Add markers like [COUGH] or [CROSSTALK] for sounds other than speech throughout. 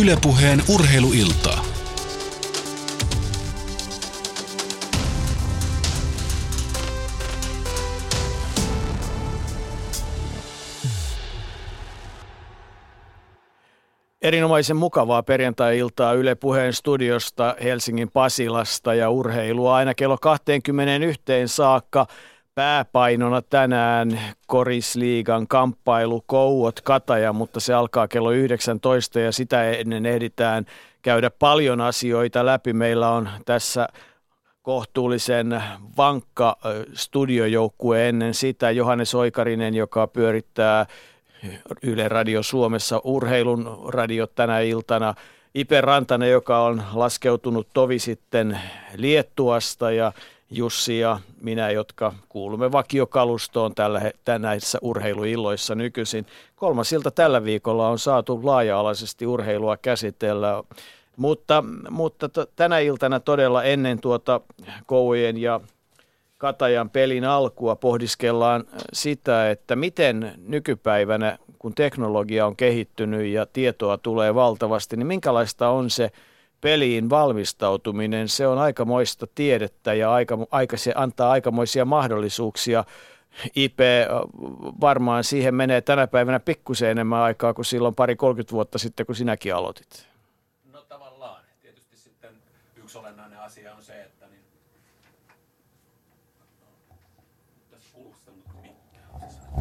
Ylepuheen urheiluiltaa. Erinomaisen mukavaa perjantai-iltaa Yle Puheen studiosta Helsingin Pasilasta ja urheilua aina kello 21 saakka. Pääpainona tänään Korisliigan kamppailu Kouot Kataja, mutta se alkaa kello 19 ja sitä ennen ehditään käydä paljon asioita läpi. Meillä on tässä kohtuullisen vankka studiojoukkue ennen sitä. Johannes Oikarinen, joka pyörittää Yle Radio Suomessa urheilun radio tänä iltana. Ipe Rantanen, joka on laskeutunut tovi sitten Liettuasta ja Jussi ja minä, jotka kuulumme vakiokalustoon tällä, tänäissä urheiluilloissa nykyisin. Kolmas ilta tällä viikolla on saatu laaja-alaisesti urheilua käsitellä, mutta, mutta tänä iltana todella ennen tuota Koujen ja Katajan pelin alkua pohdiskellaan sitä, että miten nykypäivänä, kun teknologia on kehittynyt ja tietoa tulee valtavasti, niin minkälaista on se peliin valmistautuminen. Se on aikamoista tiedettä ja aika, aika, se antaa aikamoisia mahdollisuuksia. IP varmaan siihen menee tänä päivänä pikkusen enemmän aikaa kuin silloin pari 30 vuotta sitten, kun sinäkin aloitit. No tavallaan. Tietysti sitten yksi olennainen asia on se, että niin...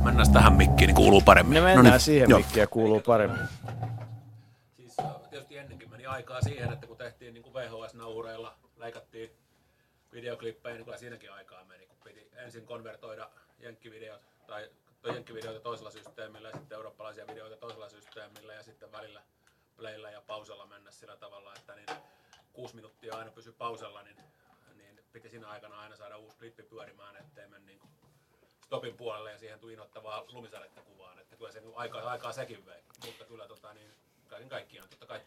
Mennään tähän mikkiin, niin kuuluu paremmin. Ne no mennään niin, siihen joo. mikkiin ja kuuluu paremmin. Siis äh, tietysti ennenkin meni aikaa siihen, että kun tehtiin niin kuin VHS-nauhureilla, leikattiin videoklippejä, niin kyllä siinäkin aikaa meni, kun piti ensin konvertoida jenkkivideot tai jenkkivideoita toisella systeemillä ja sitten eurooppalaisia videoita toisella systeemillä ja sitten välillä playllä ja pausella mennä sillä tavalla, että niin kuusi minuuttia aina pysy pausella, niin, niin piti siinä aikana aina saada uusi klippi pyörimään, ettei mene niin stopin puolelle ja siihen tuli innoittavaa lumisadetta kuvaan, että kyllä se niin aikaa, aikaa sekin vei, mutta kyllä tota, niin, kaiken kaikkiaan totta kai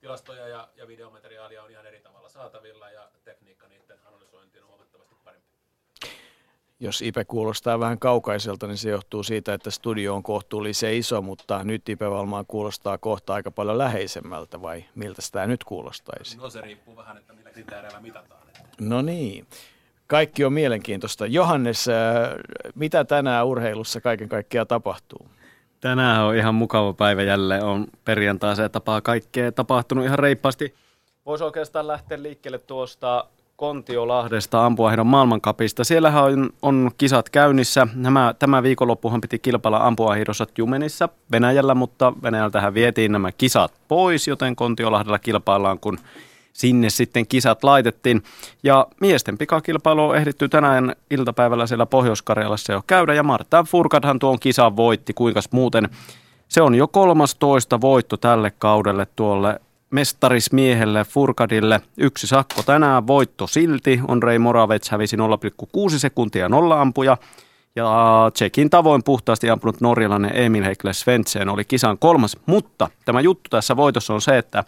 tilastoja ja, ja videomateriaalia on ihan eri tavalla saatavilla ja tekniikka niiden analysointiin on huomattavasti parempi. Jos Ipe kuulostaa vähän kaukaiselta, niin se johtuu siitä, että studio on kohtuullisen iso, mutta nyt Ipe varmaan kuulostaa kohta aika paljon läheisemmältä, vai miltä sitä nyt kuulostaisi? No se riippuu vähän, että millä kriteereillä mitataan. No niin. Kaikki on mielenkiintoista. Johannes, äh, mitä tänään urheilussa kaiken kaikkiaan tapahtuu? Tänään on ihan mukava päivä jälleen. On perjantai se tapaa kaikkea tapahtunut ihan reippaasti. Voisi oikeastaan lähteä liikkeelle tuosta Kontiolahdesta ampuahdon maailmankapista. Siellähän on, on kisat käynnissä. Nämä, tämä viikonloppuhan piti kilpailla ampuahidossa Jumenissa Venäjällä, mutta Venäjältähän vietiin nämä kisat pois, joten Kontiolahdella kilpaillaan, kun sinne sitten kisat laitettiin. Ja miesten pikakilpailu on ehditty tänään iltapäivällä siellä Pohjois-Karjalassa jo käydä, ja Marta Furkadhan tuon kisan voitti, kuinka muuten. Se on jo 13 voitto tälle kaudelle tuolle mestarismiehelle Furkadille. Yksi sakko tänään, voitto silti. On Rei Moravets hävisi 0,6 sekuntia nolla ampuja. Ja Tsekin tavoin puhtaasti ampunut norjalainen Emil Heikle Svensson oli kisan kolmas. Mutta tämä juttu tässä voitossa on se, että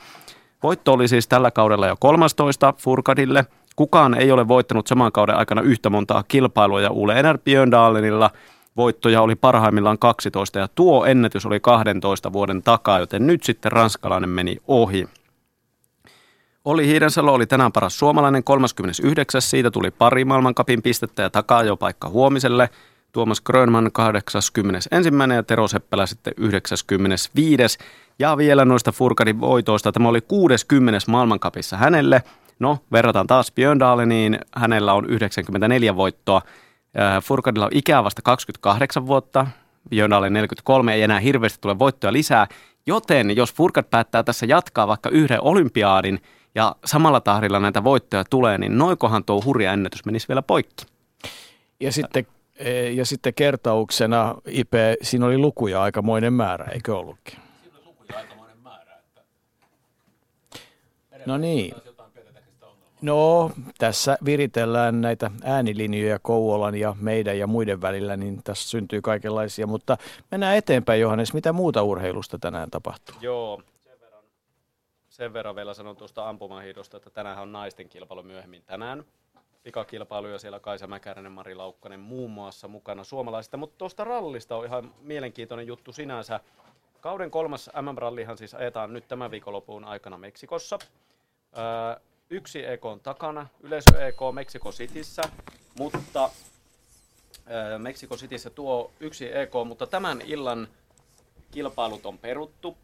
voitto oli siis tällä kaudella jo 13 Furkadille. Kukaan ei ole voittanut saman kauden aikana yhtä montaa kilpailua ja Ule Ener Björndalenilla voittoja oli parhaimmillaan 12 ja tuo ennätys oli 12 vuoden takaa, joten nyt sitten ranskalainen meni ohi. Oli Hiidensalo oli tänään paras suomalainen 39. Siitä tuli pari maailmankapin pistettä ja takaa jo paikka huomiselle. Tuomas Grönman 81. ja Tero Seppälä sitten 95. Ja vielä noista Furkadin voitoista. Tämä oli 60. maailmankapissa hänelle. No, verrataan taas Björndaleniin. Hänellä on 94 voittoa. Furkadilla on ikää vasta 28 vuotta. Björndalen 43. Ei enää hirveästi tule voittoja lisää. Joten jos Furkad päättää tässä jatkaa vaikka yhden olympiaadin ja samalla tahdilla näitä voittoja tulee, niin noikohan tuo hurja ennätys menisi vielä poikki. Ja sitten, ja sitten kertauksena, Ipe, siinä oli lukuja aikamoinen määrä, eikö ollutkin? Siinä on lukuja aikamoinen määrä. Että No niin. No, tässä viritellään näitä äänilinjoja Kouvolan ja meidän ja muiden välillä, niin tässä syntyy kaikenlaisia. Mutta mennään eteenpäin, Johannes. Mitä muuta urheilusta tänään tapahtuu? Joo, sen verran, sen verran vielä sanon tuosta ampumahiidosta, että tänään on naisten kilpailu myöhemmin tänään. Pikakilpailuja siellä Kaisa Mäkäränen, Mari Laukkanen muun muassa mukana suomalaisista, mutta tuosta rallista on ihan mielenkiintoinen juttu sinänsä. Kauden kolmas MM-rallihan siis ajetaan nyt tämän viikonlopun aikana Meksikossa. Öö, yksi EK on takana, yleisö EK Meksiko Cityssä, mutta öö, Meksiko Cityssä tuo yksi EK, mutta tämän illan kilpailut on peruttu,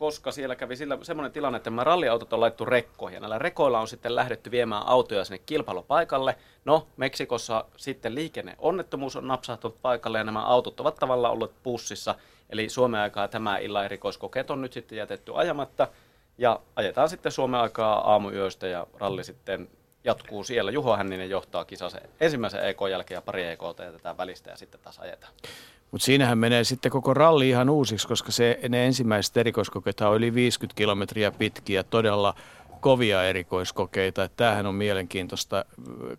koska siellä kävi sillä, semmoinen tilanne, että nämä ralliautot on laittu rekkoihin ja näillä rekoilla on sitten lähdetty viemään autoja sinne kilpailupaikalle. No, Meksikossa sitten liikenneonnettomuus on napsahtunut paikalle ja nämä autot ovat tavallaan olleet pussissa. Eli Suomen aikaa tämä illan erikoiskokeet on nyt sitten jätetty ajamatta ja ajetaan sitten Suomen aikaa aamuyöstä ja ralli sitten jatkuu siellä. Juho Hänninen johtaa kisassa ensimmäisen EK jälkeen ja pari EK jätetään välistä ja sitten taas ajetaan. Mutta siinähän menee sitten koko ralli ihan uusiksi, koska se, ne ensimmäiset erikoiskokeet on yli 50 kilometriä pitkiä, todella kovia erikoiskokeita. Että tämähän on mielenkiintoista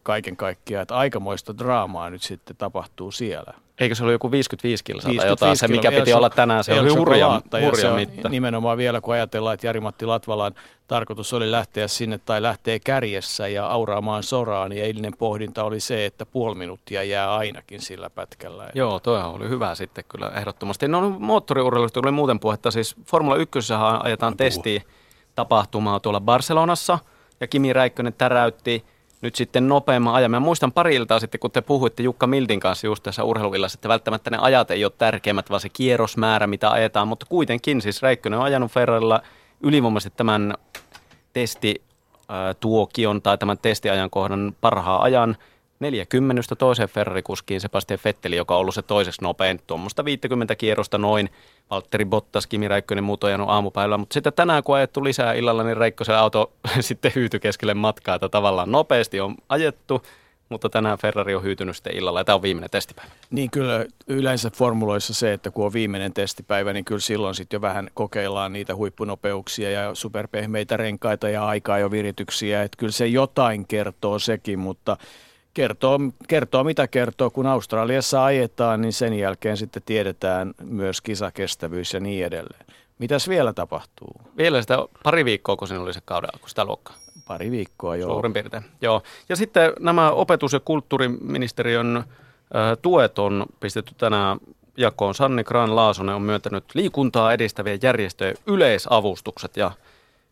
kaiken kaikkiaan, että aikamoista draamaa nyt sitten tapahtuu siellä. Eikö se ollut joku 55 kilsaa tai jotain, se mikä piti olla tänään, se oli hurja, hurja mitta. Nimenomaan vielä kun ajatellaan, että Jari-Matti Latvalan tarkoitus oli lähteä sinne tai lähtee kärjessä ja auraamaan soraan, niin eilinen pohdinta oli se, että puoli minuuttia jää ainakin sillä pätkällä. Joo, toi oli hyvä sitten kyllä ehdottomasti. No moottoriurheilusta tuli muuten puhetta, siis Formula 1 ajetaan testi tapahtumaa tuolla Barcelonassa ja Kimi Räikkönen täräytti nyt sitten nopeamman ajan. Mä muistan pari iltaa sitten, kun te puhuitte Jukka Mildin kanssa just tässä urheiluillassa, että välttämättä ne ajat ei ole tärkeimmät, vaan se kierrosmäärä, mitä ajetaan, mutta kuitenkin siis Räikkönen on ajanut Ferrarilla ylivoimaisesti tämän testi tuokion tai tämän testiajankohdan parhaan ajan – 40 toiseen Ferrari-kuskiin Sebastian Fetteli, joka on ollut se toiseksi nopein, tuommoista 50 kierrosta noin. Valtteri Bottas, Kimi Räikkönen muut on aamupäivällä, mutta sitten tänään kun ajettu lisää illalla, niin Räikkösen auto [LAUGHS] sitten hyytyi keskelle matkaa, että tavallaan nopeasti on ajettu, mutta tänään Ferrari on hyytynyt sitten illalla ja tämä on viimeinen testipäivä. Niin kyllä yleensä formuloissa se, että kun on viimeinen testipäivä, niin kyllä silloin sitten jo vähän kokeillaan niitä huippunopeuksia ja superpehmeitä renkaita ja aikaa jo virityksiä, että kyllä se jotain kertoo sekin, mutta kertoo, kertoo mitä kertoo. Kun Australiassa ajetaan, niin sen jälkeen sitten tiedetään myös kisakestävyys ja niin edelleen. Mitäs vielä tapahtuu? Vielä sitä pari viikkoa, kun siinä oli se kauden alku, sitä luokkaa. Pari viikkoa, joo. Suurin piirtein, joo. Ja sitten nämä opetus- ja kulttuuriministeriön äh, tuet on pistetty tänään jakoon. Sanni Kran Laasonen on myöntänyt liikuntaa edistävien järjestöjen yleisavustukset ja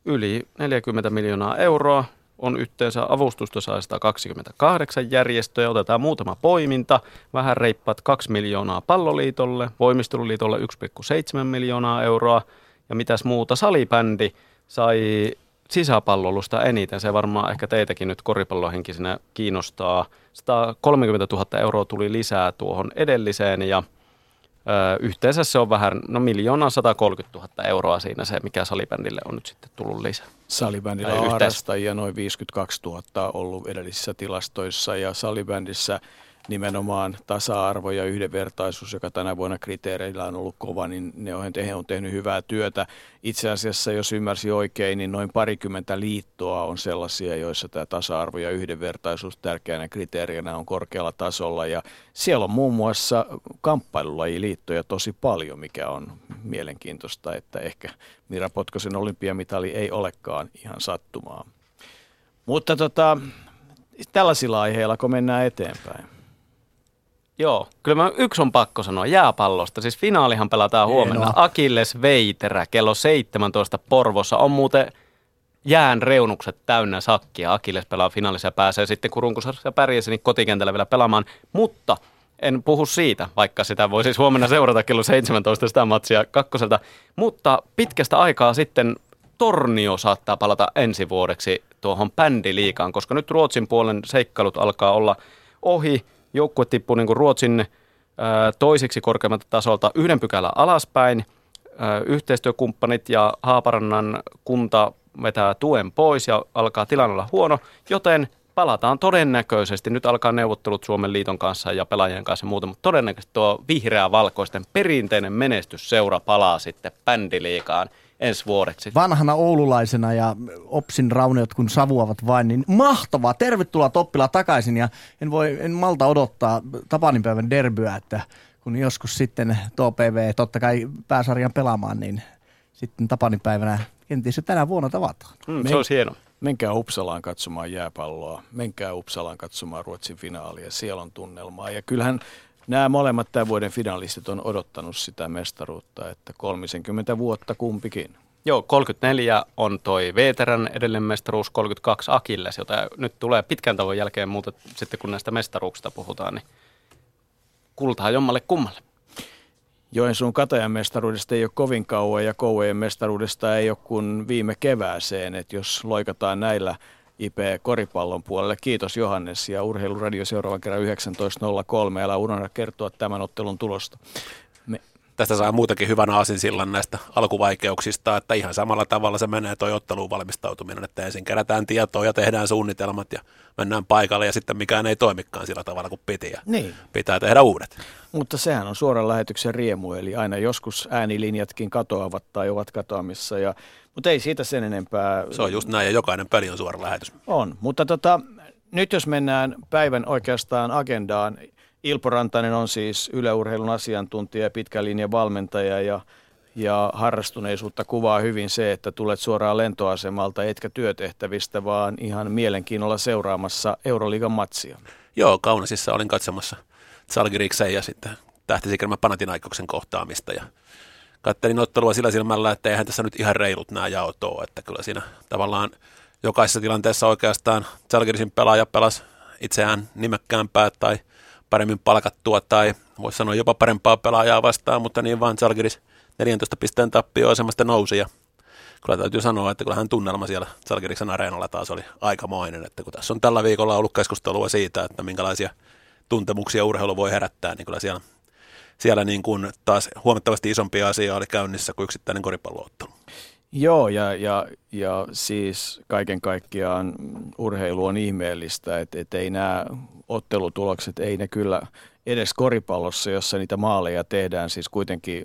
yli 40 miljoonaa euroa on yhteensä avustusta saa 128 järjestöä. Otetaan muutama poiminta. Vähän reippaat 2 miljoonaa palloliitolle, voimisteluliitolle 1,7 miljoonaa euroa. Ja mitäs muuta, salibändi sai sisäpallolusta eniten. Se varmaan ehkä teitäkin nyt koripallohenkisenä kiinnostaa. 130 000 euroa tuli lisää tuohon edelliseen ja – yhteensä se on vähän, no miljoona 130 000 euroa siinä se, mikä salibändille on nyt sitten tullut lisää. Salibändillä on harrastajia noin 52 000 ollut edellisissä tilastoissa ja salibändissä nimenomaan tasa-arvo ja yhdenvertaisuus, joka tänä vuonna kriteereillä on ollut kova, niin ne on, he on tehnyt hyvää työtä. Itse asiassa, jos ymmärsi oikein, niin noin parikymmentä liittoa on sellaisia, joissa tämä tasa-arvo ja yhdenvertaisuus tärkeänä kriteerinä on korkealla tasolla. Ja siellä on muun muassa kamppailulajiliittoja tosi paljon, mikä on mielenkiintoista, että ehkä Mira Potkosen olympiamitali ei olekaan ihan sattumaa. Mutta tota, tällaisilla aiheilla, kun mennään eteenpäin. Joo, kyllä mä yksi on pakko sanoa jääpallosta. Siis finaalihan pelataan huomenna. Hienoa. Akilles Veiterä kello 17 Porvossa. On muuten jään reunukset täynnä sakkia. Akilles pelaa finaalissa ja pääsee sitten, kun runkosarjassa pärjäsi, niin kotikentällä vielä pelaamaan. Mutta en puhu siitä, vaikka sitä voi siis huomenna seurata kello 17 sitä matsia kakkoselta. Mutta pitkästä aikaa sitten Tornio saattaa palata ensi vuodeksi tuohon bändiliikaan, koska nyt Ruotsin puolen seikkailut alkaa olla ohi – joukkue tippuu niin kuin Ruotsin toiseksi korkeammalta tasolta yhden pykälän alaspäin. Yhteistyökumppanit ja Haaparannan kunta vetää tuen pois ja alkaa tilanne olla huono, joten palataan todennäköisesti. Nyt alkaa neuvottelut Suomen liiton kanssa ja pelaajien kanssa ja muuta, mutta todennäköisesti tuo vihreä-valkoisten perinteinen menestysseura palaa sitten bändiliikaan – ensi vuodeksi. Vanhana oululaisena ja Opsin rauneot kun savuavat vain, niin mahtavaa. Tervetuloa Toppila takaisin ja en, voi, en malta odottaa Tapaninpäivän derbyä, että kun joskus sitten tuo PV totta kai pääsarjan pelaamaan, niin sitten Tapaninpäivänä kenties jo tänä vuonna tavataan. Mm, se olisi hienoa. Menkää Uppsalaan katsomaan jääpalloa, menkää Uppsalaan katsomaan Ruotsin finaalia, siellä on tunnelmaa. Ja kyllähän nämä molemmat tämän vuoden finalistit on odottanut sitä mestaruutta, että 30 vuotta kumpikin. Joo, 34 on toi Veteran edellinen mestaruus, 32 Akilles, jota nyt tulee pitkän tavoin jälkeen muuta sitten kun näistä mestaruuksista puhutaan, niin kultaa jommalle kummalle. Joensuun Katajan mestaruudesta ei ole kovin kauan ja Kouvojen mestaruudesta ei ole kuin viime kevääseen, että jos loikataan näillä IP-koripallon puolelle. Kiitos Johannes ja Urheiluradio seuraavan kerran 19.03. Älä unohda kertoa tämän ottelun tulosta. Tästä saa muutakin hyvän aasinsillan näistä alkuvaikeuksista, että ihan samalla tavalla se menee toi otteluun valmistautuminen, että ensin kerätään tietoa ja tehdään suunnitelmat ja mennään paikalle ja sitten mikään ei toimikaan sillä tavalla kuin piti ja niin. pitää tehdä uudet. Mutta sehän on suoran lähetyksen riemu, eli aina joskus äänilinjatkin katoavat tai ovat katoamissa ja mutta ei siitä sen enempää. Se on just näin ja jokainen peli on suora lähetys. On, mutta tota, nyt jos mennään päivän oikeastaan agendaan. Ilpo Rantanen on siis yleurheilun asiantuntija ja pitkän linjan valmentaja ja, ja harrastuneisuutta kuvaa hyvin se, että tulet suoraan lentoasemalta etkä työtehtävistä, vaan ihan mielenkiinnolla seuraamassa Euroliigan matsia. Joo, Kaunasissa olin katsomassa Salgiriksen ja sitten tähtisikelmä Panatinaikoksen kohtaamista ja kattelin ottelua sillä silmällä, että eihän tässä nyt ihan reilut nämä jaot ole, että kyllä siinä tavallaan jokaisessa tilanteessa oikeastaan Zalgirisin pelaaja pelasi itseään nimekkäämpää tai paremmin palkattua tai voisi sanoa jopa parempaa pelaajaa vastaan, mutta niin vaan Zalgiris 14 pisteen tappio asemasta nousi ja kyllä täytyy sanoa, että kyllähän tunnelma siellä Zalgiriksen areenalla taas oli aikamoinen, että kun tässä on tällä viikolla ollut keskustelua siitä, että minkälaisia tuntemuksia urheilu voi herättää, niin kyllä siellä siellä niin kuin taas huomattavasti isompia asioita oli käynnissä kuin yksittäinen koripalloottelu. Joo, ja, ja, ja siis kaiken kaikkiaan urheilu on ihmeellistä, että et ei nämä ottelutulokset, ei ne kyllä edes koripallossa, jossa niitä maaleja tehdään, siis kuitenkin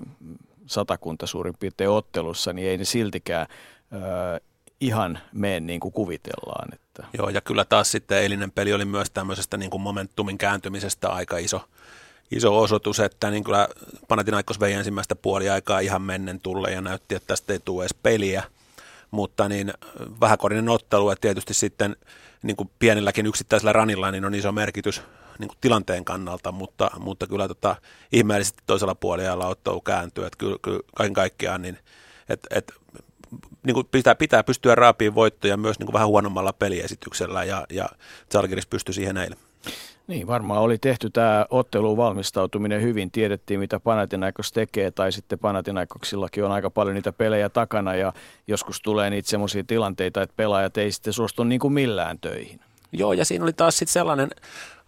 satakunta suurin piirtein ottelussa, niin ei ne siltikään ö, ihan mene niin kuin kuvitellaan. Että. Joo, ja kyllä taas sitten eilinen peli oli myös tämmöisestä niin kuin momentumin kääntymisestä aika iso, iso osoitus, että niin kyllä Panathinaikos vei ensimmäistä puoliaikaa ihan mennen tulle ja näytti, että tästä ei tule edes peliä. Mutta niin vähäkorinen ottelu, että tietysti sitten niin kuin pienelläkin yksittäisellä ranilla niin on iso merkitys niin kuin tilanteen kannalta, mutta, mutta kyllä tota, ihmeellisesti toisella puolella ottelu kääntyy, että kyllä, kyllä kaiken kaikkiaan niin, et, et, niin kuin pitää, pitää pystyä raapiin voittoja myös niin kuin vähän huonommalla peliesityksellä ja, ja Zalgiris pystyi siihen eilen. Niin, varmaan oli tehty tämä otteluun valmistautuminen hyvin. Tiedettiin, mitä Panathinaikos tekee, tai sitten Panathinaikoksillakin on aika paljon niitä pelejä takana, ja joskus tulee niitä semmoisia tilanteita, että pelaajat ei sitten suostu niin kuin millään töihin. Joo, ja siinä oli taas sitten sellainen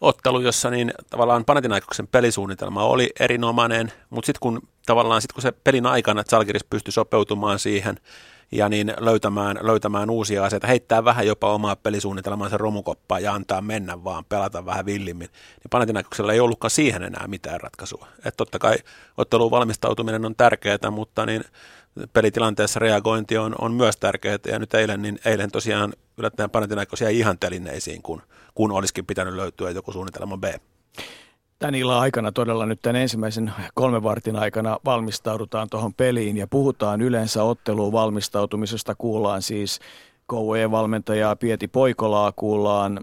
ottelu, jossa niin tavallaan Panathinaikoksen pelisuunnitelma oli erinomainen, mutta sitten kun tavallaan sit kun se pelin aikana Zalgiris pystyi sopeutumaan siihen, ja niin löytämään, löytämään uusia asioita, heittää vähän jopa omaa pelisuunnitelmansa romukoppaa ja antaa mennä vaan, pelata vähän villimmin. Niin Panathinaikoksella ei ollutkaan siihen enää mitään ratkaisua. Että totta kai otteluun valmistautuminen on tärkeää, mutta niin pelitilanteessa reagointi on, on myös tärkeää. Ja nyt eilen, niin eilen tosiaan yllättäen Panathinaikos jäi ihan telineisiin, kun, kun olisikin pitänyt löytyä joku suunnitelma B. Tämän illan aikana todella nyt tämän ensimmäisen kolmen vartin aikana valmistaudutaan tuohon peliin ja puhutaan yleensä otteluun valmistautumisesta. Kuullaan siis Kouvojen valmentajaa Pieti Poikolaa, kuullaan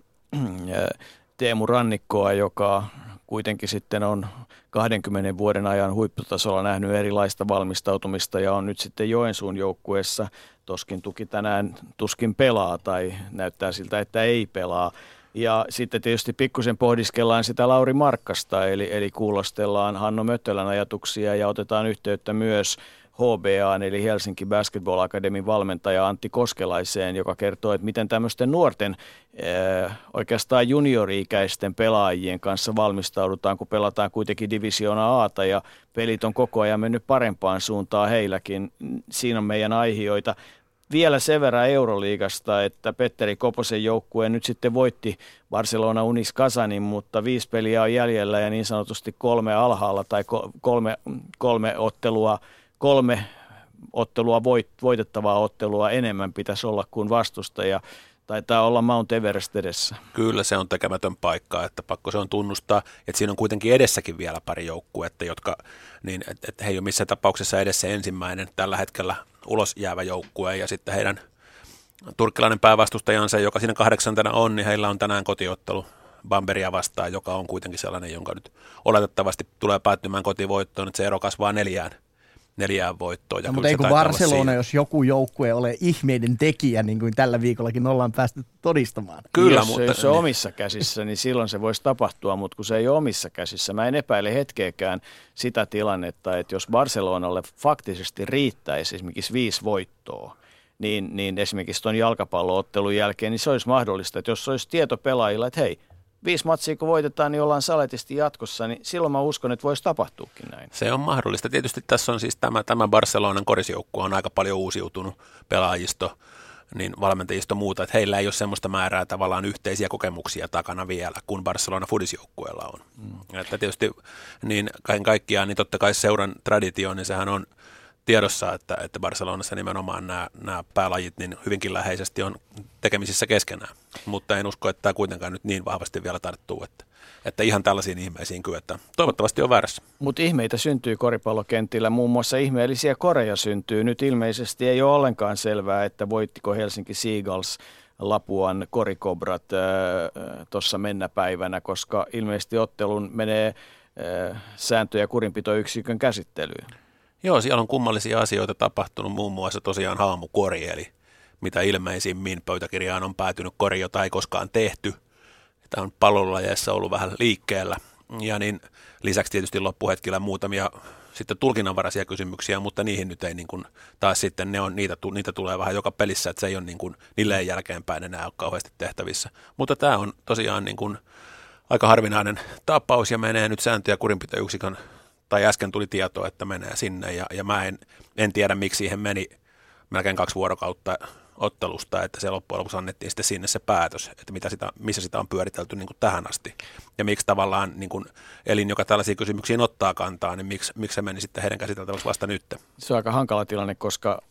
Teemu Rannikkoa, joka kuitenkin sitten on 20 vuoden ajan huipputasolla nähnyt erilaista valmistautumista ja on nyt sitten Joensuun joukkueessa. Toskin tuki tänään tuskin pelaa tai näyttää siltä, että ei pelaa. Ja sitten tietysti pikkusen pohdiskellaan sitä Lauri Markkasta, eli, eli kuulostellaan Hanno Möttölän ajatuksia ja otetaan yhteyttä myös HBA, eli Helsinki Basketball Academyn valmentaja Antti Koskelaiseen, joka kertoo, että miten tämmöisten nuorten, äh, oikeastaan juniori-ikäisten pelaajien kanssa valmistaudutaan, kun pelataan kuitenkin Divisiona Ata ja pelit on koko ajan mennyt parempaan suuntaan heilläkin. Siinä on meidän aiheita vielä sen verran Euroliigasta, että Petteri Koposen joukkue nyt sitten voitti Barcelona Unis Kasanin, mutta viisi peliä on jäljellä ja niin sanotusti kolme alhaalla tai kolme, kolme ottelua, kolme ottelua voit, voitettavaa ottelua enemmän pitäisi olla kuin vastustaja. Taitaa olla Mount Everest edessä. Kyllä se on tekemätön paikka, että pakko se on tunnustaa, että siinä on kuitenkin edessäkin vielä pari joukkuetta, jotka, niin, että et he ei ole missään tapauksessa edessä ensimmäinen tällä hetkellä ulos jäävä joukkue. Ja sitten heidän turkkilainen päävastustajansa, joka siinä kahdeksantena on, niin heillä on tänään kotiottelu Bamberia vastaan, joka on kuitenkin sellainen, jonka nyt oletettavasti tulee päättymään kotivoittoon, että se ero kasvaa neljään neljään voittoon. Ja no, mutta eikö Barcelona, jos joku joukkue ole ihmeiden tekijä, niin kuin tällä viikollakin ollaan päästy todistamaan? Kyllä, jos, mutta... Jos se on omissa käsissä, niin silloin se voisi tapahtua, mutta kun se ei ole omissa käsissä, mä en epäile hetkeäkään sitä tilannetta, että jos Barcelonalle faktisesti riittäisi esimerkiksi viisi voittoa, niin, niin esimerkiksi tuon jalkapalloottelun jälkeen, niin se olisi mahdollista, että jos olisi tieto pelaajilla, että hei, viisi matsia kun voitetaan, niin ollaan saletisti jatkossa, niin silloin mä uskon, että voisi tapahtuukin näin. Se on mahdollista. Tietysti tässä on siis tämä, tämä Barcelonan korisjoukkue on aika paljon uusiutunut pelaajisto, niin valmentajisto muuta, että heillä ei ole semmoista määrää tavallaan yhteisiä kokemuksia takana vielä, kuin Barcelona Fudisjoukkueella on. Mm. Että tietysti niin kaiken kaikkiaan, niin totta kai seuran traditio, niin sehän on tiedossa, että, että Barcelonassa nimenomaan nämä, nämä päälajit niin hyvinkin läheisesti on tekemisissä keskenään. Mutta en usko, että tämä kuitenkaan nyt niin vahvasti vielä tarttuu, että, että ihan tällaisiin ihmeisiin kyetään. Toivottavasti on väärässä. Mutta ihmeitä syntyy koripallokentillä. Muun muassa ihmeellisiä koreja syntyy. Nyt ilmeisesti ei ole ollenkaan selvää, että voittiko Helsinki Seagulls Lapuan korikobrat äh, tuossa mennä päivänä, koska ilmeisesti ottelun menee äh, sääntö- ja kurinpitoyksikön käsittelyyn. Joo, siellä on kummallisia asioita tapahtunut, muun muassa tosiaan haamukori, eli mitä ilmeisimmin pöytäkirjaan on päätynyt kori, jota ei koskaan tehty. Tämä on pallonlajeissa ollut vähän liikkeellä. Ja niin lisäksi tietysti loppuhetkellä muutamia sitten tulkinnanvaraisia kysymyksiä, mutta niihin nyt ei niin kuin, taas sitten ne on, niitä, niitä tulee vähän joka pelissä, että se ei ole niin kuin, niille ei jälkeenpäin enää ole kauheasti tehtävissä. Mutta tämä on tosiaan niin kuin, aika harvinainen tapaus ja menee nyt sääntö- ja kurinpitoyksikön tai äsken tuli tieto, että menee sinne ja, ja mä en, en tiedä miksi siihen meni melkein kaksi vuorokautta ottelusta, että se loppujen lopuksi annettiin sitten sinne se päätös, että mitä sitä, missä sitä on pyöritelty niin kuin tähän asti. Ja miksi tavallaan niin kuin elin, joka tällaisiin kysymyksiin ottaa kantaa, niin miksi, miksi se meni sitten heidän käsiteltäväksi vasta nyt? Se on aika hankala tilanne, koska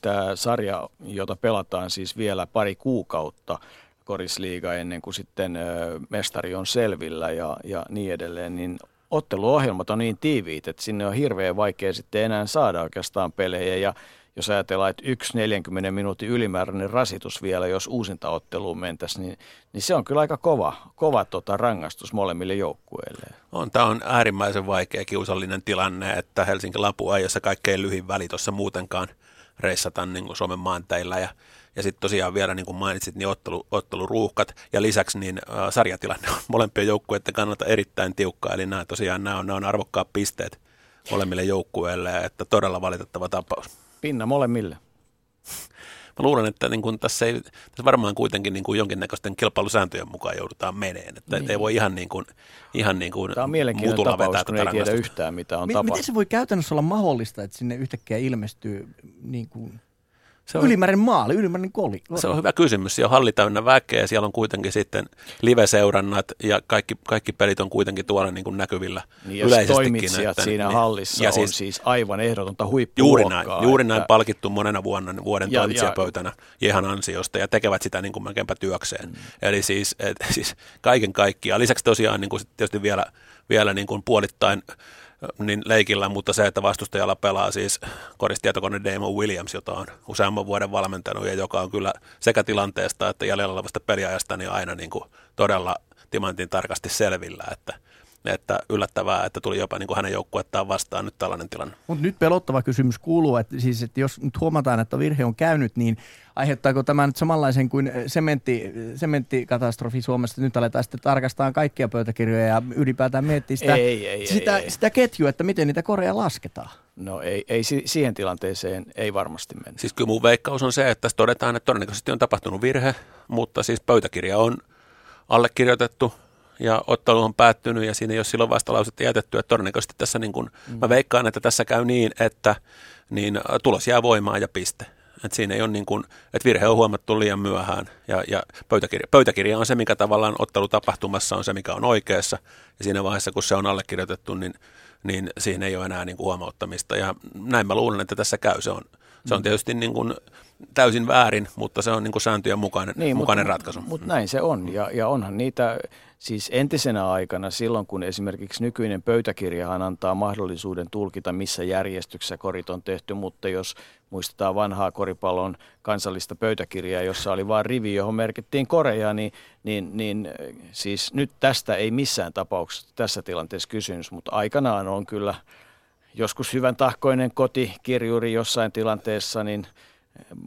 tämä sarja, jota pelataan siis vielä pari kuukautta, korisliiga ennen kuin sitten mestari on selvillä ja, ja niin edelleen, niin otteluohjelmat on niin tiiviit, että sinne on hirveän vaikea sitten enää saada oikeastaan pelejä. Ja jos ajatellaan, että yksi 40 minuutin ylimääräinen rasitus vielä, jos uusinta otteluun mentäisiin, niin, niin se on kyllä aika kova, kova tota rangaistus molemmille joukkueille. On, tämä on äärimmäisen vaikea kiusallinen tilanne, että Helsinki Lapu jossa kaikkein lyhin väli tuossa muutenkaan reissata niin kuin Suomen maanteilla ja ja sitten tosiaan vielä, niin kuin mainitsit, niin ottelu, otteluruuhkat ja lisäksi niin äh, sarjatilanne on [LAUGHS] molempien joukkueiden kannalta erittäin tiukka. Eli nämä tosiaan nämä on, nämä on arvokkaat pisteet molemmille joukkueille, että todella valitettava tapaus. Pinna molemmille. [LAUGHS] Mä luulen, että niin kun tässä, ei, tässä varmaan kuitenkin niin kuin jonkinnäköisten kilpailusääntöjen mukaan joudutaan meneen. Että niin. ei voi ihan, niin kuin, ihan niin kuin Tämä on mielenkiintoinen tapaus, kun ei tiedä yhtään, mitä on tapahtunut. Miten se voi käytännössä olla mahdollista, että sinne yhtäkkiä ilmestyy niin kuin se on, ylimääräinen maali, ylimääräinen koli. Se on hyvä kysymys. Siellä on halli täynnä väkeä, siellä on kuitenkin sitten live-seurannat ja kaikki, kaikki pelit on kuitenkin tuolla niin kuin näkyvillä niin ja toimitsijat että, siinä niin, hallissa ja on siis, siis aivan ehdotonta huippuluokkaa. Juuri näin, juuri näin että... palkittu monena vuonna vuoden ja, toimitsijapöytänä ja, ihan ansiosta ja tekevät sitä niin kuin melkeinpä työkseen. Mm. Eli siis, et, siis kaiken kaikkiaan. Lisäksi tosiaan niin kuin tietysti vielä, vielä niin kuin puolittain niin leikillä, mutta se, että vastustajalla pelaa siis koristietokone Damon Williams, jota on useamman vuoden valmentanut ja joka on kyllä sekä tilanteesta että jäljellä olevasta peliajasta niin aina niin kuin todella timantin tarkasti selvillä, että että yllättävää, että tuli jopa niin kuin hänen joukkuettaan vastaan nyt tällainen tilanne. Mutta nyt pelottava kysymys kuuluu, että, siis, että jos nyt huomataan, että virhe on käynyt, niin aiheuttaako tämä nyt samanlaisen kuin sementti, sementtikatastrofi Suomessa? Nyt aletaan sitten tarkastaa kaikkia pöytäkirjoja ja ylipäätään miettiä sitä, ei, ei, sitä, ei, ei. sitä ketjua, että miten niitä koreja lasketaan. No ei, ei siihen tilanteeseen ei varmasti mennä. Siis kyllä mun veikkaus on se, että tässä todetaan, että todennäköisesti on tapahtunut virhe, mutta siis pöytäkirja on allekirjoitettu – ja ottelu on päättynyt ja siinä ei ole silloin vastalausetta jätetty, että todennäköisesti tässä niin kuin, mm. mä veikkaan, että tässä käy niin, että niin tulos jää voimaan ja piste. Et siinä ei ole niin kuin, että virhe on huomattu liian myöhään. Ja, ja pöytäkirja, pöytäkirja on se, mikä tavallaan ottelutapahtumassa on se, mikä on oikeassa. Ja siinä vaiheessa, kun se on allekirjoitettu, niin, niin siihen ei ole enää niin kuin huomauttamista. Ja näin mä luulen, että tässä käy. Se on, Se on tietysti niin kuin täysin väärin, mutta se on niin kuin sääntöjen mukainen, niin, mukainen mutta, ratkaisu. Mutta näin se on ja, ja onhan niitä siis entisenä aikana silloin, kun esimerkiksi nykyinen pöytäkirjahan antaa mahdollisuuden tulkita, missä järjestyksessä korit on tehty, mutta jos muistetaan vanhaa koripallon kansallista pöytäkirjaa, jossa oli vain rivi, johon merkittiin koreja, niin, niin, niin siis nyt tästä ei missään tapauksessa tässä tilanteessa kysymys, mutta aikanaan on kyllä joskus hyvän tahkoinen kotikirjuri jossain tilanteessa, niin –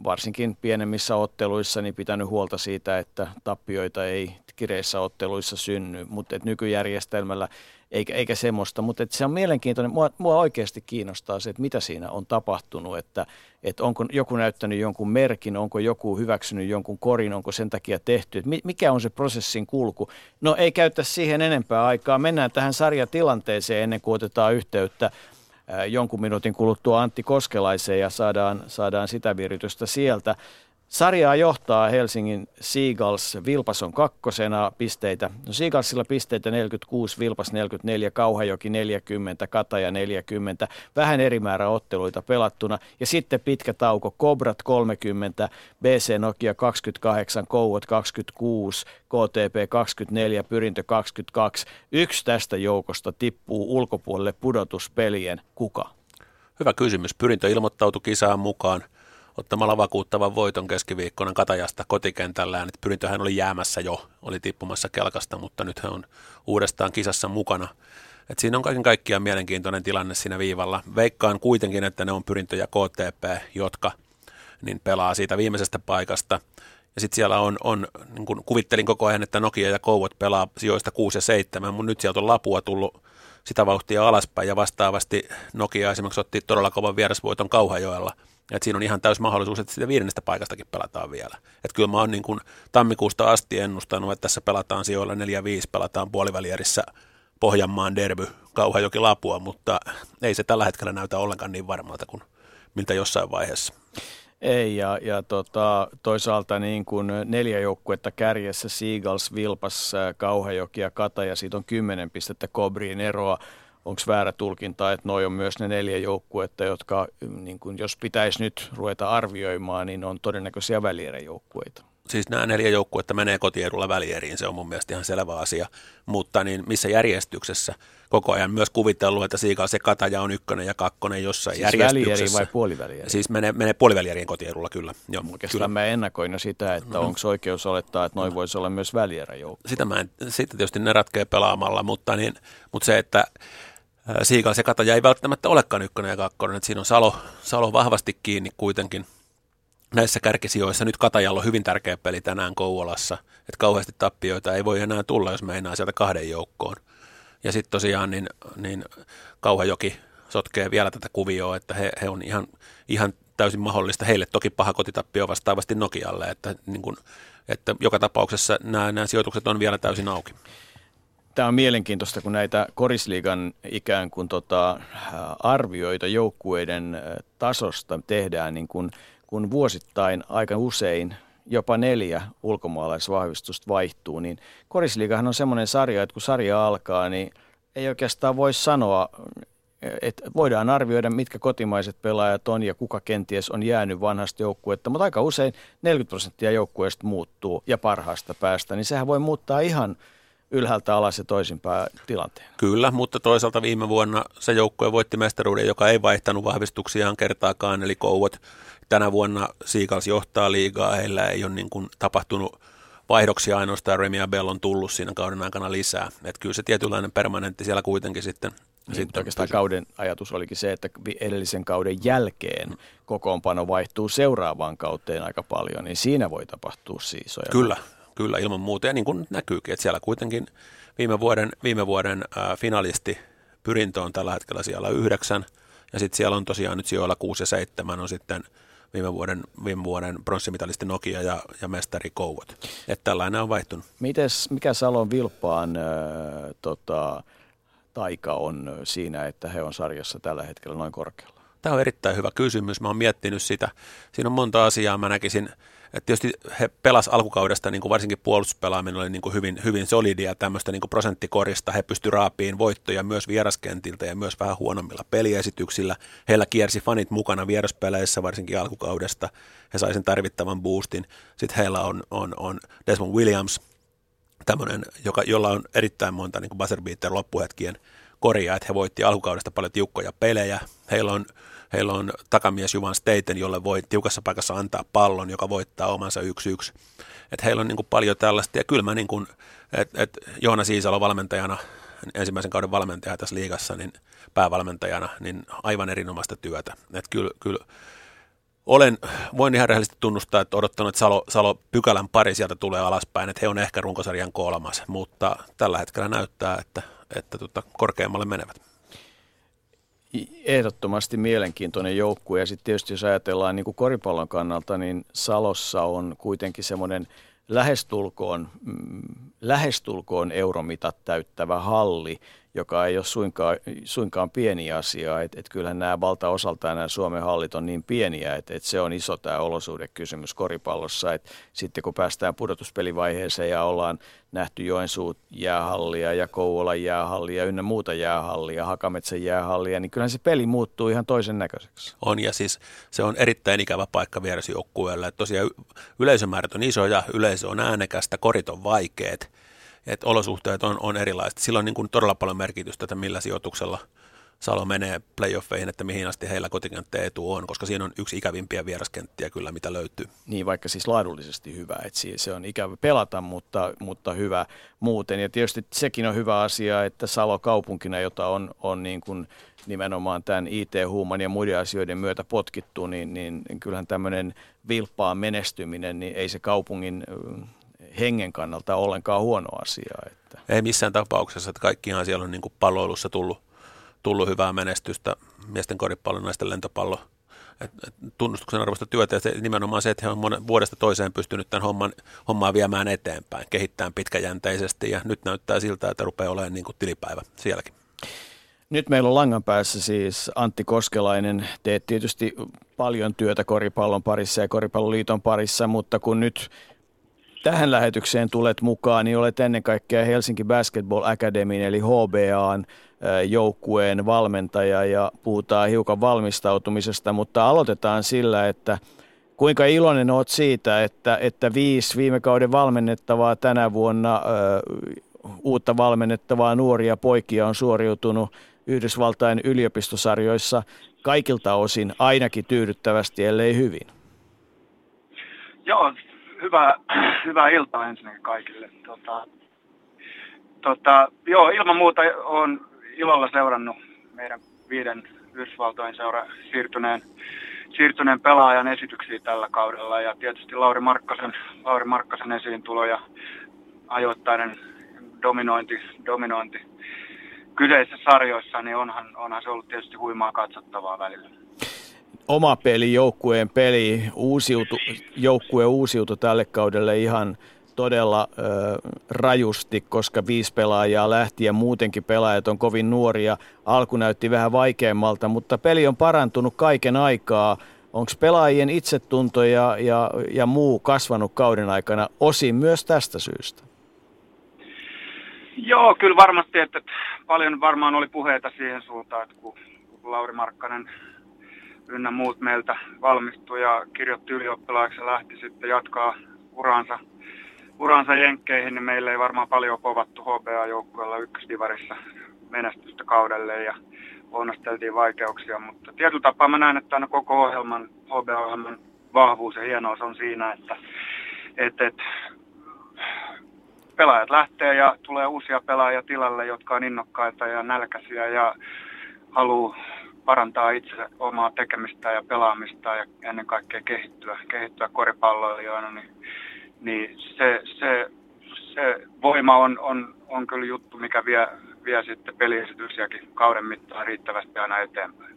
varsinkin pienemmissä otteluissa niin pitänyt huolta siitä, että tappioita ei kireissä otteluissa synny, mutta nykyjärjestelmällä eikä, eikä semmoista, mutta se on mielenkiintoinen. Mua, mua oikeasti kiinnostaa se, että mitä siinä on tapahtunut, että, että onko joku näyttänyt jonkun merkin, onko joku hyväksynyt jonkun korin, onko sen takia tehty, että mikä on se prosessin kulku. No ei käytä siihen enempää aikaa, mennään tähän sarjatilanteeseen ennen kuin otetaan yhteyttä jonkun minuutin kuluttua Antti Koskelaiseen ja saadaan, saadaan sitä viritystä sieltä. Sarjaa johtaa Helsingin Seagulls, Vilpas on kakkosena pisteitä. No Seagullsilla pisteitä 46, Vilpas 44, Kauhajoki 40, Kataja 40. Vähän eri määrä otteluita pelattuna. Ja sitten pitkä tauko, Kobrat 30, BC Nokia 28, Kouot 26, KTP 24, Pyrintö 22. Yksi tästä joukosta tippuu ulkopuolelle pudotuspelien. Kuka? Hyvä kysymys. Pyrintö ilmoittautui kisaan mukaan ottamalla vakuuttavan voiton keskiviikkona Katajasta kotikentällään. Että pyrintöhän oli jäämässä jo, oli tippumassa kelkasta, mutta nyt hän on uudestaan kisassa mukana. Et siinä on kaiken kaikkiaan mielenkiintoinen tilanne siinä viivalla. Veikkaan kuitenkin, että ne on pyrintö ja KTP, jotka niin pelaa siitä viimeisestä paikasta. Ja sitten siellä on, on niin kun kuvittelin koko ajan, että Nokia ja Kouvot pelaa sijoista 6 ja 7, mutta nyt sieltä on lapua tullut sitä vauhtia alaspäin ja vastaavasti Nokia esimerkiksi otti todella kovan vierasvoiton Kauhajoella – et siinä on ihan täys mahdollisuus, että sitä viidennestä paikastakin pelataan vielä. Et kyllä mä oon niin kuin tammikuusta asti ennustanut, että tässä pelataan sijoilla 4-5, pelataan puolivälierissä Pohjanmaan derby, Kauhajoki Lapua, mutta ei se tällä hetkellä näytä ollenkaan niin varmalta kuin miltä jossain vaiheessa. Ei, ja, ja tota, toisaalta niin kuin neljä joukkuetta kärjessä, Seagulls, Vilpas, Kauhajoki ja Kataja, siitä on kymmenen pistettä Kobriin eroa onko väärä tulkinta, että noi on myös ne neljä joukkuetta, jotka niin kun, jos pitäisi nyt ruveta arvioimaan, niin on todennäköisiä välieräjoukkueita. Siis nämä neljä joukkuetta menee kotiedulla välieriin, se on mun mielestä ihan selvä asia. Mutta niin missä järjestyksessä koko ajan myös kuvitellut, että Siikal se Kataja on ykkönen ja kakkonen jossain siis järjestyksessä. vai puolivälieri? Siis menee, menee puolivälierien kotiedulla, kyllä. Joo, Oikeastaan kyllä. mä ennakoin jo sitä, että mm-hmm. onko oikeus olettaa, että noin mm. voisi olla myös välieräjoukko. Sitä mä en, sitten tietysti ne ratkee pelaamalla, mutta, niin, mutta se, että Siikal se kataja ei välttämättä olekaan ykkönen ja kakkonen, että siinä on Salo, Salo vahvasti kiinni kuitenkin näissä kärkisijoissa. Nyt Katajalla on hyvin tärkeä peli tänään Kouvolassa, että kauheasti tappioita ei voi enää tulla, jos meinaa sieltä kahden joukkoon. Ja sitten tosiaan niin, niin Kauhajoki sotkee vielä tätä kuvioa, että he, he on ihan, ihan täysin mahdollista. Heille toki paha kotitappio vastaavasti Nokialle, että, niin kun, että joka tapauksessa nämä, nämä sijoitukset on vielä täysin auki. Tämä on mielenkiintoista, kun näitä korisliigan ikään kuin tota, arvioita joukkueiden tasosta tehdään, niin kun, kun vuosittain aika usein jopa neljä ulkomaalaisvahvistusta vaihtuu, niin korisliigahan on semmoinen sarja, että kun sarja alkaa, niin ei oikeastaan voi sanoa, että voidaan arvioida, mitkä kotimaiset pelaajat on ja kuka kenties on jäänyt vanhasta joukkuetta, mutta aika usein 40 prosenttia joukkueesta muuttuu ja parhaasta päästä, niin sehän voi muuttaa ihan – ylhäältä alas ja toisinpäin tilanteen. Kyllä, mutta toisaalta viime vuonna se joukkue voitti mestaruuden, joka ei vaihtanut vahvistuksiaan kertaakaan, eli Kouvot. Tänä vuonna Siikals johtaa liigaa, heillä ei ole niin kuin tapahtunut vaihdoksia ainoastaan, Remia Bell on tullut siinä kauden aikana lisää. Että kyllä se tietynlainen permanentti siellä kuitenkin sitten niin, sitten oikeastaan kauden ajatus olikin se, että edellisen kauden jälkeen kokoonpano vaihtuu seuraavaan kauteen aika paljon, niin siinä voi tapahtua siis. Kyllä, Kyllä, ilman muuta. Ja niin kuin näkyykin, että siellä kuitenkin viime vuoden, viime vuoden ää, finalisti Pyrintö on tällä hetkellä siellä yhdeksän. Ja sitten siellä on tosiaan nyt sijoilla 6 ja 7 on sitten viime vuoden, viime vuoden pronssimitalisti Nokia ja, ja mestari Kouvot. Että tällainen on vaihtunut. Mites, mikä Salon Vilppaan äh, tota, taika on siinä, että he on sarjassa tällä hetkellä noin korkealla? Tämä on erittäin hyvä kysymys. Mä oon miettinyt sitä. Siinä on monta asiaa. Mä näkisin Et tietysti he pelas alkukaudesta, niin kuin varsinkin puolustuspelaaminen oli niin kuin hyvin, hyvin solidia tämmöistä niin kuin prosenttikorista. He pysty raapiin voittoja myös vieraskentiltä ja myös vähän huonommilla peliesityksillä. Heillä kiersi fanit mukana vieraspeleissä varsinkin alkukaudesta. He sai sen tarvittavan boostin. Sitten heillä on, on, on Desmond Williams, tämmöinen, joka, jolla on erittäin monta niin buzzer loppuhetkien korjaa, että he voitti alkukaudesta paljon tiukkoja pelejä. Heillä on Heillä on takamies Juvan Steiten, jolle voi tiukassa paikassa antaa pallon, joka voittaa omansa yksi yksi. Et heillä on niin kuin paljon tällaista. Ja kyllä mä, niin kuin, et, et Joona Siisalo valmentajana, ensimmäisen kauden valmentaja tässä liigassa, niin päävalmentajana, niin aivan erinomaista työtä. Et kyllä, kyllä olen, voin ihan rehellisesti tunnustaa, että odottanut, että Salo, Salo pykälän pari sieltä tulee alaspäin, että he on ehkä runkosarjan kolmas, mutta tällä hetkellä näyttää, että, että tota, korkeammalle menevät ehdottomasti mielenkiintoinen joukkue. Ja sitten tietysti jos ajatellaan niin kuin koripallon kannalta, niin Salossa on kuitenkin semmoinen lähestulkoon, mm, lähestulkoon euromitat täyttävä halli, joka ei ole suinkaan, suinkaan pieni asia. Et, et kyllähän nämä valtaosaltaan nämä Suomen hallit on niin pieniä, että et se on iso tämä olosuhdekysymys koripallossa. Et sitten kun päästään pudotuspelivaiheeseen ja ollaan nähty Joensuut jäähallia ja Kouvolan jäähallia ynnä muuta jäähallia, Hakametsän jäähallia, niin kyllähän se peli muuttuu ihan toisen näköiseksi. On ja siis se on erittäin ikävä paikka vierasjoukkueelle. Tosiaan yleisömäärät on isoja, yleisö on äänekästä, korit on vaikeat että olosuhteet on, on erilaiset. Sillä on niin kuin todella paljon merkitystä, että millä sijoituksella Salo menee playoffeihin, että mihin asti heillä kotikenttäetu on, koska siinä on yksi ikävimpiä vieraskenttiä kyllä, mitä löytyy. Niin, vaikka siis laadullisesti hyvä, että se on ikävä pelata, mutta, mutta hyvä muuten. Ja tietysti sekin on hyvä asia, että Salo kaupunkina, jota on, on niin kuin nimenomaan tämän IT-huuman ja muiden asioiden myötä potkittu, niin, niin kyllähän tämmöinen vilppaa menestyminen, niin ei se kaupungin hengen kannalta ollenkaan huono asia. Että. Ei missään tapauksessa, että kaikkihan siellä on niin kuin palloilussa tullut, tullut hyvää menestystä, miesten koripallo, naisten lentopallo, et, et tunnustuksen arvoista työtä ja se, nimenomaan se, että he on monen, vuodesta toiseen pystynyt tämän homman, hommaa viemään eteenpäin, kehittämään pitkäjänteisesti ja nyt näyttää siltä, että rupeaa olemaan niin kuin tilipäivä sielläkin. Nyt meillä on langan päässä siis Antti Koskelainen. Teet tietysti paljon työtä koripallon parissa ja koripalloliiton parissa, mutta kun nyt tähän lähetykseen tulet mukaan, niin olet ennen kaikkea Helsinki Basketball Academy eli HBAn joukkueen valmentaja ja puhutaan hiukan valmistautumisesta, mutta aloitetaan sillä, että kuinka iloinen olet siitä, että, että viisi viime kauden valmennettavaa tänä vuonna uutta valmennettavaa nuoria poikia on suoriutunut Yhdysvaltain yliopistosarjoissa kaikilta osin ainakin tyydyttävästi, ellei hyvin. Joo, hyvää, hyvää iltaa ensinnäkin kaikille. Tota, tota, joo, ilman muuta olen ilolla seurannut meidän viiden Yhdysvaltojen seura siirtyneen, siirtyneen pelaajan esityksiä tällä kaudella ja tietysti Lauri Markkasen, Lauri Markkasen esiintulo ja ajoittainen dominointi, dominointi kyseisissä sarjoissa, niin onhan, onhan se ollut tietysti huimaa katsottavaa välillä oma peli, joukkueen peli, uusiutu, joukkue uusiutui tälle kaudelle ihan todella ö, rajusti, koska viisi pelaajaa lähti ja muutenkin pelaajat on kovin nuoria. Alku näytti vähän vaikeammalta, mutta peli on parantunut kaiken aikaa. Onko pelaajien itsetunto ja, ja, ja muu kasvanut kauden aikana osin myös tästä syystä? Joo, kyllä varmasti, että paljon varmaan oli puheita siihen suuntaan, että kun Lauri Markkanen ynnä muut meiltä valmistui ja kirjoitti ylioppilaaksi ja lähti sitten jatkaa uransa, uransa jenkkeihin, niin meillä ei varmaan paljon povattu HBA-joukkueella ykkösdivarissa menestystä kaudelle ja onnasteltiin vaikeuksia, mutta tietyllä tapaa mä näen, että aina koko ohjelman, HBA-ohjelman vahvuus ja hienous on siinä, että et, et, pelaajat lähtee ja tulee uusia pelaajia tilalle, jotka on innokkaita ja nälkäisiä ja haluaa parantaa itse omaa tekemistä ja pelaamista ja ennen kaikkea kehittyä, kehittyä koripalloilijoina, niin, niin se, se, se voima on, on, on kyllä juttu, mikä vie, vie sitten peliesityksiäkin kauden mittaan riittävästi aina eteenpäin.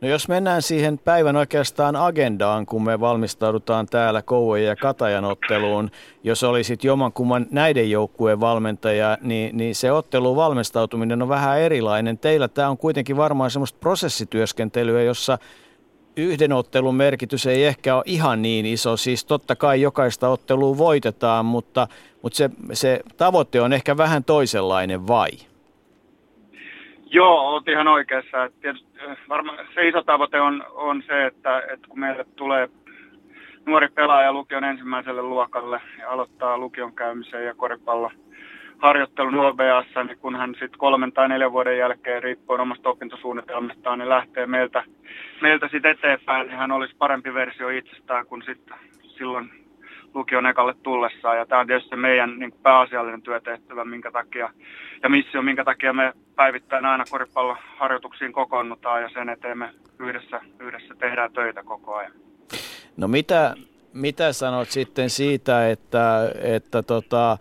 No jos mennään siihen päivän oikeastaan agendaan, kun me valmistaudutaan täällä Kouvojen ja Katajan otteluun, jos olisit jomankumman näiden joukkueen valmentaja, niin, niin se ottelun valmistautuminen on vähän erilainen. Teillä tämä on kuitenkin varmaan semmoista prosessityöskentelyä, jossa yhden ottelun merkitys ei ehkä ole ihan niin iso. Siis totta kai jokaista ottelua voitetaan, mutta, mutta se, se tavoite on ehkä vähän toisenlainen vai? Joo, olet ihan oikeassa. Tietysti, eh, varmaan se iso tavoite on, on se, että, että kun meille tulee nuori pelaaja lukion ensimmäiselle luokalle ja aloittaa lukion käymisen ja koripallo harjoittelun OBAssa, niin kun hän sitten kolmen tai neljän vuoden jälkeen riippuen omasta opintosuunnitelmastaan, niin lähtee meiltä, meiltä sitten eteenpäin, niin hän olisi parempi versio itsestään kuin sitten silloin lukion ekalle tullessaan. Ja tämä on tietysti meidän niin kuin pääasiallinen työtehtävä, minkä takia, ja missio, minkä takia me päivittäin aina koripalloharjoituksiin kokoonnutaan ja sen eteen me yhdessä, yhdessä tehdään töitä koko ajan. No mitä, mitä sanot sitten siitä, että, että tota,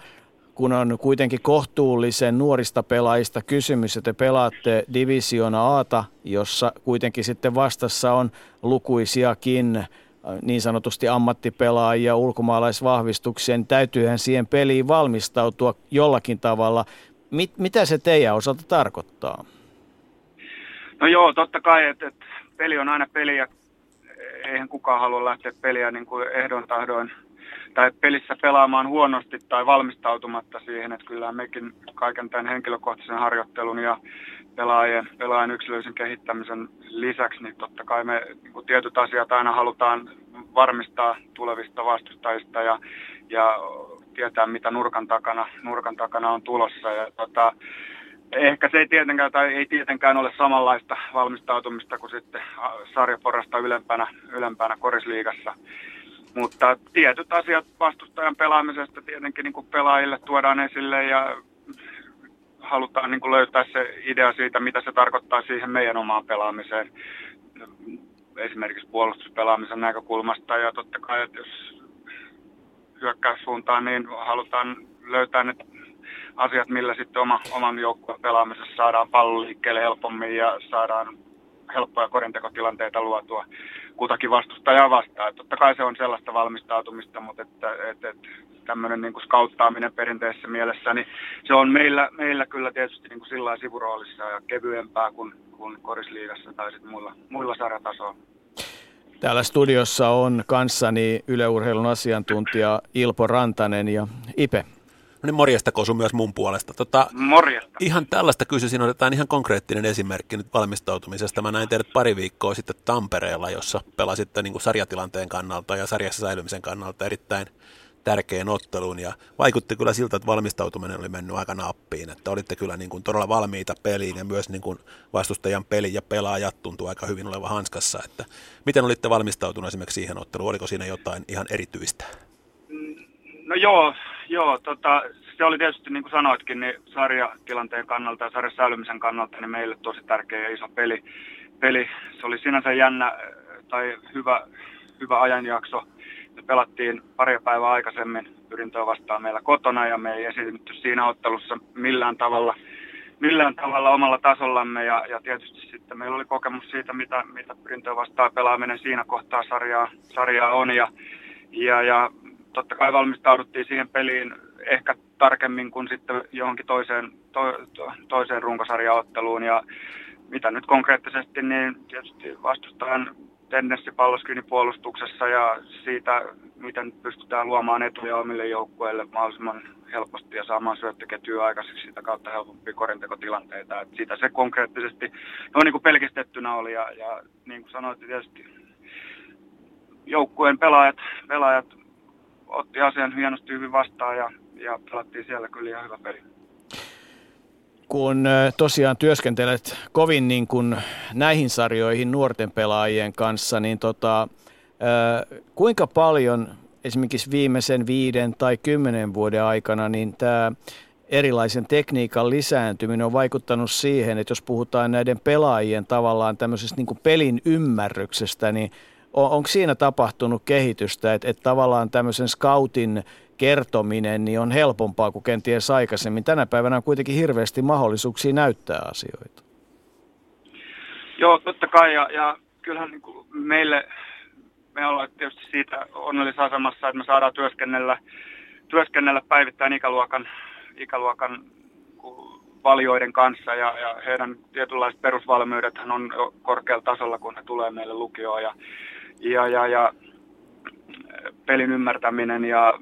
kun on kuitenkin kohtuullisen nuorista pelaajista kysymys, että te pelaatte Divisiona Aata, jossa kuitenkin sitten vastassa on lukuisiakin niin sanotusti ammattipelaajia, ulkomaalaisvahvistuksia, niin täytyyhän siihen peliin valmistautua jollakin tavalla. Mit, mitä se teidän osalta tarkoittaa? No joo, totta kai, että, että peli on aina peli ja eihän kukaan halua lähteä peliä niin kuin ehdon tahdoin tai pelissä pelaamaan huonosti tai valmistautumatta siihen, että kyllä mekin kaiken tämän henkilökohtaisen harjoittelun ja pelaajien, pelaajien yksilöllisen kehittämisen lisäksi, niin totta kai me niin tietyt asiat aina halutaan varmistaa tulevista vastustajista ja, ja tietää, mitä nurkan takana, nurkan takana on tulossa. Ja, tota, ehkä se ei tietenkään, tai ei tietenkään ole samanlaista valmistautumista kuin sitten sarjaporasta ylempänä, ylempänä korisliigassa. Mutta tietyt asiat vastustajan pelaamisesta tietenkin niin pelaajille tuodaan esille ja halutaan niin kuin löytää se idea siitä, mitä se tarkoittaa siihen meidän omaan pelaamiseen. Esimerkiksi puolustuspelaamisen näkökulmasta ja totta kai, että jos hyökkäyssuuntaan, niin halutaan löytää ne asiat, millä sitten oma, oman joukkueen pelaamisessa saadaan pallo liikkeelle helpommin ja saadaan helppoja korintekotilanteita luotua kutakin vastustajaa vastaan. Että totta kai se on sellaista valmistautumista, mutta että, että, että tämmöinen niin skauttaaminen perinteisessä mielessä, niin se on meillä, meillä kyllä tietysti niin kuin sillä sivuroolissa ja kevyempää kuin, kuin korisliigassa tai sitten muilla, muilla sarjatasoilla. Täällä studiossa on kanssani yleurheilun asiantuntija Ilpo Rantanen ja Ipe. No niin morjesta Kosu myös mun puolesta. Tota, morjesta. Ihan tällaista kysyisin, otetaan ihan konkreettinen esimerkki nyt valmistautumisesta. Mä näin teidät pari viikkoa sitten Tampereella, jossa pelasitte niin kuin sarjatilanteen kannalta ja sarjassa säilymisen kannalta erittäin tärkeän otteluun ja vaikutti kyllä siltä, että valmistautuminen oli mennyt aika nappiin, että olitte kyllä niin kuin todella valmiita peliin ja myös niin kuin vastustajan peli ja pelaajat tuntuu aika hyvin oleva hanskassa, että miten olitte valmistautuneet esimerkiksi siihen otteluun, oliko siinä jotain ihan erityistä? No joo, joo tota, se oli tietysti niin kuin sanoitkin, niin sarjatilanteen kannalta ja sarjan säilymisen kannalta niin meille tosi tärkeä ja iso peli. peli. Se oli sinänsä jännä tai hyvä, hyvä ajanjakso. Me pelattiin pari päivää aikaisemmin pyrintöä vastaan meillä kotona ja me ei esitetty siinä ottelussa millään tavalla, millään tavalla omalla tasollamme ja, ja tietysti sitten meillä oli kokemus siitä, mitä, mitä pyrintöä vastaan pelaaminen siinä kohtaa sarjaa, sarjaa on ja, ja, ja totta kai valmistauduttiin siihen peliin ehkä tarkemmin kuin sitten johonkin toiseen, to, to, toiseen runkosarjaotteluun. Ja mitä nyt konkreettisesti, niin tietysti vastustajan tendenssi puolustuksessa ja siitä, miten pystytään luomaan etuja omille joukkueille mahdollisimman helposti ja saamaan syöttöketjuja aikaiseksi sitä kautta helpompia korintekotilanteita. Et siitä se konkreettisesti no, niin kuin pelkistettynä oli ja, ja niin kuin sanoit, tietysti joukkueen pelaajat, pelaajat otti asian hienosti hyvin vastaan ja, ja pelattiin siellä kyllä ihan hyvä peli. Kun tosiaan työskentelet kovin niin kuin näihin sarjoihin nuorten pelaajien kanssa, niin tota, kuinka paljon esimerkiksi viimeisen viiden tai kymmenen vuoden aikana niin tämä erilaisen tekniikan lisääntyminen on vaikuttanut siihen, että jos puhutaan näiden pelaajien tavallaan tämmöisestä niin kuin pelin ymmärryksestä, niin on, onko siinä tapahtunut kehitystä, että, että tavallaan tämmöisen scoutin kertominen niin on helpompaa kuin kenties aikaisemmin. Tänä päivänä on kuitenkin hirveästi mahdollisuuksia näyttää asioita. Joo, totta kai. Ja, ja kyllähän niin kuin meille, me ollaan tietysti siitä onnellisessa asemassa, että me saadaan työskennellä, työskennellä päivittäin ikäluokan, ikäluokan valioiden kanssa ja, ja heidän tietynlaiset perusvalmiudethan on korkealla tasolla, kun he tulee meille lukioon ja, ja, ja, ja pelin ymmärtäminen ja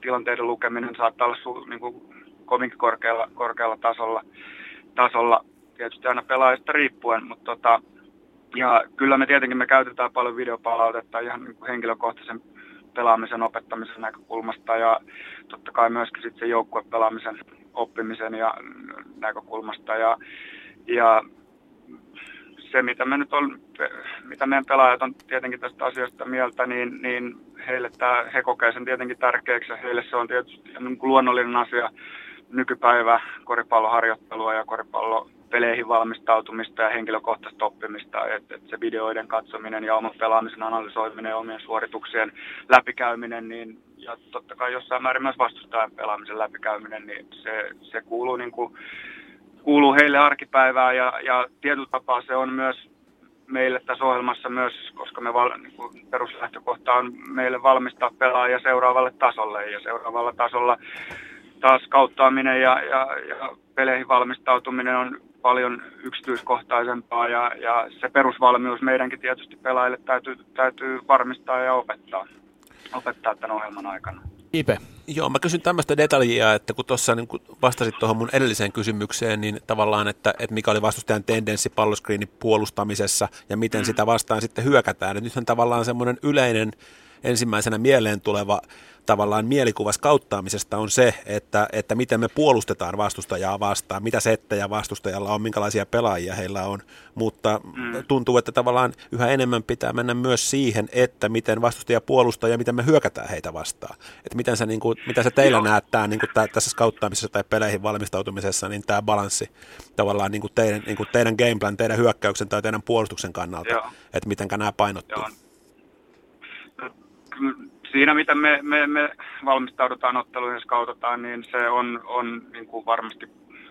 tilanteiden lukeminen saattaa olla su, niin kuin kovinkin korkealla, korkealla tasolla, tasolla, tietysti aina pelaajista riippuen, mutta tota, ja kyllä me tietenkin me käytetään paljon videopalautetta ihan niin kuin henkilökohtaisen pelaamisen opettamisen näkökulmasta ja totta kai myöskin sitten se joukkuepelaamisen oppimisen ja näkökulmasta. Ja, ja se, mitä me nyt on, mitä meidän pelaajat on tietenkin tästä asiasta mieltä, niin, niin heille tämä, he kokee sen tietenkin tärkeäksi ja heille se on tietysti niin kuin luonnollinen asia. Nykypäivä koripalloharjoittelua ja koripallopeleihin valmistautumista ja henkilökohtaista oppimista, että et se videoiden katsominen ja oman pelaamisen analysoiminen ja omien suorituksien läpikäyminen, niin ja totta kai jossain määrin myös vastustajan pelaamisen läpikäyminen, niin se, se kuuluu, niin kuin, kuuluu heille arkipäivään ja, ja tietyllä tapaa se on myös meille tässä ohjelmassa myös, koska me val, niin kuin peruslähtökohta on meille valmistaa pelaajia seuraavalle tasolle ja seuraavalla tasolla taas kauttaaminen ja, ja, ja peleihin valmistautuminen on paljon yksityiskohtaisempaa ja, ja se perusvalmius meidänkin tietysti pelaajille täytyy, täytyy varmistaa ja opettaa, opettaa tämän ohjelman aikana. Ipe. Joo, mä kysyn tämmöistä detaljia, että kun tuossa niin vastasit tuohon mun edelliseen kysymykseen, niin tavallaan, että, että mikä oli vastustajan tendenssi palloskriinin puolustamisessa ja miten mm. sitä vastaan sitten hyökätään. Et nythän tavallaan semmoinen yleinen ensimmäisenä mieleen tuleva tavallaan mielikuva skauttaamisesta on se, että, että miten me puolustetaan vastustajaa vastaan, mitä settejä vastustajalla on, minkälaisia pelaajia heillä on, mutta mm. tuntuu, että tavallaan yhä enemmän pitää mennä myös siihen, että miten vastustaja puolustaa ja miten me hyökätään heitä vastaan. Että miten sä, niin kuin, mitä sä teillä näet tää, niin kuin tää, tässä skauttaamisessa tai peleihin valmistautumisessa, niin tämä balanssi tavallaan niin kuin teidän, niin kuin teidän gameplan, teidän hyökkäyksen tai teidän puolustuksen kannalta, Joo. että miten nämä painottuu. Joo siinä, miten me, me, me valmistaudutaan otteluihin ja skautetaan, niin se on, on niin kuin varmasti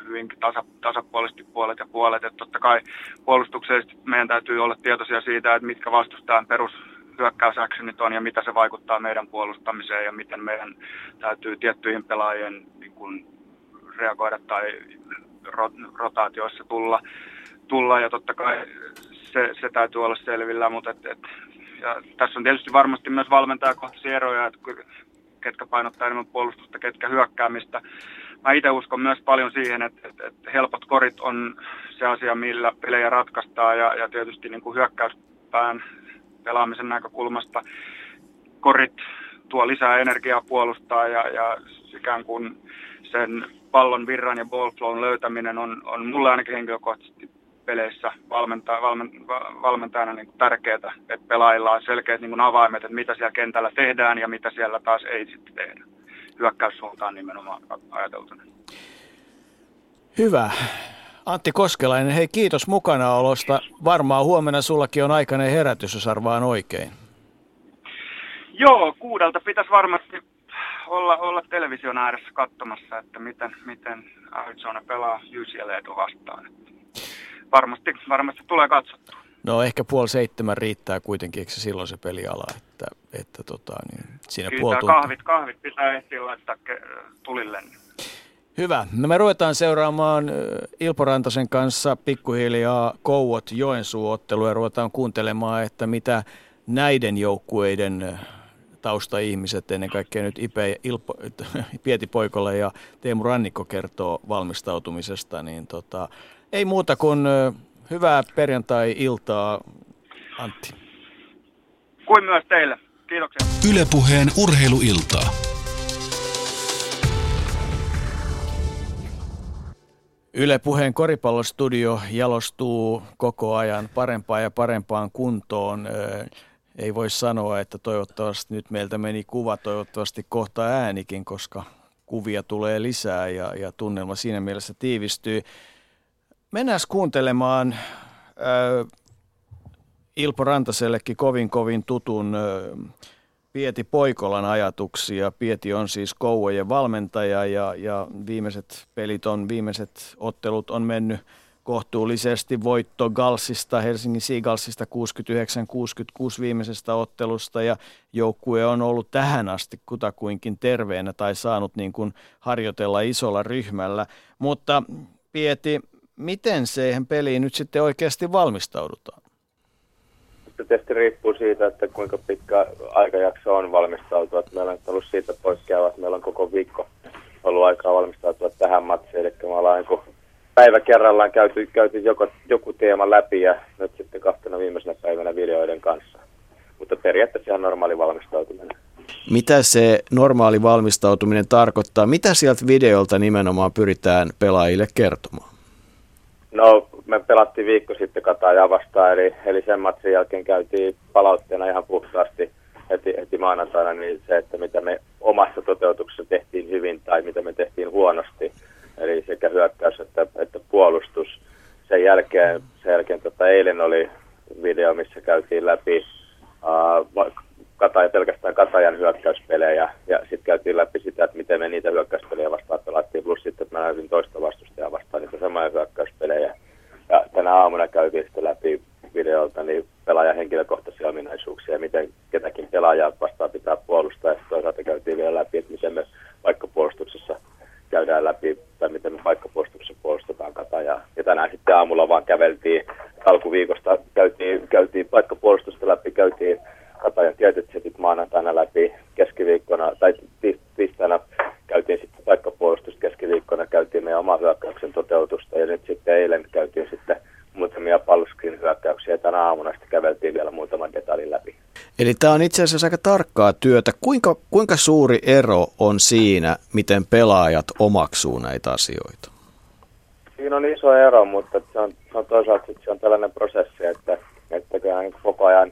hyvinkin tasa, tasapuolisesti puolet ja puolet. Että totta kai puolustuksellisesti meidän täytyy olla tietoisia siitä, että mitkä vastustajan perus hyökkäysactionit on ja mitä se vaikuttaa meidän puolustamiseen ja miten meidän täytyy tiettyihin pelaajien niin kuin reagoida tai rotaatioissa tulla. tulla ja totta kai se, se täytyy olla selvillä, mutta et, et ja tässä on tietysti varmasti myös valmentajakohtaisia eroja, että ketkä painottaa enemmän puolustusta, ketkä hyökkäämistä. Mä itse uskon myös paljon siihen, että, että, että helpot korit on se asia, millä pelejä ratkaistaan ja, ja tietysti niin kuin hyökkäyspään pelaamisen näkökulmasta korit tuo lisää energiaa puolustaa ja, ja ikään kuin sen pallon virran ja ballflown löytäminen on, on mulle ainakin henkilökohtaisesti peleissä valmentaa, valmen, valmentajana niin tärkeää, että pelaajilla on selkeät niin avaimet, että mitä siellä kentällä tehdään ja mitä siellä taas ei sitten tehdä. Hyökkäyssuuntaan nimenomaan ajateltuna. Hyvä. Antti Koskelainen, hei kiitos mukanaolosta. Varmaan huomenna sullakin on aikainen herätys, jos arvaan oikein. Joo, kuudelta pitäisi varmasti olla, olla television ääressä katsomassa, että miten, miten Arizona pelaa UCLA vastaan varmasti, varmasti tulee katsottua. No ehkä puoli seitsemän riittää kuitenkin, eikö se silloin se peliala, että, että tota, niin siinä Kyllä puoli kahvit, kahvit pitää ehtiä laittaa tulille. Hyvä. No me ruvetaan seuraamaan Ilpo Rantasen kanssa pikkuhiljaa Kouot Joensuu-ottelu ja ruvetaan kuuntelemaan, että mitä näiden joukkueiden taustaihmiset, ennen kaikkea nyt Ipe, Ilpo, [LAUGHS] Pieti Poikola ja Teemu Rannikko kertoo valmistautumisesta, niin tota, ei muuta kuin hyvää perjantai-iltaa, Antti. Kuin myös teille. Kiitoksia. Ylepuheen urheiluiltaa. Yle Puheen koripallostudio jalostuu koko ajan parempaan ja parempaan kuntoon. Ei voi sanoa, että toivottavasti nyt meiltä meni kuva, toivottavasti kohta äänikin, koska kuvia tulee lisää ja, ja tunnelma siinä mielessä tiivistyy. Mennään kuuntelemaan äh, Ilpo Rantasellekin kovin kovin tutun äh, Pieti Poikolan ajatuksia. Pieti on siis Kouvojen valmentaja ja, ja viimeiset pelit on, viimeiset ottelut on mennyt kohtuullisesti voitto Galsista, Helsingin Seagalsista 69-66 viimeisestä ottelusta ja joukkue on ollut tähän asti kutakuinkin terveenä tai saanut niin kuin harjoitella isolla ryhmällä. Mutta Pieti, miten siihen peliin nyt sitten oikeasti valmistaudutaan? Se tietysti riippuu siitä, että kuinka pitkä aikajakso on valmistautua. Meillä on ollut siitä poikkeava, että meillä on koko viikko ollut aikaa valmistautua tähän matsiin. Eli me ollaan niin päivä kerrallaan käyty, käyty joko, joku teema läpi ja nyt sitten kahtena viimeisenä päivänä videoiden kanssa. Mutta periaatteessa ihan normaali valmistautuminen. Mitä se normaali valmistautuminen tarkoittaa? Mitä sieltä videolta nimenomaan pyritään pelaajille kertomaan? No, me pelattiin viikko sitten Katajaa vastaan, eli, eli sen matsin jälkeen käytiin palautteena ihan puhtaasti heti, heti maanantaina niin se, että mitä me omassa toteutuksessa tehtiin hyvin tai mitä me tehtiin huonosti. Eli sekä hyökkäys että, että puolustus. Sen jälkeen, sen jälkeen tota, eilen oli video, missä käytiin läpi uh, Kataja, pelkästään Katajan hyökkäyspelejä ja sitten käytiin läpi sitä, että miten me niitä hyökkäyspelejä vastaan pelattiin, plus sitten, että mä näytin toista vastustajaa vastaan niitä samoja hyökkäyspelejä. Ja tänä aamuna käytiin sitten läpi videolta niin pelaajan henkilökohtaisia ominaisuuksia miten ketäkin pelaajaa vastaan pitää puolustaa. Ja toisaalta käytiin vielä läpi, että miten me vaikka puolustuksessa käydään läpi tai miten me paikkapuolustuksessa puolustetaan katajaa. Ja tänään sitten aamulla vaan käveltiin alkuviikosta, käytiin, käytiin paikkapuolustusta läpi, käytiin katajan tietyt setit maanantaina läpi keskiviikkona tai tiistaina käytiin sitten paikkapuolustus keskiviikkona, käytiin meidän oma hyökkäyksen toteutusta ja nyt sitten eilen käytiin sitten muutamia palluskin hyökkäyksiä ja tänä aamuna sitten käveltiin vielä muutaman detaljin läpi. Eli tämä on itse asiassa aika tarkkaa työtä. Kuinka, kuinka suuri ero on siinä, miten pelaajat omaksuu näitä asioita? Siinä on iso ero, mutta se on, se on toisaalta se on tällainen prosessi, että, että niin koko ajan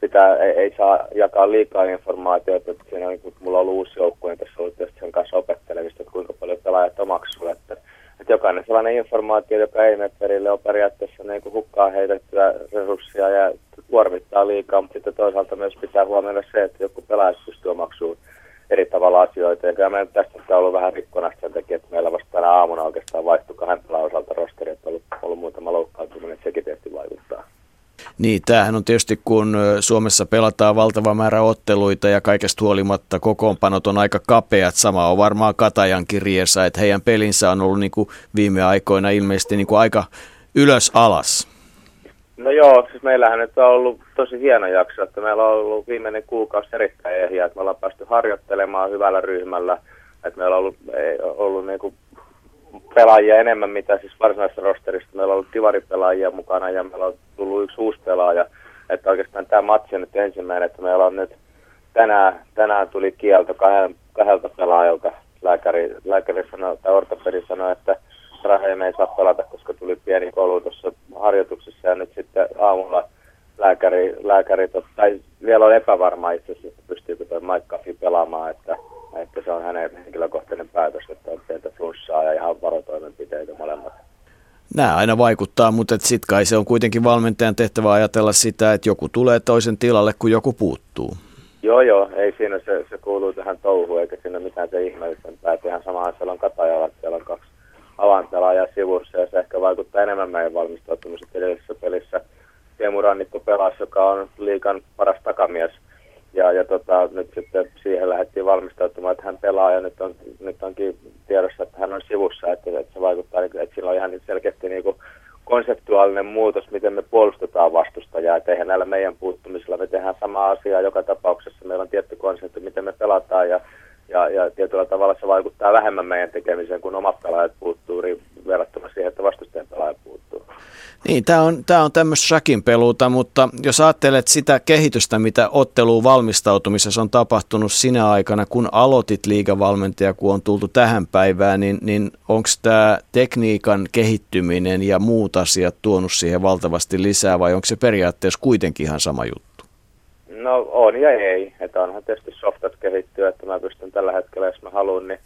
pitää, ei, ei, saa jakaa liikaa informaatiota. Että siinä on, niin kun mulla on ollut uusi joukkue, niin tässä on ollut sen kanssa opettelemista, että kuinka paljon pelaajat omaksuu. Että, että jokainen sellainen informaatio, joka ei mene perille, on periaatteessa niin kuin hukkaa heitettyä resursseja ja kuormittaa liikaa, mutta sitten toisaalta myös pitää huomioida se, että joku pelaaja pystyy omaksumaan eri tavalla asioita. Ja meidän tästä on ollut vähän rikkona sen takia, että meillä vasta tänä aamuna oikeastaan vaihtui kahden pelaajan osalta rosteri, että on ollut, ollut muutama loukkaantuminen, että sekin tietysti vaikuttaa. Niin, tämähän on tietysti, kun Suomessa pelataan valtava määrä otteluita ja kaikesta huolimatta kokoonpanot on aika kapeat. Sama on varmaan Katajan kirjeessä, että heidän pelinsä on ollut niin kuin viime aikoina ilmeisesti niin kuin aika ylös alas. No joo, siis meillähän nyt on ollut tosi hieno jakso, että meillä on ollut viimeinen kuukausi erittäin ehjä, että me ollaan päästy harjoittelemaan hyvällä ryhmällä, että meillä on ollut, ei, ollut niin pelaajia enemmän, mitä siis varsinaisessa rosterista. Meillä on ollut tivaripelaajia mukana ja meillä on tullut yksi uusi pelaaja. Että oikeastaan tämä matsi on nyt ensimmäinen, että meillä on nyt tänään, tänään tuli kielto kahden, kahdelta pelaajalta. Lääkäri, lääkäri sanoi, tai ortopedi sanoi, että Raheen ei saa pelata, koska tuli pieni kolu tuossa harjoituksessa ja nyt sitten aamulla lääkäri, lääkäri tai vielä on epävarma itse asiassa, pystyykö tuo Mike Caffey pelaamaan, että, että se on hänen henkilökohtainen päätös, että on pientä flussaa ja ihan varotoimenpiteitä molemmat. Nämä aina vaikuttaa, mutta sitten kai se on kuitenkin valmentajan tehtävä ajatella sitä, että joku tulee toisen tilalle, kun joku puuttuu. Joo, joo, ei siinä se, se kuuluu tähän touhuun, eikä siinä mitään se ihmeellisempää. Että ihan samaan siellä on Katajalla, siellä on kaksi avainpelaajaa sivussa, ja se ehkä vaikuttaa enemmän meidän valmistautumiseen edellisessä pelissä. Teemu Rannikko pelasi, joka on liikan paras takamies, ja, ja tota, nyt sitten siihen lähdettiin valmistautumaan, että hän pelaa ja nyt, on, nyt onkin tiedossa, että hän on sivussa, että, että se vaikuttaa, että sillä on ihan selkeästi niin kuin konseptuaalinen muutos, miten me puolustetaan vastustajaa, että eihän näillä meidän puuttumisilla me tehdään samaa asiaa joka tapauksessa. Meillä on tietty konsepti, miten me pelataan ja, ja, ja tietyllä tavalla se vaikuttaa vähemmän meidän tekemiseen, kun omat pelaajat puuttuu verrattuna siihen, että vastustajan pelaaja puuttuu. Niin, tämä on, tämä on tämmöistä shakin peluuta, mutta jos ajattelet sitä kehitystä, mitä otteluun valmistautumisessa on tapahtunut sinä aikana, kun aloitit liigavalmentaja, kun on tultu tähän päivään, niin, niin onko tämä tekniikan kehittyminen ja muut asiat tuonut siihen valtavasti lisää vai onko se periaatteessa kuitenkin ihan sama juttu? No on ja ei. Että onhan tietysti softat kehittyä, että mä pystyn tällä hetkellä, jos mä haluan, niin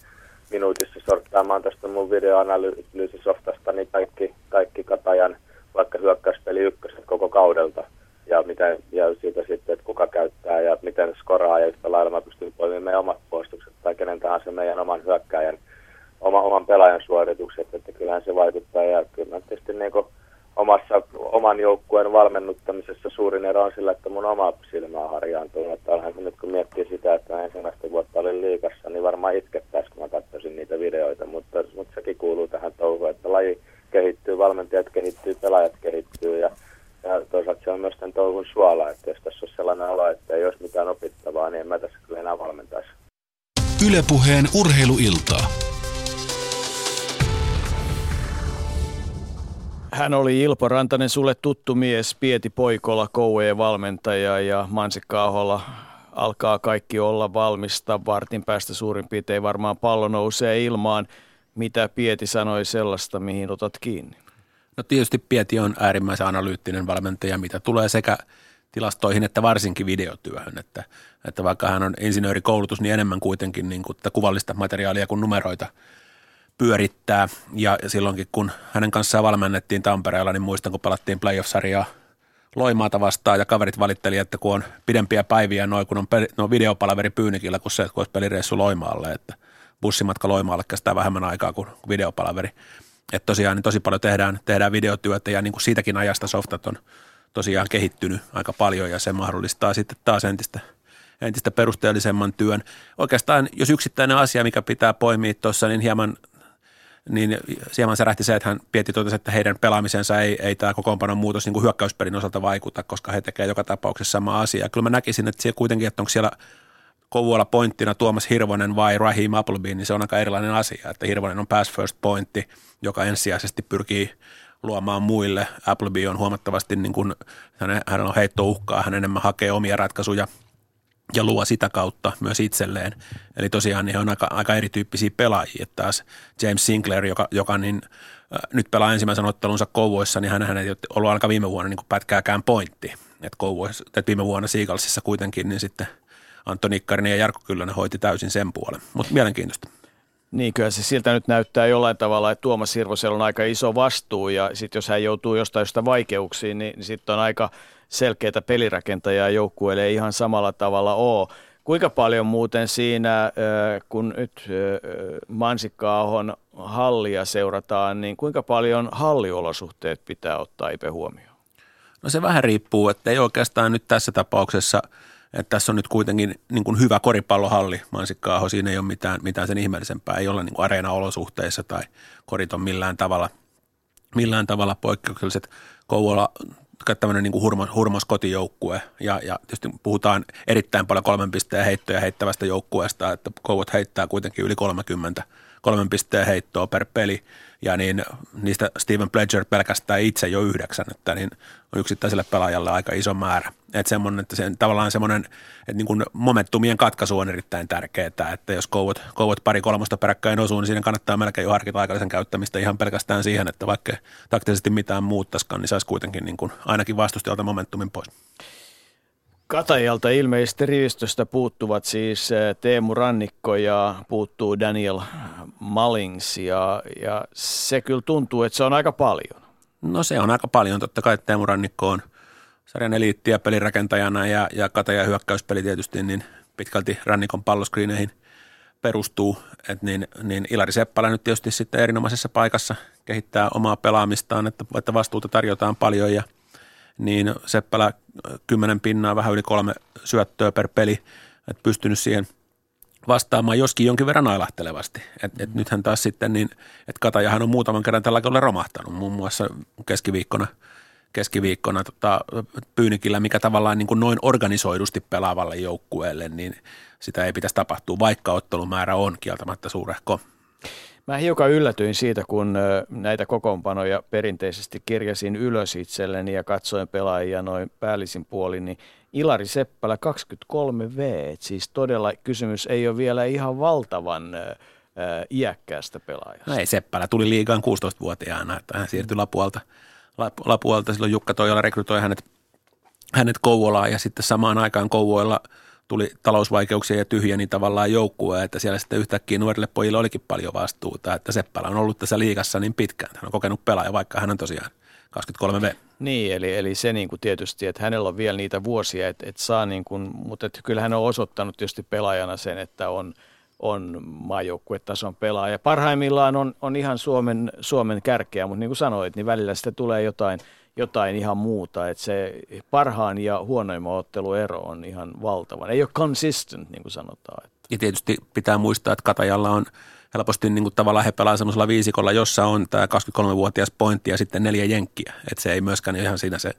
minuutissa sorttaamaan tästä mun videoanalyysisoftasta niin kaikki, kaikki Katajan – vaikka hyökkäyspeli ykköset koko kaudelta ja, miten, ja siitä sitten, että kuka käyttää ja miten skoraa ja yhtä lailla mä pystyn poimimaan meidän omat puolustukset tai kenen tahansa meidän oman hyökkäjän oma, oman pelaajan suoritukset, että kyllähän se vaikuttaa ja kyllä tietysti niin kuin omassa, oman joukkueen valmennuttamisessa suurin ero on sillä, että mun oma silmä on harjaantunut. Että onhan se nyt kun miettii sitä, että ensimmäistä vuotta olin liikassa, niin varmaan itkettäisiin, kun mä katsoisin niitä videoita, mutta, mutta sekin kuuluu tähän touhuun, että laji kehittyy, valmentajat kehittyy, pelaajat kehittyy ja, ja toisaalta se on myös tämän touhun suola, että jos tässä on sellainen olo, että ei olisi mitään opittavaa, niin en mä tässä kyllä enää valmentaisi. Ylepuheen urheiluiltaa. Hän oli Ilpo Rantanen, sulle tuttu mies, Pieti Poikola, Koueen valmentaja ja Mansikka alkaa kaikki olla valmista. Vartin päästä suurin piirtein varmaan pallo nousee ilmaan. Mitä Pieti sanoi sellaista, mihin otat kiinni? No tietysti Pieti on äärimmäisen analyyttinen valmentaja, mitä tulee sekä tilastoihin että varsinkin videotyöhön. Että, että vaikka hän on insinöörikoulutus, niin enemmän kuitenkin niin kuin kuvallista materiaalia kuin numeroita – pyörittää. Ja silloinkin, kun hänen kanssaan valmennettiin Tampereella, niin muistan, kun palattiin playoff-sarjaa Loimaata vastaan ja kaverit valitteli, että kun on pidempiä päiviä noin, kun on no videopalaveri Pyynikillä, kun se, kun olisi pelireissu Loimaalle, että bussimatka Loimaalle kestää vähemmän aikaa kuin videopalaveri. Että tosiaan niin tosi paljon tehdään, tehdään videotyötä ja niin kuin siitäkin ajasta softat on tosiaan kehittynyt aika paljon ja se mahdollistaa sitten taas entistä, entistä perusteellisemman työn. Oikeastaan jos yksittäinen asia, mikä pitää poimia tuossa, niin hieman niin hieman särähti se, että hän pietti totesi, että heidän pelaamisensa ei, ei tämä kokoonpanon muutos niin hyökkäyspelin osalta vaikuta, koska he tekevät joka tapauksessa sama asia. Kyllä mä näkisin, että siellä kuitenkin, että onko siellä kovualla pointtina Tuomas Hirvonen vai Raheem Appleby, niin se on aika erilainen asia, että Hirvonen on pass first pointti, joka ensisijaisesti pyrkii luomaan muille. Appleby on huomattavasti, niin kuin, hänellä on heittouhkaa, hän enemmän hakee omia ratkaisuja – ja luo sitä kautta myös itselleen. Eli tosiaan he on aika, aika erityyppisiä pelaajia. Että taas James Sinclair, joka, joka niin, äh, nyt pelaa ensimmäisen ottelunsa Kouvoissa, niin hän, ei ollut aika viime vuonna niin pätkääkään pointti. Että, Kouvoissa, että viime vuonna Siikalsissa kuitenkin niin sitten Antoni Ikkarinen ja Jarkko Kyllönen hoiti täysin sen puolen. Mutta mielenkiintoista. Niin kyllä se siltä nyt näyttää jollain tavalla, että Tuomas Hirvosella on aika iso vastuu ja sitten jos hän joutuu jostain jostain vaikeuksiin, niin, niin sitten on aika selkeitä pelirakentajaa joukkueelle ei ihan samalla tavalla ole. Kuinka paljon muuten siinä, kun nyt Mansikkaahon hallia seurataan, niin kuinka paljon halliolosuhteet pitää ottaa Ipe huomioon? No se vähän riippuu, että ei oikeastaan nyt tässä tapauksessa – että tässä on nyt kuitenkin niin kuin hyvä koripallohalli Mansikkaaho, siinä ei ole mitään, mitään sen ihmeellisempää, ei ole niin kuin areena-olosuhteissa tai korit on millään tavalla, millään tavalla poikkeukselliset. Kouvola tämmöinen niin hurmos, hurmos kotijoukkue. Ja, ja tietysti puhutaan erittäin paljon kolmen pisteen heittoja heittävästä joukkueesta, että Kouvot heittää kuitenkin yli 30 kolmen pisteen heittoa per peli ja niin niistä Steven Pledger pelkästään itse jo yhdeksän, että niin on yksittäiselle pelaajalle aika iso määrä. Että semmoinen, että sen, tavallaan semmoinen, että niin momentumien katkaisu on erittäin tärkeää, että jos kouvot, kouvot pari kolmosta peräkkäin osuu, niin siinä kannattaa melkein jo harkita aikallisen käyttämistä ihan pelkästään siihen, että vaikka taktisesti mitään muuttaisikaan, niin saisi kuitenkin niin kuin ainakin vastustajalta momentumin pois. Katajalta ilmeisesti rivistöstä puuttuvat siis eh, Teemu Rannikko ja puuttuu Daniel Malings ja, ja se kyllä tuntuu, että se on aika paljon. No se on aika paljon. Totta kai Teemu Rannikko on sarjan eliittiä pelirakentajana ja, ja Katajan hyökkäyspeli tietysti niin pitkälti Rannikon palloskriineihin perustuu. Et niin, niin Ilari Seppälä nyt tietysti sitten erinomaisessa paikassa kehittää omaa pelaamistaan, että, että vastuuta tarjotaan paljon ja niin Seppälä kymmenen pinnaa, vähän yli kolme syöttöä per peli, että pystynyt siihen – vastaamaan joskin jonkin verran ailahtelevasti. Et, et nythän taas sitten niin, että Katajahan on muutaman kerran tällä kaudella romahtanut, muun muassa keskiviikkona, keskiviikkona tota, Pyynikillä, mikä tavallaan niin kuin noin organisoidusti pelaavalle joukkueelle, niin sitä ei pitäisi tapahtua, vaikka ottelumäärä on kieltämättä suurehko. Mä hiukan yllätyin siitä, kun näitä kokoonpanoja perinteisesti kirjasin ylös itselleni ja katsoin pelaajia noin päällisin puolin, niin Ilari Seppälä 23V, siis todella kysymys ei ole vielä ihan valtavan äh, iäkkäästä pelaajasta. No ei, Seppälä tuli liigaan 16-vuotiaana, että hän siirtyi Lapualta. Lapualta silloin Jukka Toijala rekrytoi hänet, hänet Kouvolaan ja sitten samaan aikaan Kouvoilla tuli talousvaikeuksia ja tyhjeni tavallaan joukkueen, että siellä sitten yhtäkkiä nuorille pojille olikin paljon vastuuta, että Seppälä on ollut tässä liigassa niin pitkään. Hän on kokenut pelaaja, vaikka hän on tosiaan 23V. Niin, eli, eli se niin kuin tietysti, että hänellä on vielä niitä vuosia, että, että saa niin kuin, mutta että kyllä hän on osoittanut tietysti pelaajana sen, että on, on maajoukkuetason pelaaja. Parhaimmillaan on, on ihan Suomen, Suomen kärkeä, mutta niin kuin sanoit, niin välillä sitten tulee jotain, jotain ihan muuta. Että se parhaan ja huonoimman otteluero on ihan valtava. Ei ole consistent, niin kuin sanotaan. Ja tietysti pitää muistaa, että Katajalla on helposti niin kuin tavallaan he pelaa semmoisella viisikolla, jossa on tämä 23-vuotias pointti ja sitten neljä jenkkiä. Että se ei myöskään ihan siinä se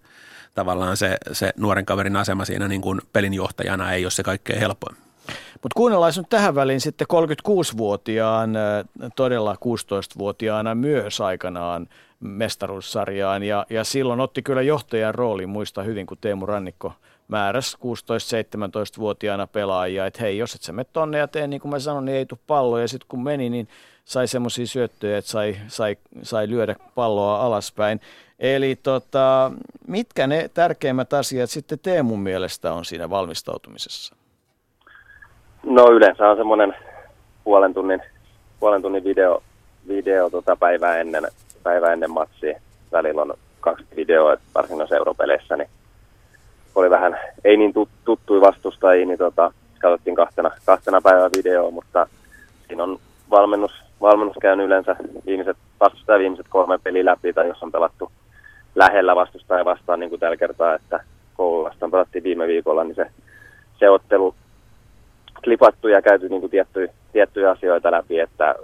tavallaan se, se nuoren kaverin asema siinä niin kuin pelinjohtajana ei ole se kaikkein helpoin. Mutta kuunnellaan nyt tähän väliin sitten 36-vuotiaan, todella 16-vuotiaana myös aikanaan mestaruussarjaan. Ja, ja silloin otti kyllä johtajan roolin, muista hyvin, kun Teemu Rannikko määräs 16-17-vuotiaana pelaajia, että hei, jos et sä mene tonne ja tee niin kuin mä sanoin, niin ei tule palloa. Ja sitten kun meni, niin sai semmoisia syöttöjä, että sai, sai, sai lyödä palloa alaspäin. Eli tota, mitkä ne tärkeimmät asiat sitten Teemun mielestä on siinä valmistautumisessa? No yleensä on semmoinen puolen tunnin, puolen tunnin video, video tota päivää, ennen, päivää ennen matsia. Välillä on kaksi videoa, varsinkin noissa europeleissä, niin oli vähän, ei niin tuttui vastustajia, niin tota, katsottiin kahtena, kahtena päivää videoa, mutta siinä on valmennus, valmennus käynyt yleensä viimeiset, vastustaja viimeiset kolme peliä läpi, tai jos on pelattu lähellä vastustaja vastaan, niin kuin tällä kertaa, että koululasta pelattiin viime viikolla, niin se, se ottelu klipattu ja käyty niin kuin tiettyjä, tiettyjä asioita läpi, että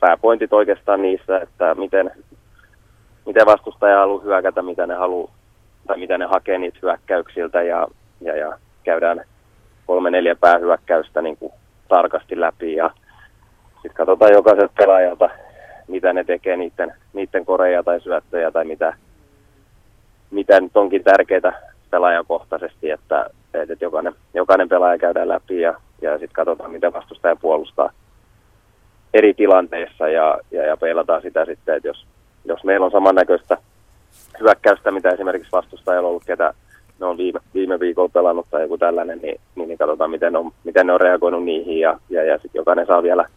pääpointit oikeastaan niissä, että miten, miten vastustaja haluaa hyökätä, mitä ne haluaa tai mitä ne hakee niitä hyökkäyksiltä ja, ja, ja käydään kolme neljä päähyökkäystä niin kuin tarkasti läpi ja sitten katsotaan jokaiselta pelaajalta, mitä ne tekee niiden, niiden koreja tai syöttöjä tai mitä, mitä nyt onkin tärkeää pelaajakohtaisesti, että, että jokainen, jokainen pelaaja käydään läpi ja, ja sitten katsotaan, miten vastustaja puolustaa eri tilanteissa ja, ja, ja peilataan sitä sitten, että jos, jos meillä on samannäköistä hyökkäystä, mitä esimerkiksi vastustajalla on ollut, ketä ne on viime, viime viikolla pelannut tai joku tällainen, niin, niin, niin katsotaan, miten, on, miten ne on reagoinut niihin ja, ja, ja sitten jokainen saa vielä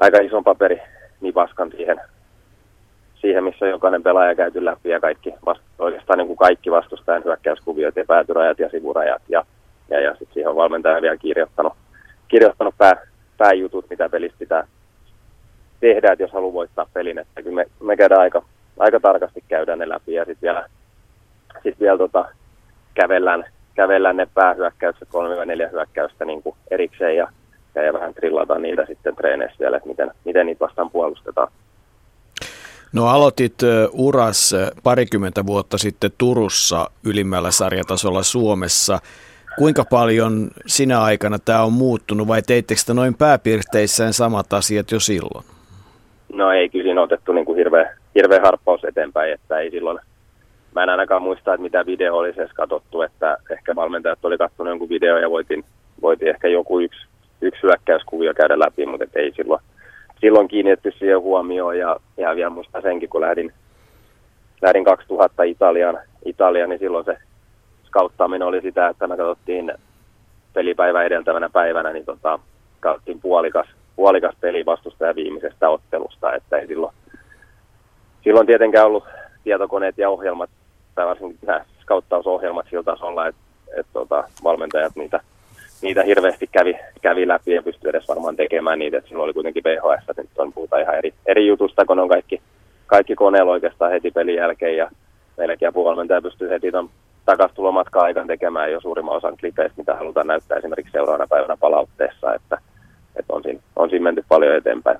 aika ison paperi nipaskan siihen, siihen, missä jokainen pelaaja käyty läpi ja kaikki, oikeastaan niin kuin kaikki vastustajan hyökkäyskuviot ja päätyrajat ja sivurajat ja, ja, ja sitten siihen on valmentaja vielä kirjoittanut, kirjoittanut pää, pääjutut, mitä pelistä pitää tehdä, että jos haluaa voittaa pelin, että kyllä me, me käydään aika, aika tarkasti käydään ne läpi ja sitten vielä, sit vielä tota, kävellään, kävellään ne päähyökkäykset, kolme neljä hyökkäystä niin kuin erikseen ja, ja, ja vähän trillataan niitä sitten treeneissä vielä, että miten, miten niitä vastaan puolustetaan. No aloitit uras parikymmentä vuotta sitten Turussa ylimmällä sarjatasolla Suomessa. Kuinka paljon sinä aikana tämä on muuttunut vai teittekö noin pääpiirteissään samat asiat jo silloin? No ei, kyllä siinä otettu niin kuin hirveä, hirveä harppaus eteenpäin, että ei silloin, mä en ainakaan muista, että mitä video olisi edes katsottu, että ehkä valmentajat oli katsonut jonkun video ja voitiin, voitiin ehkä joku yksi, yksi hyökkäyskuvio käydä läpi, mutta ei silloin, silloin kiinnitetty siihen huomioon ja, ja vielä muistan senkin, kun lähdin, lähdin 2000 Italiaan, Italiaan, niin silloin se skauttaaminen oli sitä, että me katsottiin pelipäivä edeltävänä päivänä, niin tota, katsottiin puolikas, puolikas peli vastustaja viimeisestä ottelusta, että ei silloin, silloin tietenkään ollut tietokoneet ja ohjelmat, tai varsinkin nämä skauttausohjelmat sillä tasolla, että, että tota, valmentajat niitä, niitä hirveästi kävi, kävi läpi ja pystyi edes varmaan tekemään niitä, että silloin oli kuitenkin VHS, että nyt on puhuta ihan eri, eri jutusta, kun on kaikki, kaikki koneella oikeastaan heti pelin jälkeen ja meilläkin apuvalmentaja pystyy heti tuon takastulomatkaa aikaan tekemään jo suurimman osan klipeistä, mitä halutaan näyttää esimerkiksi seuraavana päivänä palautteessa, että, että on, siinä, on siinä menty paljon eteenpäin.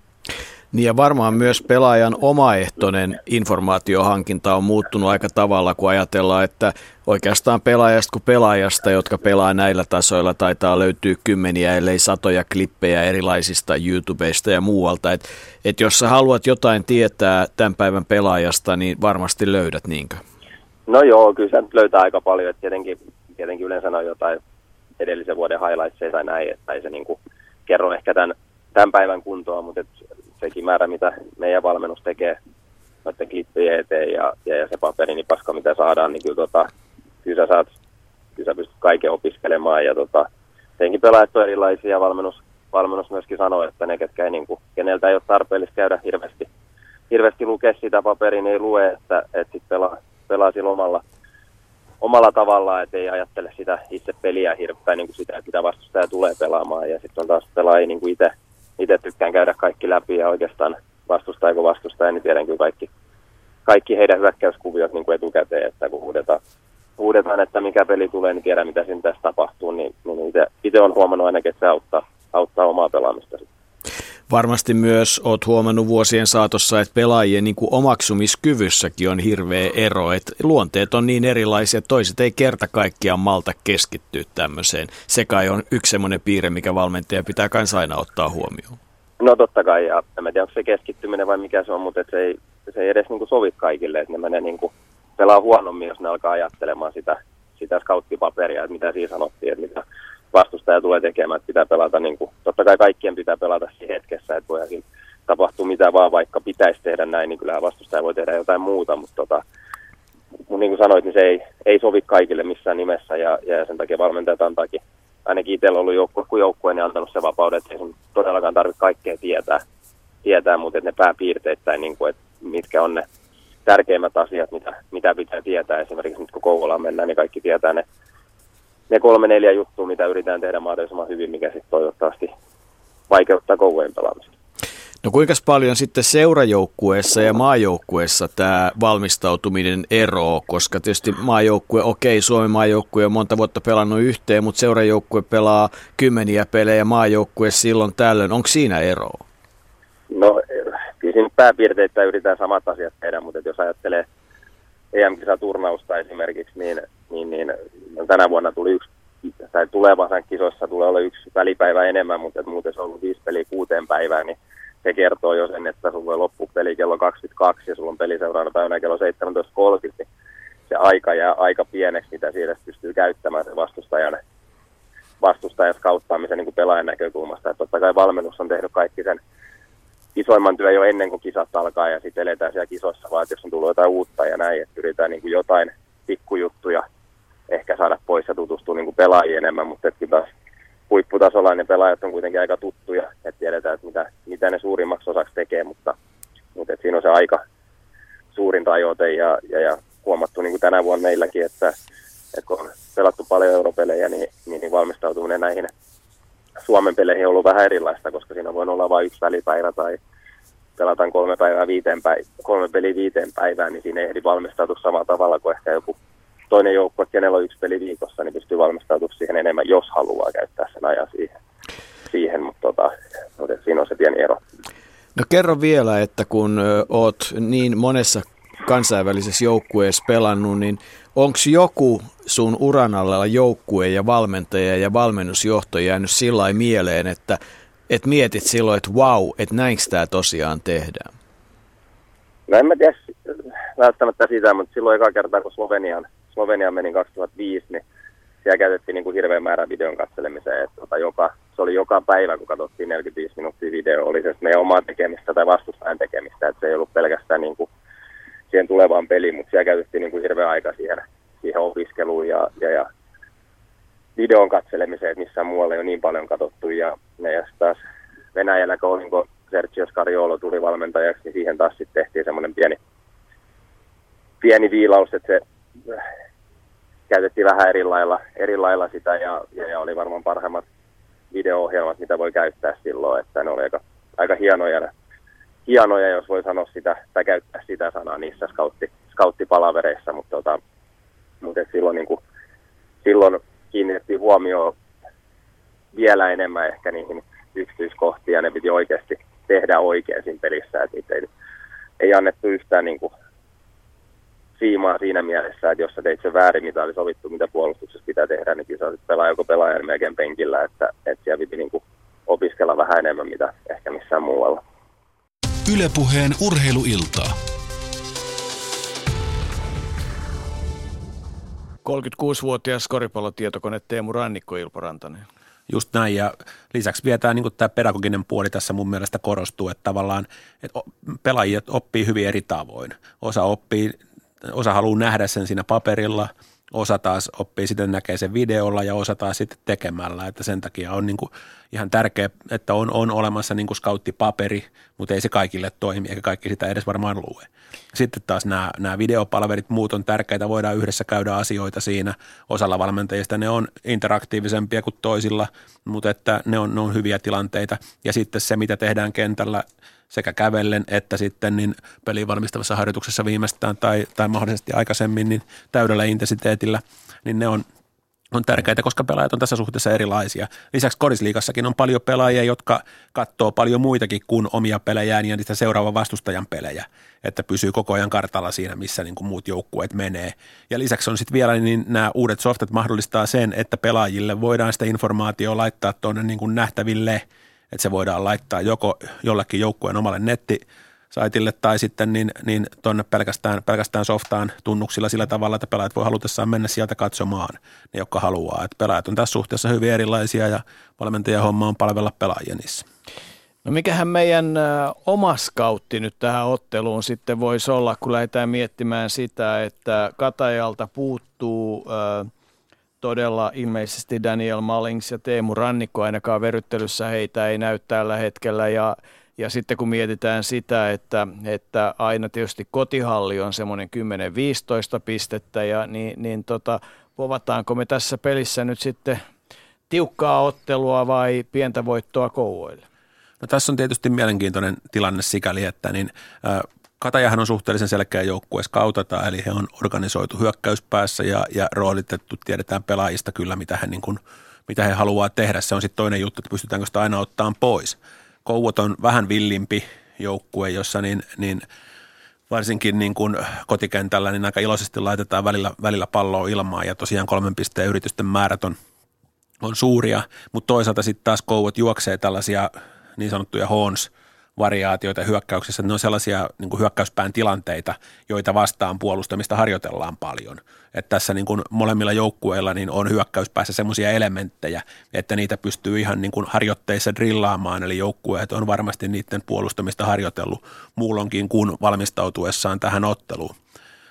Niin ja varmaan myös pelaajan omaehtoinen informaatiohankinta on muuttunut aika tavalla, kun ajatellaan, että oikeastaan pelaajasta kuin pelaajasta, jotka pelaa näillä tasoilla, taitaa löytyä kymmeniä, ellei satoja klippejä erilaisista YouTubeista ja muualta. Että et jos sä haluat jotain tietää tämän päivän pelaajasta, niin varmasti löydät, niinkö? No joo, kyllä se löytää aika paljon. Että tietenkin, tietenkin yleensä on jotain edellisen vuoden highlightsia tai näin, että ei se niin kuin kerro ehkä tämän, tämän päivän kuntoa, mutta sekin määrä, mitä meidän valmennus tekee noiden klippien eteen ja, ja, ja se paperi, niin paska mitä saadaan, niin kyllä, tota, kyllä sä saat, kyllä sä pystyt kaiken opiskelemaan ja tota, senkin pelaajat on erilaisia valmennus, valmennus myöskin sanoo, että ne, ketkä ei, niin kuin, keneltä ei ole tarpeellista käydä hirveästi, hirveästi lukea sitä paperia, niin ei lue, että, että sit pelaa, pelaa sillä omalla, omalla tavallaan, että ei ajattele sitä itse peliä hirveän niin kuin sitä, mitä vastustaja tulee pelaamaan. Ja sitten on taas pelaajia niin kuin itse, itse tykkään käydä kaikki läpi ja oikeastaan vastustaja kun vastustaja, niin tiedän kyllä kaikki, kaikki heidän hyökkäyskuviot niin kuin etukäteen, että kun huudetaan, huudetaan, että mikä peli tulee, niin tiedän mitä siinä tässä tapahtuu, niin, niin itse on huomannut ainakin, että se auttaa, auttaa omaa pelaamista sitten. Varmasti myös olet huomannut vuosien saatossa, että pelaajien niin kuin omaksumiskyvyssäkin on hirveä ero. Että luonteet on niin erilaisia, että toiset ei kerta kaikkiaan malta keskittyä tämmöiseen. Se kai on yksi semmoinen piirre, mikä valmentaja pitää kanssa aina ottaa huomioon. No totta kai, ja en tiedä, onko se keskittyminen vai mikä se on, mutta se ei, se ei edes niin kuin sovi kaikille, että ne menee niin kuin, pelaa huonommin, jos ne alkaa ajattelemaan sitä, sitä scouttipaperia, että mitä siinä sanottiin, että mitä vastustaja tulee tekemään, että pitää pelata, niin kuin, totta kai kaikkien pitää pelata siinä hetkessä, että voihan tapahtua mitä vaan, vaikka pitäisi tehdä näin, niin kyllähän vastustaja voi tehdä jotain muuta, mutta tota, mun niin kuin sanoit, niin se ei, ei sovi kaikille missään nimessä ja, ja sen takia valmentajat antaakin, ainakin itsellä ollut joukkue kuin joukkue, niin antanut se vapauden, että ei sun todellakaan tarvitse kaikkea tietää, tietää mutta että ne pääpiirteittäin, niin kuin, että mitkä on ne tärkeimmät asiat, mitä, mitä pitää tietää. Esimerkiksi nyt kun Kouvolaan mennään, niin kaikki tietää ne ne kolme neljä juttua, mitä yritetään tehdä mahdollisimman hyvin, mikä sitten toivottavasti vaikeuttaa kouvojen pelaamista. No kuinka paljon sitten seurajoukkueessa ja maajoukkueessa tämä valmistautuminen eroo, koska tietysti maajoukkue, okei, Suomen maajoukkue on monta vuotta pelannut yhteen, mutta seurajoukkue pelaa kymmeniä pelejä, maajoukkue silloin tällöin. Onko siinä eroa? No kyllä siinä pääpiirteitä yritetään samat asiat tehdä, mutta jos ajattelee EM-kisaturnausta esimerkiksi, niin, niin, niin tänä vuonna tuli yksi, tai tulevansa kisoissa tulee olla yksi välipäivä enemmän, mutta että muuten se on ollut viisi peliä kuuteen päivään, niin se kertoo jo sen, että sulla voi loppu peli kello 22 ja sulla on peli seuraavana päivänä kello 17.30, niin se aika jää aika pieneksi, mitä siitä pystyy käyttämään se vastustajan, vastustajan skauttaamisen niin kuin pelaajan näkökulmasta. Että totta kai valmennus on tehnyt kaikki sen isoimman työ jo ennen kuin kisat alkaa ja sitten eletään siellä kisoissa, vaan jos on tullut jotain uutta ja näin, että yritetään niin kuin jotain pikkujuttuja ehkä saada pois ja tutustua niin kuin pelaajien enemmän, mutta että taas huipputasolla ne pelaajat on kuitenkin aika tuttuja, että tiedetään, että mitä, mitä ne suurimmaksi osaksi tekee, mutta, mutta että siinä on se aika suurin rajoite ja, ja, ja huomattu niin kuin tänä vuonna meilläkin, että, että kun on pelattu paljon europelejä, niin, niin, niin valmistautuminen näihin Suomen peleihin on ollut vähän erilaista, koska siinä voi olla vain yksi välipäivä tai pelataan kolme, päivää viiteen päivä, kolme peliä viiteen päivään, niin siinä ei ehdi valmistautua samalla tavalla kuin ehkä joku toinen joukko, kenellä on yksi peli viikossa, niin pystyy valmistautumaan siihen enemmän, jos haluaa käyttää sen ajan siihen. siihen mutta, tota, mutta siinä on se pieni ero. No kerro vielä, että kun oot niin monessa kansainvälisessä joukkueessa pelannut, niin onko joku sun uran alla joukkue ja valmentaja ja valmennusjohto jäänyt sillä mieleen, että et mietit silloin, että wow, että näinkö tämä tosiaan tehdään? No en mä tiedä välttämättä sitä, mutta silloin eka kertaa kun Slovenian, Slovenian meni 2005, niin siellä käytettiin niin kuin hirveän määrä videon katselemiseen. Että tota joka, se oli joka päivä, kun katsottiin 45 minuuttia video, oli se meidän omaa tekemistä tai vastustajan tekemistä. Että se ei ollut pelkästään niin kuin siihen tulevaan peliin, mutta siellä käytettiin niin kuin hirveän aika siihen, siihen opiskeluun ja, ja, ja videon katselemiseen, että missään muualla ei ole niin paljon katsottu. Ja, ja taas Venäjällä, kun niin Sergio Scariolo tuli valmentajaksi, niin siihen taas sitten tehtiin semmoinen pieni, pieni viilaus, että se käytettiin vähän eri lailla, eri lailla sitä ja, ja, ja, oli varmaan parhaimmat video-ohjelmat, mitä voi käyttää silloin, että ne oli aika, aika hienoja, hienoja, jos voi sanoa sitä tai käyttää sitä sanaa niissä scoutti, scouttipalavereissa, mutta, tota, mutta silloin, niin kuin, silloin kiinnitettiin huomioon vielä enemmän ehkä niihin yksityiskohtiin ja ne piti oikeasti tehdä oikein siinä pelissä, että ei, ei annettu yhtään niin kuin siimaa siinä mielessä, että jos sä teit sen väärin, mitä oli sovittu, mitä puolustuksessa pitää tehdä, niin sä pelaa joko pelaajan melkein penkillä, että, että siellä piti niin kuin opiskella vähän enemmän, mitä ehkä missään muualla. Ylepuheen urheiluiltaa. 36-vuotias koripallotietokone Teemu Rannikko Ilpo Rantanen. Just näin, ja lisäksi vielä tämä, niin tämä pedagoginen puoli tässä mun mielestä korostuu, että tavallaan että pelaajat oppii hyvin eri tavoin. Osa oppii, osa haluaa nähdä sen siinä paperilla, osa taas oppii sitten näkee sen videolla ja osa taas sitten tekemällä, että sen takia on niin kuin, ihan tärkeä, että on, on olemassa niin kuin scouttipaperi, mutta ei se kaikille toimi, eikä kaikki sitä edes varmaan lue. Sitten taas nämä, nämä videopalverit, muut on tärkeitä, voidaan yhdessä käydä asioita siinä. Osalla valmentajista ne on interaktiivisempia kuin toisilla, mutta että ne on, ne on hyviä tilanteita. Ja sitten se, mitä tehdään kentällä sekä kävellen että sitten niin peliin valmistavassa harjoituksessa viimeistään tai, tai mahdollisesti aikaisemmin niin täydellä intensiteetillä, niin ne on on tärkeitä, koska pelaajat on tässä suhteessa erilaisia. Lisäksi korisliikassakin on paljon pelaajia, jotka katsoo paljon muitakin kuin omia pelejään ja niitä seuraavan vastustajan pelejä, että pysyy koko ajan kartalla siinä, missä niin kuin muut joukkueet menee. Ja lisäksi on sitten vielä niin nämä uudet softat mahdollistaa sen, että pelaajille voidaan sitä informaatiota laittaa tuonne niin kuin nähtäville, että se voidaan laittaa joko jollekin joukkueen omalle netti saitille tai sitten niin, niin tuonne pelkästään, pelkästään softaan tunnuksilla sillä tavalla, että pelaajat voi halutessaan mennä sieltä katsomaan, ne jotka haluaa. Että pelaajat on tässä suhteessa hyvin erilaisia ja valmentajan homma on palvella pelaajia niissä. No mikähän meidän oma skautti nyt tähän otteluun sitten voisi olla, kun lähdetään miettimään sitä, että Katajalta puuttuu äh, todella ilmeisesti Daniel Malings ja Teemu Rannikko ainakaan veryttelyssä heitä ei näy tällä hetkellä ja ja sitten kun mietitään sitä, että, että aina tietysti kotihalli on semmoinen 10-15 pistettä, ja niin, niin tota, povataanko me tässä pelissä nyt sitten tiukkaa ottelua vai pientä voittoa kouvoille? No, tässä on tietysti mielenkiintoinen tilanne sikäli, että niin, äh, Katajahan on suhteellisen selkeä joukkue skautata, eli he on organisoitu hyökkäyspäässä ja, ja roolitettu, tiedetään pelaajista kyllä, mitä he, niin kuin, mitä he haluaa tehdä. Se on sitten toinen juttu, että pystytäänkö sitä aina ottamaan pois. Kouot on vähän villimpi joukkue, jossa niin, niin varsinkin niin kuin kotikentällä niin aika iloisesti laitetaan välillä, välillä palloa ilmaan ja tosiaan kolmen pisteen yritysten määrät on, on suuria, mutta toisaalta sitten taas Kouot juoksee tällaisia niin sanottuja horns – variaatioita hyökkäyksessä. Ne on sellaisia niin kuin hyökkäyspään tilanteita, joita vastaan puolustamista harjoitellaan paljon. että tässä niin kuin molemmilla joukkueilla niin on hyökkäyspäässä sellaisia elementtejä, että niitä pystyy ihan niin kuin harjoitteissa drillaamaan, eli joukkueet on varmasti niiden puolustamista harjoitellut muulonkin kuin valmistautuessaan tähän otteluun.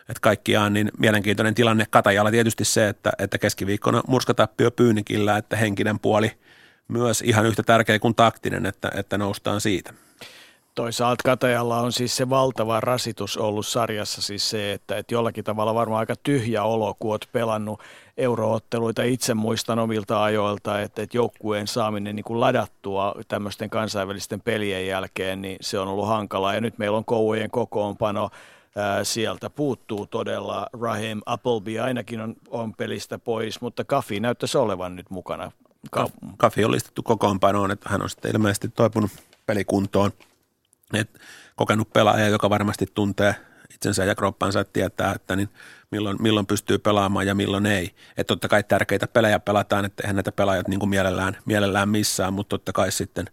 Että kaikkiaan niin mielenkiintoinen tilanne Katajalla tietysti se, että, että keskiviikkona murskatappio Pyynikillä, että henkinen puoli myös ihan yhtä tärkeä kuin taktinen, että, että noustaan siitä. Toisaalta Katajalla on siis se valtava rasitus ollut sarjassa siis se, että, että jollakin tavalla varmaan aika tyhjä olo, kun olet pelannut eurootteluita. Itse muistan omilta ajoilta, että, että joukkueen saaminen niin kuin ladattua tämmöisten kansainvälisten pelien jälkeen, niin se on ollut hankalaa. Ja nyt meillä on kouvojen kokoonpano, sieltä puuttuu todella Raheem Appleby, ainakin on, on pelistä pois, mutta Kafi näyttäisi olevan nyt mukana. Kafi on listattu kokoonpanoon, että hän on sitten ilmeisesti toipunut pelikuntoon – et kokenut pelaaja, joka varmasti tuntee itsensä ja kroppansa, että tietää, että niin milloin, milloin pystyy pelaamaan ja milloin ei. Että totta kai tärkeitä pelejä pelataan, että eihän näitä pelaajat niin kuin mielellään, mielellään missään, mutta totta kai sitten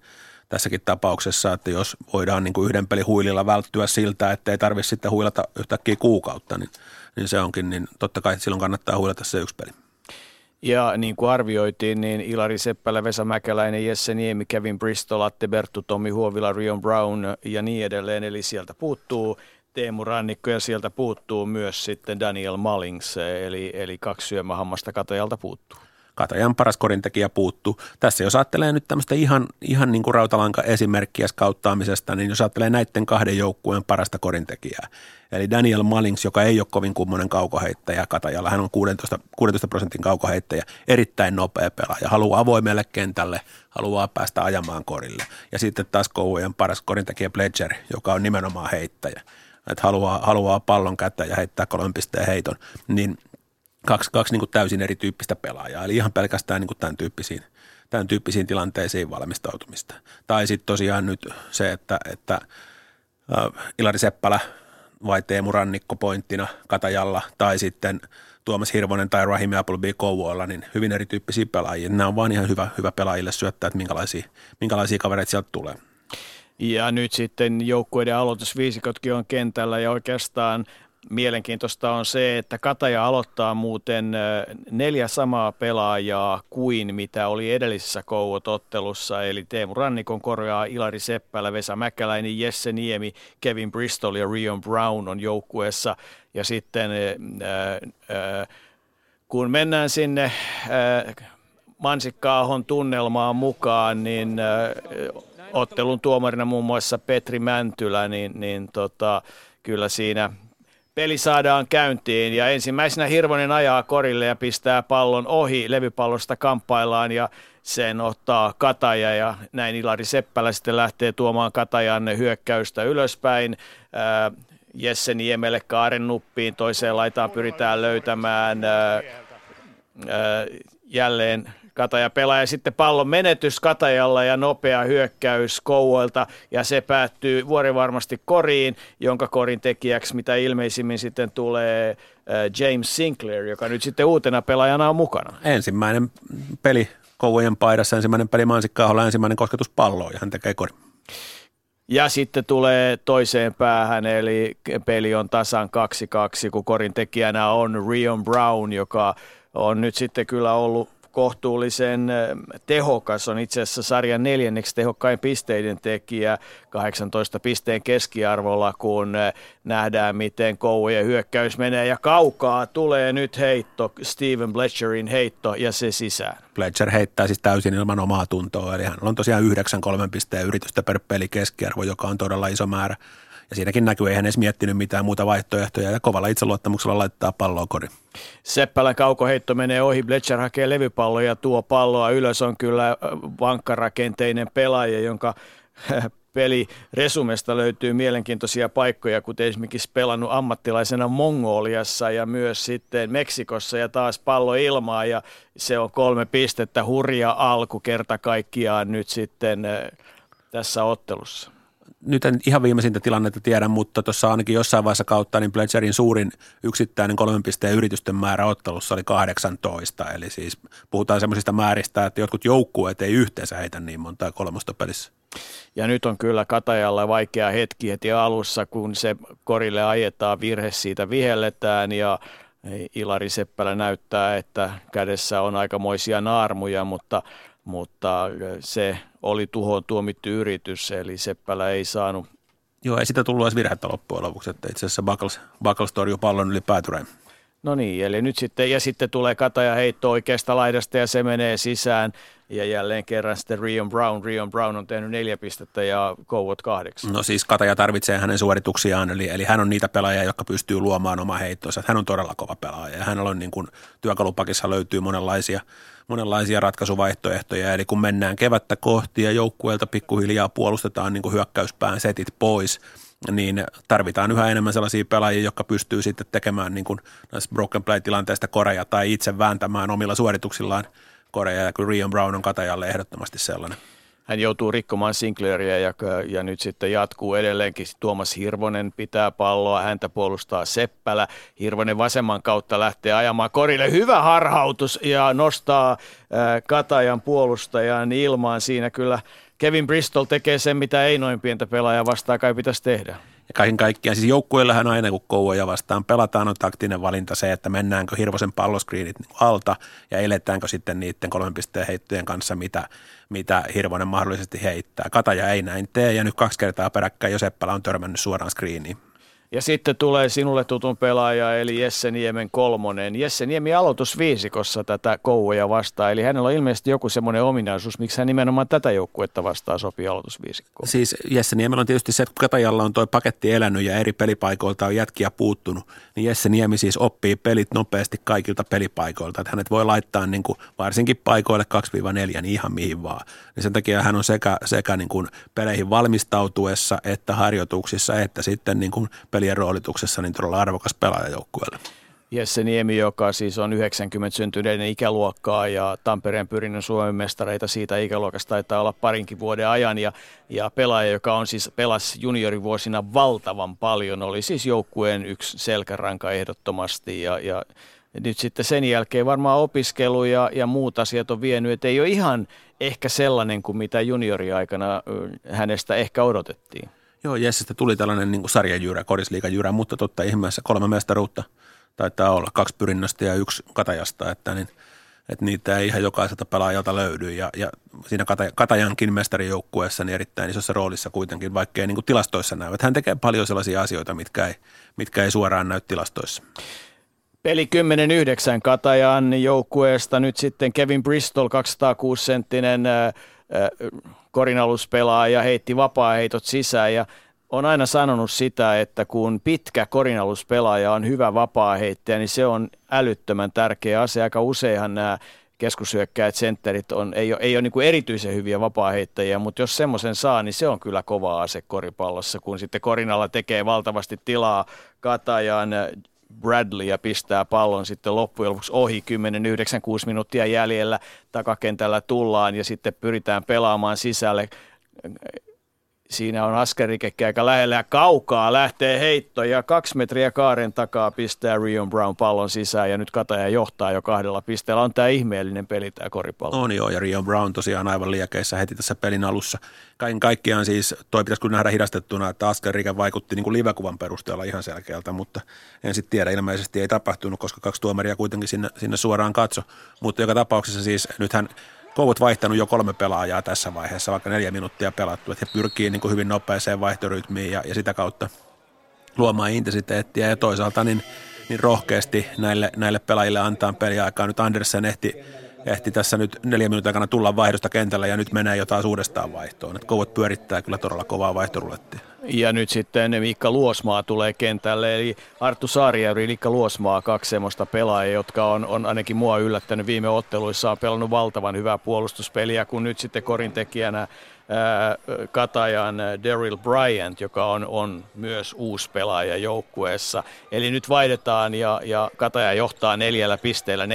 tässäkin tapauksessa, että jos voidaan niin kuin yhden pelin huililla välttyä siltä, että ei tarvitse sitten huilata yhtäkkiä kuukautta, niin, niin se onkin, niin totta kai silloin kannattaa huilata se yksi peli. Ja niin kuin arvioitiin, niin Ilari Seppälä, Vesa Mäkäläinen, Jesse Niemi, Kevin Bristol, Atte Berttu, Tommi Huovila, Rion Brown ja niin edelleen. Eli sieltä puuttuu Teemu Rannikko ja sieltä puuttuu myös sitten Daniel Malings, eli, eli kaksi syömähammasta katojalta puuttuu. Katajan paras korintekijä puuttuu. Tässä jos ajattelee nyt tämmöistä ihan, ihan niin kuin rautalanka esimerkkiä skauttaamisesta, niin jos ajattelee näiden kahden joukkueen parasta korintekijää, eli Daniel Malings, joka ei ole kovin kummonen kaukoheittäjä Katajalla, hän on 16, 16 prosentin kaukoheittäjä, erittäin nopea pelaaja, haluaa avoimelle kentälle, haluaa päästä ajamaan korille. Ja sitten taas Kouvojen paras korintekijä Pledger, joka on nimenomaan heittäjä että haluaa, haluaa pallon kättä ja heittää kolmen pisteen heiton, niin kaksi, kaksi niin kuin täysin erityyppistä pelaajaa, eli ihan pelkästään niin kuin tämän, tyyppisiin, tämän tyyppisiin tilanteisiin valmistautumista. Tai sitten tosiaan nyt se, että, että äh, Ilari Seppälä vai Teemu Rannikko pointtina Katajalla tai sitten Tuomas Hirvonen tai Rahimi Appleby Kouvoilla, niin hyvin erityyppisiä pelaajia. Nämä on vaan ihan hyvä, hyvä pelaajille syöttää, että minkälaisia, minkälaisia kavereita sieltä tulee. Ja nyt sitten joukkueiden aloitusviisikotkin on kentällä ja oikeastaan Mielenkiintoista on se, että Kataja aloittaa muuten neljä samaa pelaajaa kuin mitä oli edellisessä Kouot-ottelussa, eli Teemu Rannikon korjaa Ilari Seppälä, Vesa Mäkäläinen, Jesse Niemi, Kevin Bristol ja Rion Brown on joukkueessa. Ja sitten kun mennään sinne ää, Mansikkaahon tunnelmaan mukaan, niin ottelun tuomarina muun muassa Petri Mäntylä, niin, niin tota, kyllä siinä peli saadaan käyntiin ja ensimmäisenä Hirvonen ajaa korille ja pistää pallon ohi, levypallosta kamppaillaan ja sen ottaa Kataja ja näin Ilari Seppälä sitten lähtee tuomaan Katajan hyökkäystä ylöspäin. Jesse Niemelle kaaren nuppiin, toiseen laitaan pyritään löytämään jälleen Kataja pelaa ja sitten pallon menetys Katajalla ja nopea hyökkäys Kouvoilta ja se päättyy vuorivarmasti koriin, jonka korin tekijäksi mitä ilmeisimmin sitten tulee James Sinclair, joka nyt sitten uutena pelaajana on mukana. Ensimmäinen peli Kouvojen paidassa, ensimmäinen peli Mansikkaaholla, ensimmäinen kosketus palloon ja hän tekee korin. Ja sitten tulee toiseen päähän, eli peli on tasan 2-2, kun korin tekijänä on Rion Brown, joka on nyt sitten kyllä ollut kohtuullisen tehokas, on itse asiassa sarjan neljänneksi tehokkain pisteiden tekijä 18 pisteen keskiarvolla, kun nähdään miten Kouvojen hyökkäys menee ja kaukaa tulee nyt heitto, Steven Bletcherin heitto ja se sisään. Bletcher heittää siis täysin ilman omaa tuntoa, eli hän on tosiaan 9-3 pisteen yritystä per peli keskiarvo, joka on todella iso määrä. Ja siinäkin näkyy, ei hän edes miettinyt mitään muuta vaihtoehtoja ja kovalla itseluottamuksella laittaa palloa kori. Seppälän kaukoheitto menee ohi, Bletcher hakee levypalloa ja tuo palloa ylös. On kyllä vankkarakenteinen pelaaja, jonka peli resumesta löytyy mielenkiintoisia paikkoja, kuten esimerkiksi pelannut ammattilaisena Mongoliassa ja myös sitten Meksikossa ja taas pallo ilmaa ja se on kolme pistettä, hurja alku kerta kaikkiaan nyt sitten tässä ottelussa nyt en ihan viimeisintä tilannetta tiedä, mutta tuossa ainakin jossain vaiheessa kautta niin Pledgerin suurin yksittäinen kolmen pisteen yritysten määrä ottelussa oli 18. Eli siis puhutaan semmoisista määristä, että jotkut joukkueet ei yhteensä heitä niin monta kolmosta pelissä. Ja nyt on kyllä Katajalla vaikea hetki heti alussa, kun se korille ajetaan, virhe siitä vihelletään ja Ilari Seppälä näyttää, että kädessä on aikamoisia naarmuja, mutta, mutta se oli tuhoon tuomittu yritys, eli Seppälä ei saanut. Joo, ei sitä tullut edes virhettä loppujen lopuksi, että itse asiassa Buckles, Buckles torjui pallon yli päätyreen. No niin, eli nyt sitten, ja sitten tulee kataja heitto oikeasta laidasta ja se menee sisään. Ja jälleen kerran sitten Rion Brown. Rion Brown on tehnyt neljä pistettä ja Kouot kahdeksan. No siis Kataja tarvitsee hänen suorituksiaan, eli, eli hän on niitä pelaajia, jotka pystyy luomaan oma heittonsa. Hän on todella kova pelaaja ja hän on niin kuin, työkalupakissa löytyy monenlaisia, monenlaisia ratkaisuvaihtoehtoja. Eli kun mennään kevättä kohti ja joukkueelta pikkuhiljaa puolustetaan niin kuin hyökkäyspään setit pois – niin tarvitaan yhä enemmän sellaisia pelaajia, jotka pystyy sitten tekemään niin kuin näistä broken play-tilanteista koreja tai itse vääntämään omilla suorituksillaan koreja, ja kyllä Rion Brown on katajalle ehdottomasti sellainen. Hän joutuu rikkomaan Sinclairia ja, ja nyt sitten jatkuu edelleenkin. Tuomas Hirvonen pitää palloa, häntä puolustaa Seppälä. Hirvonen vasemman kautta lähtee ajamaan korille. Hyvä harhautus ja nostaa äh, Katajan puolustajan ilmaan. Siinä kyllä Kevin Bristol tekee sen, mitä ei noin pientä pelaajaa vastaan kai pitäisi tehdä. Ja kaiken kaikkiaan, siis joukkueellahan aina kun kouvoja vastaan pelataan on taktinen valinta se, että mennäänkö hirvoisen palloskriinit alta ja eletäänkö sitten niiden kolmen pisteen heittojen kanssa, mitä, mitä Hirvonen mahdollisesti heittää. Kataja ei näin tee ja nyt kaksi kertaa peräkkäin Joseppala on törmännyt suoraan screeniin. Ja sitten tulee sinulle tutun pelaaja, eli Jesse Niemen kolmonen. Jesse Niemi aloitus viisikossa tätä kouvoja vastaan, eli hänellä on ilmeisesti joku semmoinen ominaisuus, miksi hän nimenomaan tätä joukkuetta vastaa sopii aloitusviisikkoon. Siis Jesse Niemellä on tietysti se, että Katajalla on tuo paketti elänyt ja eri pelipaikoilta on jätkiä puuttunut, niin Jesse Niemi siis oppii pelit nopeasti kaikilta pelipaikoilta, että hänet voi laittaa niin kuin varsinkin paikoille 2-4 niin ihan mihin vaan. Ja sen takia hän on sekä, sekä niin kuin peleihin valmistautuessa että harjoituksissa että sitten niin kuin pelien roolituksessa niin todella arvokas pelaaja joukkueelle. Jesse Niemi, joka siis on 90 syntyneiden ikäluokkaa ja Tampereen pyrinnön Suomen mestareita siitä ikäluokasta taitaa olla parinkin vuoden ajan ja, ja pelaaja, joka on siis pelas juniorivuosina valtavan paljon, oli siis joukkueen yksi selkäranka ehdottomasti ja, ja nyt sitten sen jälkeen varmaan opiskelu ja, ja muut asiat on vienyt, että ei ole ihan ehkä sellainen kuin mitä junioriaikana hänestä ehkä odotettiin. Joo, Jessestä tuli tällainen niin sarjajyrä, korisliikajyrä, mutta totta ihmeessä kolme mestaruutta taitaa olla, kaksi pyrinnöstä ja yksi katajasta, että, niin, että niitä ei ihan jokaiselta pelaajalta löydy. Ja, ja siinä Katajankin mestarijoukkueessa niin erittäin isossa roolissa kuitenkin, vaikkei niin tilastoissa näy. Että hän tekee paljon sellaisia asioita, mitkä ei, mitkä ei suoraan näy tilastoissa. Peli 10-9 Katajan joukkueesta. Nyt sitten Kevin Bristol, 206-senttinen äh, äh, korinaluspelaaja, heitti vapaa-heitot sisään ja on aina sanonut sitä, että kun pitkä korinaluspelaaja on hyvä vapaa-heittäjä, niin se on älyttömän tärkeä asia. Aika useinhan nämä keskushyökkäät, sentterit on, ei ole, ei ole niin kuin erityisen hyviä vapaa-heittäjiä, mutta jos semmoisen saa, niin se on kyllä kova ase koripallossa, kun sitten Korinalla tekee valtavasti tilaa Katajan Bradley ja pistää pallon sitten loppujen lopuksi ohi 10, 9, 6 minuuttia jäljellä. Takakentällä tullaan ja sitten pyritään pelaamaan sisälle Siinä on askelrikekki aika lähellä ja kaukaa lähtee heitto ja kaksi metriä kaaren takaa pistää Rion Brown pallon sisään ja nyt Kataja johtaa jo kahdella pisteellä. On tämä ihmeellinen peli tämä koripallo. On joo ja Rion Brown tosiaan aivan liekeissä heti tässä pelin alussa. Kaiken kaikkiaan siis, toi pitäisi kyllä nähdä hidastettuna, että askelrike vaikutti niin kuin livekuvan perusteella ihan selkeältä, mutta en sitten tiedä, ilmeisesti ei tapahtunut, koska kaksi tuomaria kuitenkin sinne, sinne suoraan katso. Mutta joka tapauksessa siis nythän Kouvut vaihtanut jo kolme pelaajaa tässä vaiheessa, vaikka neljä minuuttia pelattu, että he pyrkii niin kuin hyvin nopeaseen vaihtorytmiin ja, ja sitä kautta luomaan intensiteettiä ja toisaalta niin, niin rohkeasti näille, näille pelaajille antaa peliaikaa. Nyt Andersen ehti, ehti tässä nyt neljä minuutin aikana tulla vaihdosta kentällä ja nyt menee jotain uudestaan vaihtoon. Että Kouvut pyörittää kyllä todella kovaa vaihtorulettia. Ja nyt sitten Miikka Luosmaa tulee kentälle, eli Arttu Saarijärvi Miikka Luosmaa, kaksi semmoista pelaajia, jotka on, on ainakin mua yllättänyt viime otteluissa, on pelannut valtavan hyvää puolustuspeliä, kun nyt sitten korintekijänä Katajan Daryl Bryant, joka on, on myös uusi pelaaja joukkueessa. Eli nyt vaihdetaan ja, ja Kataja johtaa neljällä pisteellä 14-10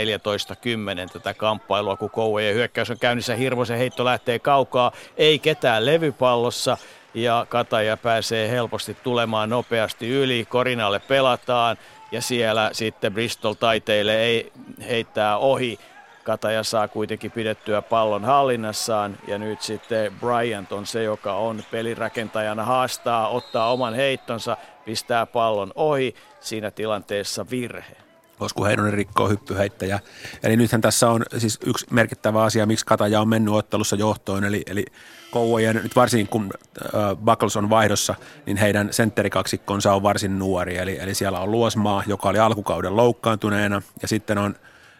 tätä kamppailua, kun Kouvojen hyökkäys on käynnissä. Hirvosen heitto lähtee kaukaa, ei ketään levypallossa ja Kataja pääsee helposti tulemaan nopeasti yli. Korinalle pelataan ja siellä sitten Bristol taiteille ei heittää ohi. Kataja saa kuitenkin pidettyä pallon hallinnassaan ja nyt sitten Bryant on se, joka on pelirakentajana haastaa, ottaa oman heittonsa, pistää pallon ohi. Siinä tilanteessa virhe. Osku Heinonen rikkoo hyppyheittäjä. Eli nythän tässä on siis yksi merkittävä asia, miksi Kataja on mennyt ottelussa johtoon, eli, eli Kouvojen, nyt varsinkin kun Buckles on vaihdossa, niin heidän sentterikaksikkonsa on varsin nuori. Eli, eli siellä on Luosmaa, joka oli alkukauden loukkaantuneena, ja sitten on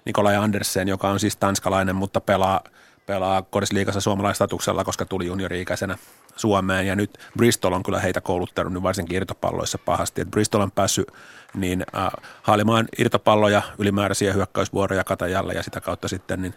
Nikolai Andersen, joka on siis tanskalainen, mutta pelaa, pelaa Kodisliigassa suomalaistatuksella, koska tuli juniori-ikäisenä Suomeen. Ja nyt Bristol on kyllä heitä kouluttanut nyt varsinkin irtopalloissa pahasti. Et Bristol on päässyt niin äh, haalimaan irtopalloja, ylimääräisiä hyökkäysvuoroja Katajalle ja sitä kautta sitten niin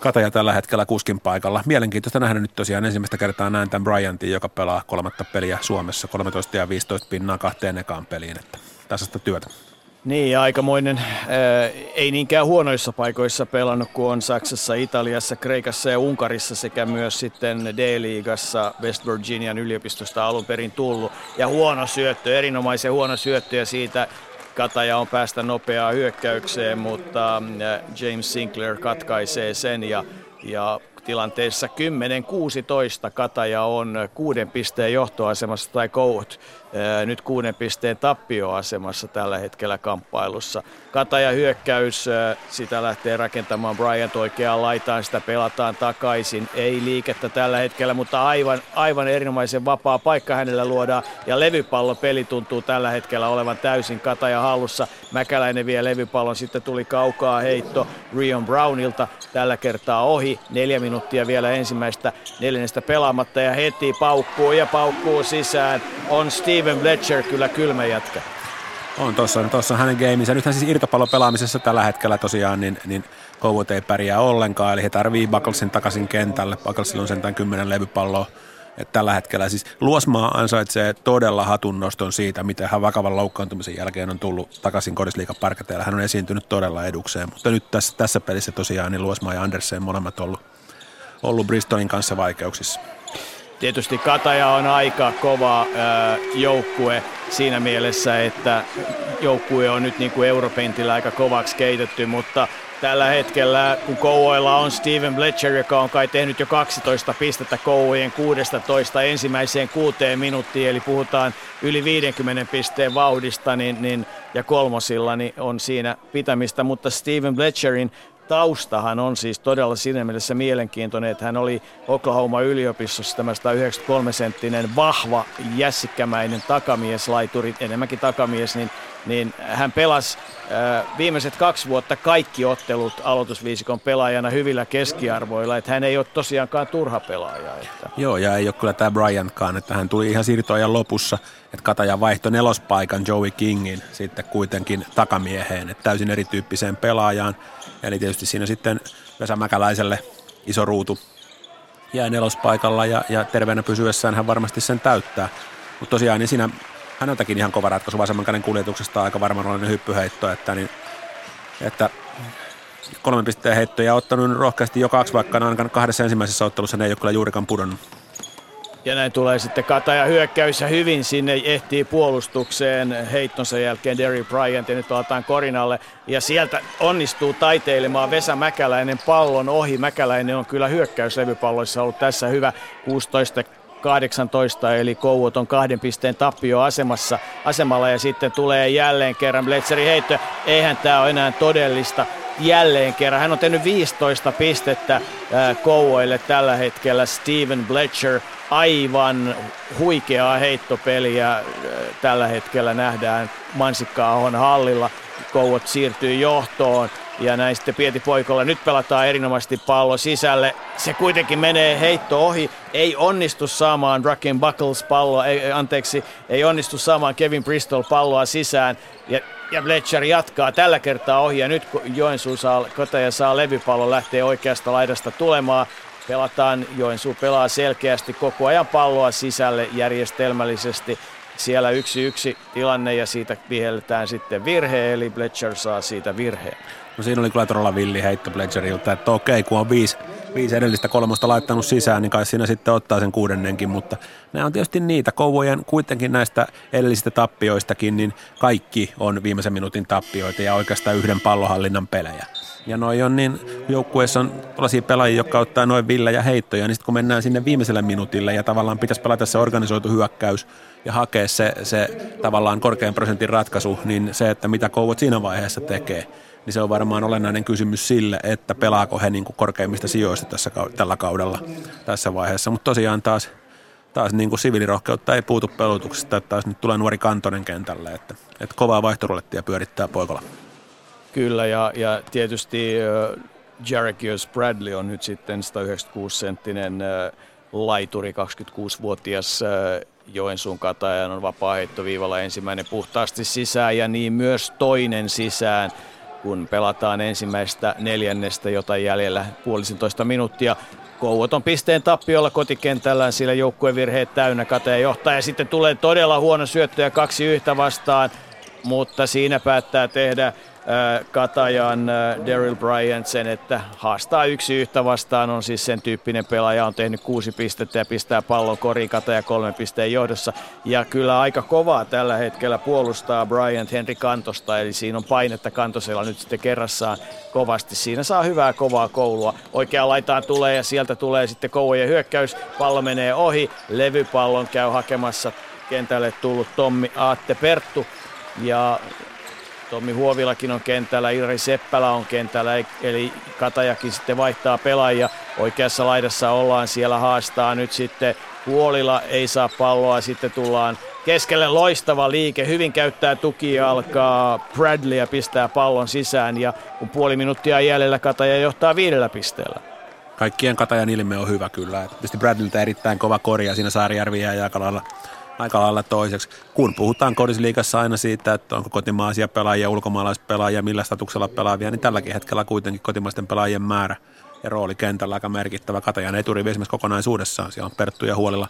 Kataja tällä hetkellä kuskin paikalla. Mielenkiintoista nähdä nyt tosiaan ensimmäistä kertaa näin tämän Bryantin, joka pelaa kolmatta peliä Suomessa, 13 ja 15 pinnaa kahteen ekaan peliin, että tässä työtä. Niin, aikamoinen, ää, ei niinkään huonoissa paikoissa pelannut, kuin on Saksassa, Italiassa, Kreikassa ja Unkarissa sekä myös sitten D-liigassa West Virginian yliopistosta alun perin tullut. Ja huono syöttö, erinomaisen huono syöttö ja siitä Kataja on päästä nopeaa hyökkäykseen, mutta James Sinclair katkaisee sen ja, ja tilanteessa 10-16 Kataja on kuuden pisteen johtoasemassa tai Coat nyt kuuden pisteen tappioasemassa tällä hetkellä kamppailussa. Kataja hyökkäys, sitä lähtee rakentamaan Bryant oikeaan laitaan, sitä pelataan takaisin. Ei liikettä tällä hetkellä, mutta aivan, aivan erinomaisen vapaa paikka hänellä luodaan. Ja levypallopeli tuntuu tällä hetkellä olevan täysin Kataja hallussa. Mäkäläinen vie levypallon, sitten tuli kaukaa heitto Rion Brownilta. Tällä kertaa ohi, neljä minuuttia vielä ensimmäistä neljännestä pelaamatta ja heti paukkuu ja paukkuu sisään. On Steven Bletcher kyllä kylmä jätkä. On tuossa, tuossa hänen gameinsa. Nythän siis irtopallon pelaamisessa tällä hetkellä tosiaan niin, niin Kouvut ei pärjää ollenkaan, eli he tarvii Bucklesin takaisin kentälle. Bucklesilla on sentään kymmenen levypalloa että tällä hetkellä siis Luosmaa ansaitsee todella hatunnoston siitä, miten hän vakavan loukkaantumisen jälkeen on tullut takaisin kodisliikan parketeella. Hän on esiintynyt todella edukseen, mutta nyt tässä, tässä pelissä tosiaan niin Luosmaa ja Andersen molemmat ollut, ollut Bristolin kanssa vaikeuksissa. Tietysti Kataja on aika kova joukkue siinä mielessä, että joukkue on nyt niin kuin Europentillä aika kovaksi keitetty, mutta tällä hetkellä, kun Kouvoilla on Steven Bletcher, joka on kai tehnyt jo 12 pistettä Kouvojen 16 ensimmäiseen kuuteen minuuttiin, eli puhutaan yli 50 pisteen vauhdista, niin, niin, ja kolmosilla niin on siinä pitämistä, mutta Steven Bletcherin taustahan on siis todella siinä mielessä mielenkiintoinen, että hän oli Oklahoma yliopistossa tämä 193 senttinen vahva jässikkämäinen takamieslaituri, enemmänkin takamies, niin niin hän pelasi viimeiset kaksi vuotta kaikki ottelut aloitusviisikon pelaajana hyvillä keskiarvoilla, että hän ei ole tosiaankaan turha pelaaja. Että. Joo, ja ei ole kyllä tämä Bryantkaan, että hän tuli ihan siirtoajan lopussa, että Kataja vaihtoi nelospaikan Joey Kingin sitten kuitenkin takamieheen, että täysin erityyppiseen pelaajaan. Eli tietysti siinä sitten Vesa Mäkäläiselle iso ruutu jää nelospaikalla ja, ja terveenä pysyessään hän varmasti sen täyttää. Mutta tosiaan niin siinä häneltäkin ihan kova ratkaisu vasemman käden kuljetuksesta aika varmanollinen hyppyheitto, että, niin, että kolmen pisteen heittoja ottanut rohkeasti jo kaksi, vaikka ainakaan kahdessa ensimmäisessä ottelussa ne ei ole kyllä juurikaan pudonnut. Ja näin tulee sitten Kataja hyökkäys ja hyvin sinne ehtii puolustukseen heittonsa jälkeen Derry Bryant ja nyt palataan Korinalle. Ja sieltä onnistuu taiteilemaan Vesa Mäkäläinen pallon ohi. Mäkäläinen on kyllä hyökkäyslevypalloissa ollut tässä hyvä 16 18, eli Kouot on kahden pisteen tappio asemassa, asemalla ja sitten tulee jälleen kerran Bletzerin heitto. Eihän tämä ole enää todellista jälleen kerran. Hän on tehnyt 15 pistettä Kouoille tällä hetkellä. Steven Bletcher aivan huikeaa heittopeliä tällä hetkellä nähdään Mansikka-ahon hallilla. Kouot siirtyy johtoon ja näin sitten Pieti Poikolla. Nyt pelataan erinomaisesti pallo sisälle. Se kuitenkin menee heitto ohi. Ei onnistu saamaan Bracken Buckles palloa, ei, anteeksi, ei onnistu saamaan Kevin Bristol palloa sisään. Ja, ja Fletcher jatkaa tällä kertaa ohi. Ja nyt kun Joensuu saa, Kotaja saa levypallon, lähtee oikeasta laidasta tulemaan. Pelataan, Joensuu pelaa selkeästi koko ajan palloa sisälle järjestelmällisesti. Siellä yksi yksi tilanne ja siitä vihelletään sitten virhe, eli Fletcher saa siitä virheen. No siinä oli kyllä todella villi heitto Bledgerilta, että okei, kun on viisi, viisi edellistä kolmosta laittanut sisään, niin kai siinä sitten ottaa sen kuudennenkin, mutta nämä on tietysti niitä. Kouvojen kuitenkin näistä edellisistä tappioistakin, niin kaikki on viimeisen minuutin tappioita ja oikeastaan yhden pallohallinnan pelejä. Ja noi on niin, joukkueessa on tällaisia pelaajia, jotka ottaa noin villejä heittoja, niin sitten kun mennään sinne viimeiselle minuutille ja tavallaan pitäisi pelata se organisoitu hyökkäys ja hakea se, se tavallaan korkean prosentin ratkaisu, niin se, että mitä Kouvot siinä vaiheessa tekee, niin se on varmaan olennainen kysymys sille, että pelaako he niin kuin korkeimmista sijoista tässä, tällä kaudella tässä vaiheessa. Mutta tosiaan taas, taas niin kuin siviilirohkeutta ei puutu pelutuksesta, että taas nyt tulee nuori Kantonen kentälle, että, että kovaa vaihtorulettia pyörittää poikalla. Kyllä, ja, ja tietysti Jerichius Bradley on nyt sitten 196-senttinen uh, laituri, 26-vuotias uh, Joensuun katajan on vapaa heittoviivalla ensimmäinen puhtaasti sisään ja niin myös toinen sisään kun pelataan ensimmäistä neljännestä, jota jäljellä puolisentoista minuuttia. Kouot on pisteen tappiolla kotikentällään, sillä joukkuevirheet täynnä kateen johtaa. Ja sitten tulee todella huono syöttö ja kaksi yhtä vastaan, mutta siinä päättää tehdä Katajan Daryl Bryant sen, että haastaa yksi yhtä vastaan, on siis sen tyyppinen pelaaja, on tehnyt kuusi pistettä ja pistää pallon koriin Kataja kolmen pisteen johdossa. Ja kyllä aika kovaa tällä hetkellä puolustaa Bryant Henry Kantosta, eli siinä on painetta Kantosella nyt sitten kerrassaan kovasti. Siinä saa hyvää kovaa koulua. Oikeaan laitaan tulee ja sieltä tulee sitten kouvojen hyökkäys. Pallo menee ohi, levypallon käy hakemassa kentälle tullut Tommi Aatte Perttu. Ja Tommi Huovilakin on kentällä, Iri Seppälä on kentällä, eli Katajakin sitten vaihtaa pelaajia. Oikeassa laidassa ollaan, siellä haastaa nyt sitten Huolila, ei saa palloa, sitten tullaan keskelle loistava liike, hyvin käyttää tukia, alkaa Bradley ja pistää pallon sisään ja kun puoli minuuttia jäljellä Kataja johtaa viidellä pisteellä. Kaikkien Katajan ilme on hyvä kyllä. Tietysti Bradleyltä erittäin kova korja siinä Saarijärvi ja Jaakalalla aika lailla toiseksi. Kun puhutaan kodisliikassa aina siitä, että onko kotimaisia pelaajia, ulkomaalaispelaajia, millä statuksella pelaavia, niin tälläkin hetkellä kuitenkin kotimaisten pelaajien määrä ja rooli kentällä aika merkittävä. Katajan eturivi esimerkiksi kokonaisuudessaan, siellä on Perttu ja Huolilla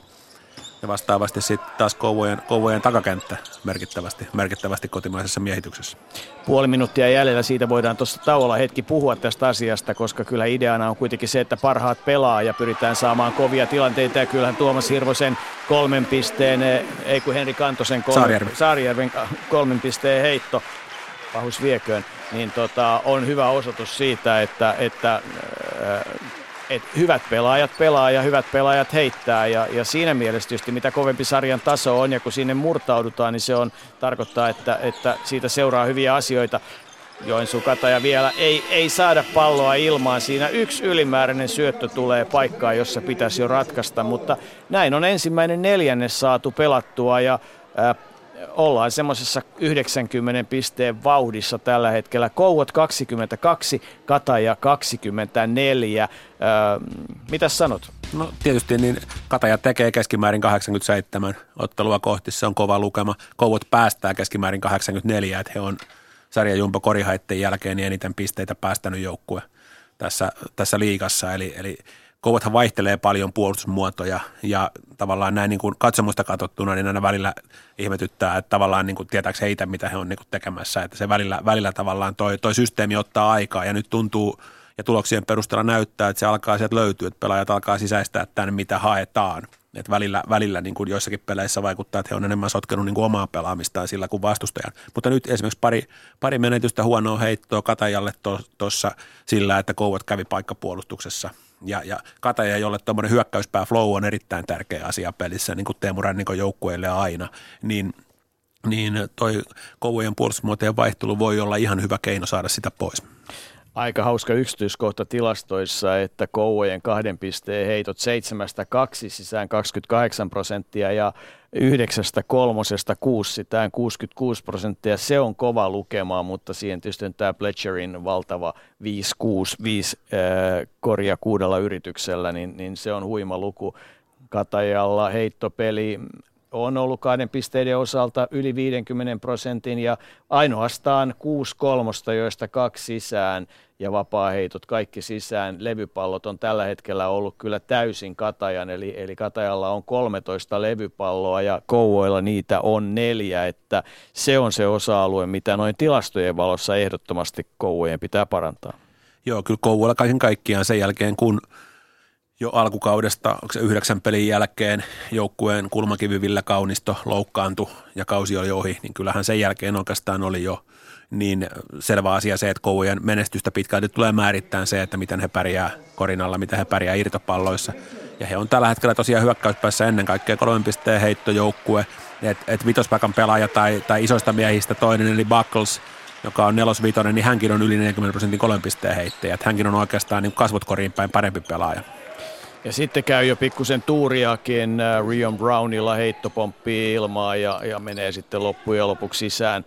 ja vastaavasti sitten taas Kouvojen, Kouvojen takakenttä merkittävästi, merkittävästi kotimaisessa miehityksessä. Puoli minuuttia jäljellä siitä voidaan tuossa tauolla hetki puhua tästä asiasta, koska kyllä ideana on kuitenkin se, että parhaat pelaa ja pyritään saamaan kovia tilanteita. Ja kyllähän Tuomas Hirvosen kolmen pisteen, eh, ei kun Henri Kantosen kolmen, Saarijärven. Saarijärven kolmen pisteen heitto, pahus vieköön, niin tota, on hyvä osoitus siitä, että, että äh, et hyvät pelaajat pelaa ja hyvät pelaajat heittää ja, ja siinä mielessä tietysti mitä kovempi sarjan taso on ja kun sinne murtaudutaan, niin se on tarkoittaa, että, että siitä seuraa hyviä asioita. Joensuun kataja vielä ei, ei saada palloa ilmaan. Siinä yksi ylimääräinen syöttö tulee paikkaan, jossa pitäisi jo ratkaista, mutta näin on ensimmäinen neljännes saatu pelattua ja ollaan semmoisessa 90 pisteen vauhdissa tällä hetkellä. Kouot 22, Kataja 24. Öö, mitä sanot? No tietysti niin Kataja tekee keskimäärin 87 ottelua kohti, se on kova lukema. Kouot päästää keskimäärin 84, että he on sarjan jumpo korihaitten jälkeen niin eniten pisteitä päästänyt joukkue tässä, tässä liigassa. Eli, eli Kouvathan vaihtelee paljon puolustusmuotoja ja tavallaan näin niin kuin katsomusta katsottuna, niin aina välillä ihmetyttää, että tavallaan niin kuin tietääkö heitä, mitä he on niin kuin tekemässä. Että se välillä, välillä tavallaan toi, toi systeemi ottaa aikaa ja nyt tuntuu ja tuloksien perusteella näyttää, että se alkaa sieltä löytyä, että pelaajat alkaa sisäistää tänne, mitä haetaan. Et välillä, välillä niin kuin joissakin peleissä vaikuttaa, että he on enemmän sotkenut niin kuin omaa pelaamistaan sillä kuin vastustajan. Mutta nyt esimerkiksi pari, pari menetystä huonoa heittoa Katajalle tuossa to, sillä, että Kouvat kävi paikkapuolustuksessa – ja, ja Kataja, jolle tuommoinen hyökkäyspää flow on erittäin tärkeä asia pelissä, niin kuin Teemu Rannikon joukkueelle aina, niin niin toi kovujen puolustusmuotojen vaihtelu voi olla ihan hyvä keino saada sitä pois. Aika hauska yksityiskohta tilastoissa, että Kouvojen kahden pisteen heitot seitsemästä kaksi sisään 28 prosenttia ja yhdeksästä kolmosesta kuusi sitään 66 prosenttia. Se on kova lukema, mutta siihen tietysti tämä Pletcherin valtava 5-6, 5 äh, korja kuudella yrityksellä, niin, niin se on huima luku. Katajalla heittopeli on ollut kahden pisteiden osalta yli 50 prosentin ja ainoastaan 6 kolmosta, joista kaksi sisään ja vapaa-heitot kaikki sisään. Levypallot on tällä hetkellä ollut kyllä täysin Katajan, eli, eli Katajalla on 13 levypalloa ja Kouvoilla niitä on neljä, että se on se osa-alue, mitä noin tilastojen valossa ehdottomasti Kouvojen pitää parantaa. Joo, kyllä Kouvoilla kaiken kaikkiaan sen jälkeen, kun jo alkukaudesta, onko se yhdeksän pelin jälkeen joukkueen kulmakivi Ville Kaunisto loukkaantui ja kausi oli ohi, niin kyllähän sen jälkeen oikeastaan oli jo niin selvä asia se, että koulujen menestystä pitkälti tulee määrittämään se, että miten he pärjää korinalla, miten he pärjää irtopalloissa. Ja he on tällä hetkellä tosiaan hyökkäyspäässä ennen kaikkea kolmen pisteen heittojoukkue, että et vitospaikan pelaaja tai, tai isoista miehistä toinen, eli Buckles, joka on nelosvitonen, niin hänkin on yli 40 prosentin kolmen pisteen heittäjä. Että hänkin on oikeastaan niin kasvot koriin päin parempi pelaaja. Ja sitten käy jo pikkusen tuuriakin Rion Brownilla heittopomppi ilmaa ja, ja menee sitten loppujen lopuksi sisään.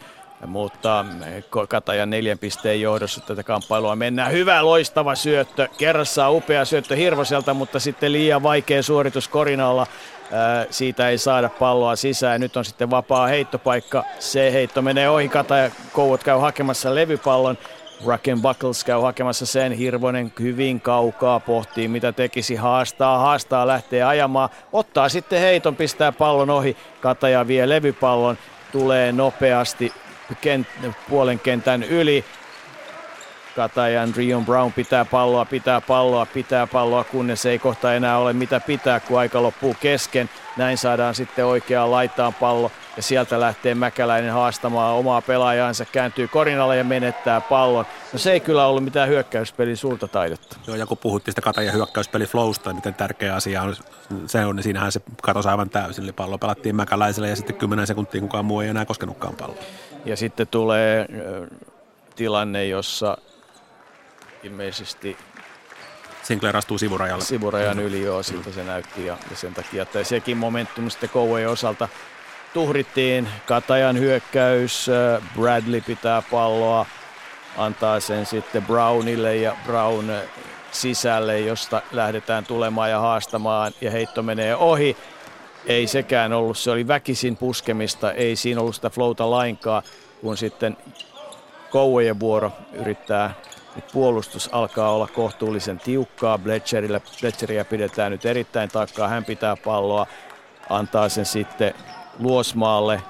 Mutta eh, Katajan neljän pisteen johdossa tätä kamppailua mennään. Hyvä loistava syöttö. Kerrassa upea syöttö Hirvoselta, mutta sitten liian vaikea suoritus Korinalla. Äh, siitä ei saada palloa sisään. Nyt on sitten vapaa heittopaikka. Se heitto menee ohi. Kataja Kouvot käy hakemassa levypallon. Raken Buckles käy hakemassa sen. Hirvonen hyvin kaukaa pohtii, mitä tekisi. Haastaa, haastaa, lähtee ajamaan. Ottaa sitten heiton, pistää pallon ohi. Kataja vie levypallon. Tulee nopeasti kent, puolen kentän yli. Katajan Rion Brown pitää palloa, pitää palloa, pitää palloa, kunnes ei kohta enää ole mitä pitää, kun aika loppuu kesken. Näin saadaan sitten oikeaan laitaan pallo ja sieltä lähtee Mäkäläinen haastamaan omaa pelaajansa, kääntyy korinalle ja menettää pallon. No se ei kyllä ollut mitään hyökkäyspelin suurta taidetta. Joo, ja kun puhuttiin sitä Katajan hyökkäyspeli flowsta, miten tärkeä asia on, se on, niin siinähän se katosi aivan täysin. Eli pallo pelattiin Mäkäläiselle ja sitten 10 sekuntia kukaan muu ei enää koskenutkaan palloa. Ja sitten tulee tilanne, jossa ilmeisesti Sinclair astuu sivurajalle. Sivurajan yli, joo, siltä se näytti ja, ja sen takia, että sekin momentum sitten Kouvojen osalta tuhrittiin. Katajan hyökkäys, Bradley pitää palloa, antaa sen sitten Brownille ja Brown sisälle, josta lähdetään tulemaan ja haastamaan ja heitto menee ohi. Ei sekään ollut, se oli väkisin puskemista, ei siinä ollut sitä flowta lainkaan, kun sitten Kouvojen vuoro yrittää nyt puolustus alkaa olla kohtuullisen tiukkaa. Bletcherillä, Bletcheriä pidetään nyt erittäin takkaa. Hän pitää palloa, antaa sen sitten Luosmaalle.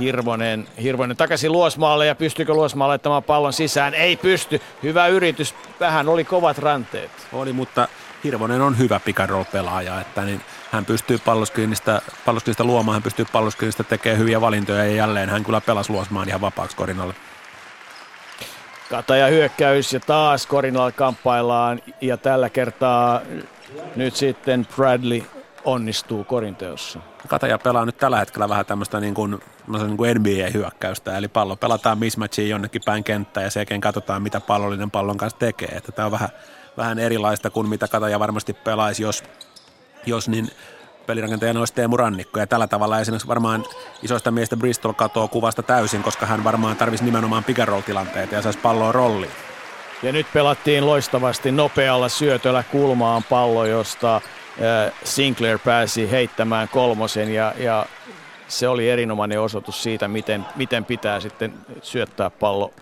Hirvonen, Hirvonen takaisin Luosmaalle ja pystyykö Luosmaa laittamaan pallon sisään? Ei pysty. Hyvä yritys. Vähän oli kovat ranteet. Oli, mutta Hirvonen on hyvä pick pelaaja, että niin hän pystyy palloskriinistä, palloskriinistä luomaan, hän pystyy palloskriinistä tekemään hyviä valintoja ja jälleen hän kyllä pelasi Luosmaan ihan vapaaksi korinalle. Kataja hyökkäys ja taas korinalla kamppaillaan ja tällä kertaa nyt sitten Bradley onnistuu korinteossa. Kataja pelaa nyt tällä hetkellä vähän tämmöistä niin kuin, niin kuin NBA-hyökkäystä, eli pallo pelataan mismatchiin jonnekin päin kenttää ja sekin katsotaan, mitä pallollinen pallon kanssa tekee. Että tämä on vähän, vähän erilaista kuin mitä Kataja varmasti pelaisi, jos, jos niin pelirakentajana olisi Teemu Rannikko. Ja tällä tavalla esimerkiksi varmaan isoista miestä Bristol katoo kuvasta täysin, koska hän varmaan tarvisi nimenomaan pick tilanteita ja saisi palloa rolliin. Ja nyt pelattiin loistavasti nopealla syötöllä kulmaan pallo, josta Sinclair pääsi heittämään kolmosen ja, ja se oli erinomainen osoitus siitä, miten, miten pitää sitten syöttää pallo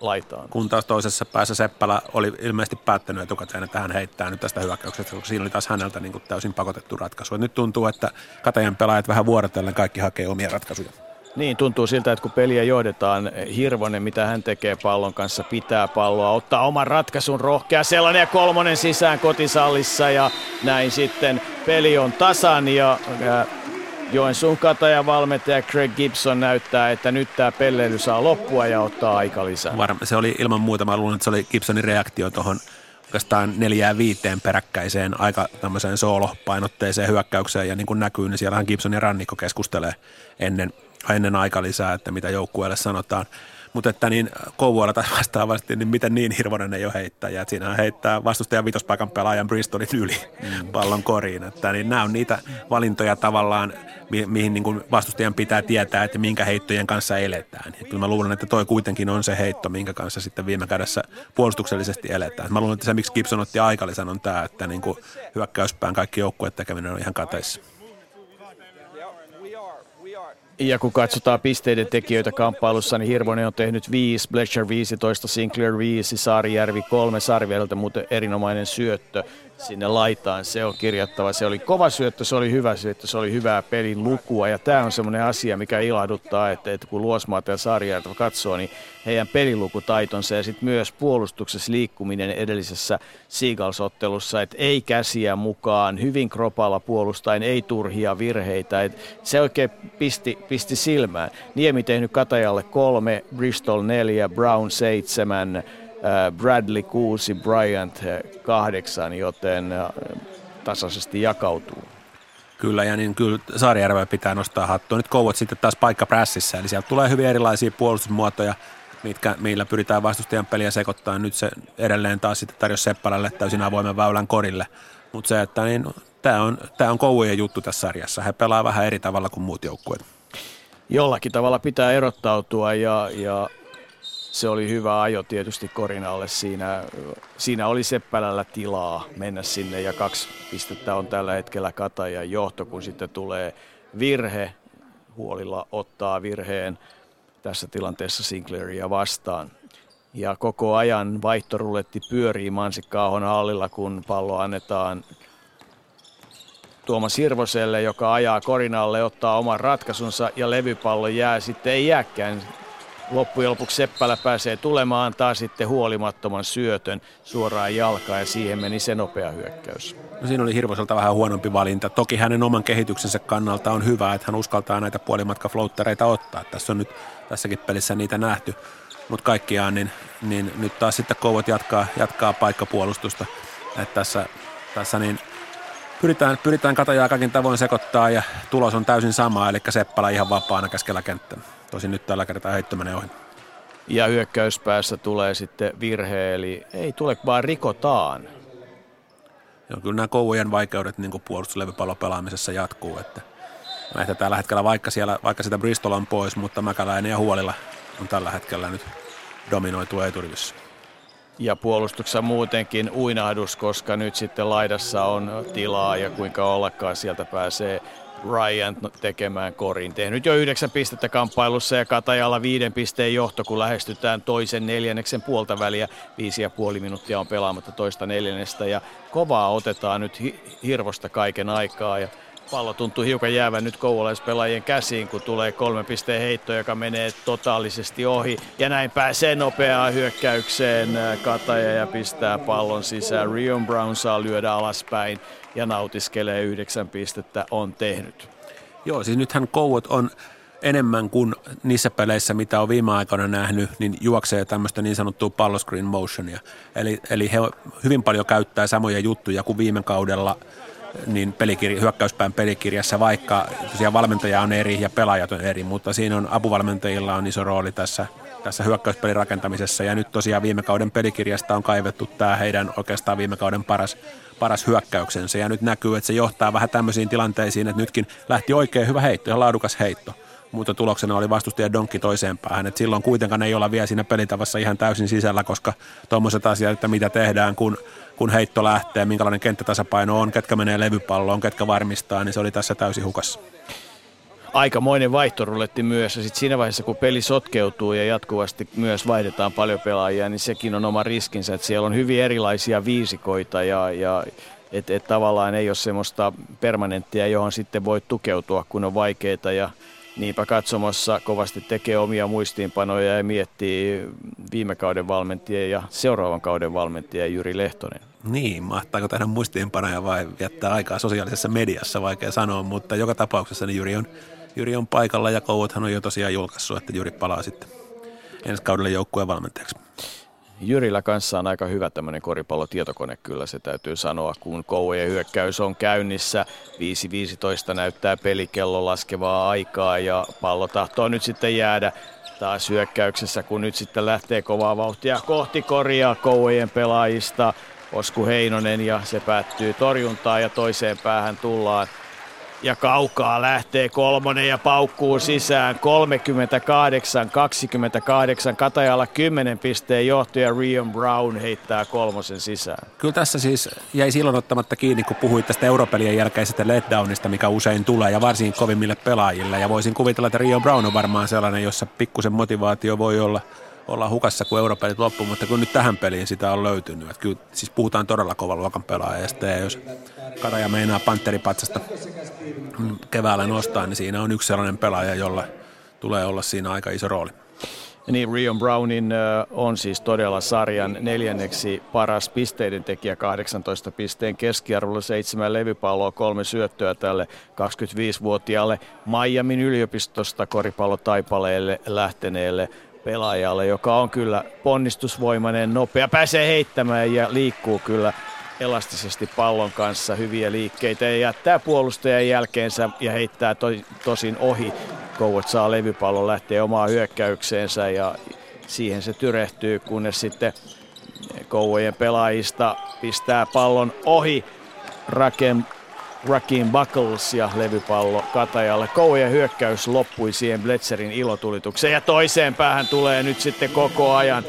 laitaan. Kun taas toisessa päässä Seppälä oli ilmeisesti päättänyt etukäteen, että hän heittää nyt tästä hyökkäyksestä, koska siinä oli taas häneltä niin kuin täysin pakotettu ratkaisu. Ja nyt tuntuu, että Katajan pelaajat vähän vuorotellen kaikki hakee omia ratkaisuja. Niin, tuntuu siltä, että kun peliä johdetaan, Hirvonen, mitä hän tekee pallon kanssa, pitää palloa, ottaa oman ratkaisun rohkea sellainen ja kolmonen sisään kotisallissa ja näin sitten peli on tasan ja Joensuun kataja valmentaja Craig Gibson näyttää, että nyt tämä pelleily saa loppua ja ottaa aika lisää. Varma, se oli ilman muuta, mä luulen, että se oli Gibsonin reaktio tuohon oikeastaan neljään viiteen peräkkäiseen aika tämmöiseen soolopainotteiseen hyökkäykseen ja niin kuin näkyy, niin siellähän Gibson ja Rannikko keskustelee ennen, ennen lisää, että mitä joukkueelle sanotaan. Mutta että niin Kouvoilla taas vastaavasti, niin miten niin Hirvonen ei ole heittäjä. Että siinähän heittää vastustajan vitospaikan pelaajan Bristolin yli mm. pallon koriin. Että niin nämä on niitä valintoja tavallaan, mi- mihin niin kuin vastustajan pitää tietää, että minkä heittojen kanssa eletään. Ja kyllä mä luulen, että toi kuitenkin on se heitto, minkä kanssa sitten viime kädessä puolustuksellisesti eletään. Mä luulen, että se miksi Gibson otti aikalisän on tämä, että niin kuin hyökkäyspään kaikki joukkueet tekeminen on ihan kateissa. Ja kun katsotaan pisteiden tekijöitä kamppailussa, niin Hirvonen on tehnyt 5, Bletcher 15, Sinclair 5, Saarijärvi 3, Sarviereltä muuten erinomainen syöttö sinne laitaan. Se on kirjattava. Se oli kova syöttö, se oli hyvä syöttö, se oli hyvää pelin lukua. Ja tämä on semmoinen asia, mikä ilahduttaa, että, että kun Luosmaat ja Saarijärvi katsoo, niin heidän pelilukutaitonsa ja sitten myös puolustuksessa liikkuminen edellisessä Seagulls-ottelussa, että ei käsiä mukaan, hyvin kropalla puolustaen, ei turhia virheitä. Et se oikein pisti, pisti silmään. Niemi tehnyt Katajalle kolme, Bristol neljä, Brown seitsemän, Bradley 6, Bryant 8, joten äh, tasaisesti jakautuu. Kyllä, ja niin kyllä Saarijärveä pitää nostaa hattua. Nyt Kouvot sitten taas paikka prässissä, eli sieltä tulee hyvin erilaisia puolustusmuotoja, mitkä, millä pyritään vastustajan peliä sekoittaa. Nyt se edelleen taas sitten tarjosi Seppälälle täysin avoimen väylän korille. Mutta se, että niin, tämä on, tää on Kouvojen juttu tässä sarjassa. He pelaa vähän eri tavalla kuin muut joukkueet. Jollakin tavalla pitää erottautua ja, ja se oli hyvä ajo tietysti Korinalle siinä. Siinä oli Seppälällä tilaa mennä sinne ja kaksi pistettä on tällä hetkellä Katajan johto, kun sitten tulee virhe. Huolilla ottaa virheen tässä tilanteessa Sinclairia vastaan. Ja koko ajan vaihtorulletti pyörii Mansikkaahon hallilla, kun pallo annetaan Tuomas Hirvoselle, joka ajaa Korinalle, ottaa oman ratkaisunsa ja levypallo jää sitten, ei jääkään loppujen lopuksi Seppälä pääsee tulemaan, antaa sitten huolimattoman syötön suoraan jalkaan ja siihen meni se nopea hyökkäys. No siinä oli Hirvoselta vähän huonompi valinta. Toki hänen oman kehityksensä kannalta on hyvä, että hän uskaltaa näitä puolimatkafloattereita ottaa. Tässä on nyt tässäkin pelissä niitä nähty. Mutta kaikkiaan niin, niin, nyt taas sitten Kouvot jatkaa, jatkaa paikkapuolustusta. Että tässä, tässä niin pyritään, pyritään katajaa kaikin tavoin sekoittaa ja tulos on täysin sama, eli Seppälä ihan vapaana keskellä kenttää. Tosin nyt tällä kertaa heitto menee ohi. Ja hyökkäyspäässä tulee sitten virhe, eli ei tule, vaan rikotaan. Joo, kyllä nämä kouvojen vaikeudet niin puolustuslevypallon pelaamisessa jatkuu. Että että tällä hetkellä, vaikka, siellä, vaikka sitä Bristol on pois, mutta Mäkäläinen ja Huolilla on tällä hetkellä nyt dominoitu eturivissä. Ja puolustuksessa muutenkin uinahdus, koska nyt sitten laidassa on tilaa ja kuinka ollakaan sieltä pääsee Ryan tekemään korin. Tehnyt jo yhdeksän pistettä kamppailussa ja Katajalla viiden pisteen johto, kun lähestytään toisen neljänneksen puolta väliä. Viisi ja puoli minuuttia on pelaamatta toista neljännestä ja kovaa otetaan nyt hirvosta kaiken aikaa. Ja pallo tuntuu hiukan jäävän nyt kouvolaispelaajien käsiin, kun tulee kolme pisteen heitto, joka menee totaalisesti ohi. Ja näin pääsee nopeaan hyökkäykseen Kataja ja pistää pallon sisään. Rion Brown saa lyödä alaspäin ja nautiskelee yhdeksän pistettä on tehnyt. Joo, siis nythän Kouot on enemmän kuin niissä peleissä, mitä on viime aikoina nähnyt, niin juoksee tämmöistä niin sanottua palloscreen motionia. Eli, eli he hyvin paljon käyttää samoja juttuja kuin viime kaudella niin pelikirja, hyökkäyspään pelikirjassa, vaikka tosiaan valmentaja on eri ja pelaajat on eri, mutta siinä on apuvalmentajilla on iso rooli tässä tässä hyökkäyspelin rakentamisessa. Ja nyt tosiaan viime kauden pelikirjasta on kaivettu tämä heidän oikeastaan viime kauden paras, paras hyökkäyksensä. Ja nyt näkyy, että se johtaa vähän tämmöisiin tilanteisiin, että nytkin lähti oikein hyvä heitto ja laadukas heitto mutta tuloksena oli vastustaja donkki toiseen päähän. Et silloin kuitenkaan ei olla vielä siinä pelitavassa ihan täysin sisällä, koska tuommoiset asiat, että mitä tehdään, kun, kun heitto lähtee, minkälainen kenttätasapaino on, ketkä menee levypalloon, ketkä varmistaa, niin se oli tässä täysin hukassa. Aikamoinen vaihtoruletti myös ja sitten siinä vaiheessa kun peli sotkeutuu ja jatkuvasti myös vaihdetaan paljon pelaajia, niin sekin on oma riskinsä, että siellä on hyvin erilaisia viisikoita ja, ja että et tavallaan ei ole semmoista permanenttia, johon sitten voi tukeutua, kun on vaikeita ja niinpä katsomossa kovasti tekee omia muistiinpanoja ja miettii viime kauden valmentia ja seuraavan kauden valmentia Jyri Lehtonen. Niin, mahtaako tehdä muistiinpanoja vai viettää aikaa sosiaalisessa mediassa, vaikea sanoa, mutta joka tapauksessa niin Jyri on, Jyri on paikalla ja Kouvothan on jo tosiaan julkaissut, että Jyri palaa sitten ensi kaudelle joukkueen valmentajaksi. Jyrillä kanssa on aika hyvä tämmöinen koripallotietokone, kyllä se täytyy sanoa, kun kouvojen hyökkäys on käynnissä. 5.15 näyttää pelikello laskevaa aikaa ja pallo tahtoo nyt sitten jäädä taas hyökkäyksessä, kun nyt sitten lähtee kovaa vauhtia kohti koria kouvojen pelaajista. Osku Heinonen ja se päättyy torjuntaan ja toiseen päähän tullaan ja kaukaa lähtee kolmonen ja paukkuu sisään 38-28. Katajalla 10 pisteen johtaja Rion Brown heittää kolmosen sisään. Kyllä tässä siis jäi silloin ottamatta kiinni, kun puhuit tästä europelien jälkeisestä letdownista, mikä usein tulee ja varsinkin kovimmille pelaajille. Ja voisin kuvitella, että Rion Brown on varmaan sellainen, jossa pikkusen motivaatio voi olla olla hukassa, kun europelit loppu, mutta kun nyt tähän peliin sitä on löytynyt. Että kyllä siis puhutaan todella kovan luokan pelaajasta ja jos Karaja meinaa Panteripatsasta keväällä nostaa, niin siinä on yksi sellainen pelaaja, jolla tulee olla siinä aika iso rooli. Niin, Rion Brownin on siis todella sarjan neljänneksi paras pisteiden tekijä 18 pisteen keskiarvolla, seitsemän levypalloa, kolme syöttöä tälle 25-vuotiaalle Miamin yliopistosta koripallotaipaleelle lähteneelle pelaajalle, joka on kyllä ponnistusvoimainen, nopea, pääsee heittämään ja liikkuu kyllä elastisesti pallon kanssa. Hyviä liikkeitä ja jättää puolustajan jälkeensä ja heittää to, tosin ohi. Kouvat saa levypallon, lähtee omaa hyökkäykseensä ja siihen se tyrehtyy, kunnes sitten Kouvojen pelaajista pistää pallon ohi. Raken Rakim Buckles ja levypallo Katajalle. Kouvojen hyökkäys loppui siihen Bletzerin ilotulitukseen ja toiseen päähän tulee nyt sitten koko ajan.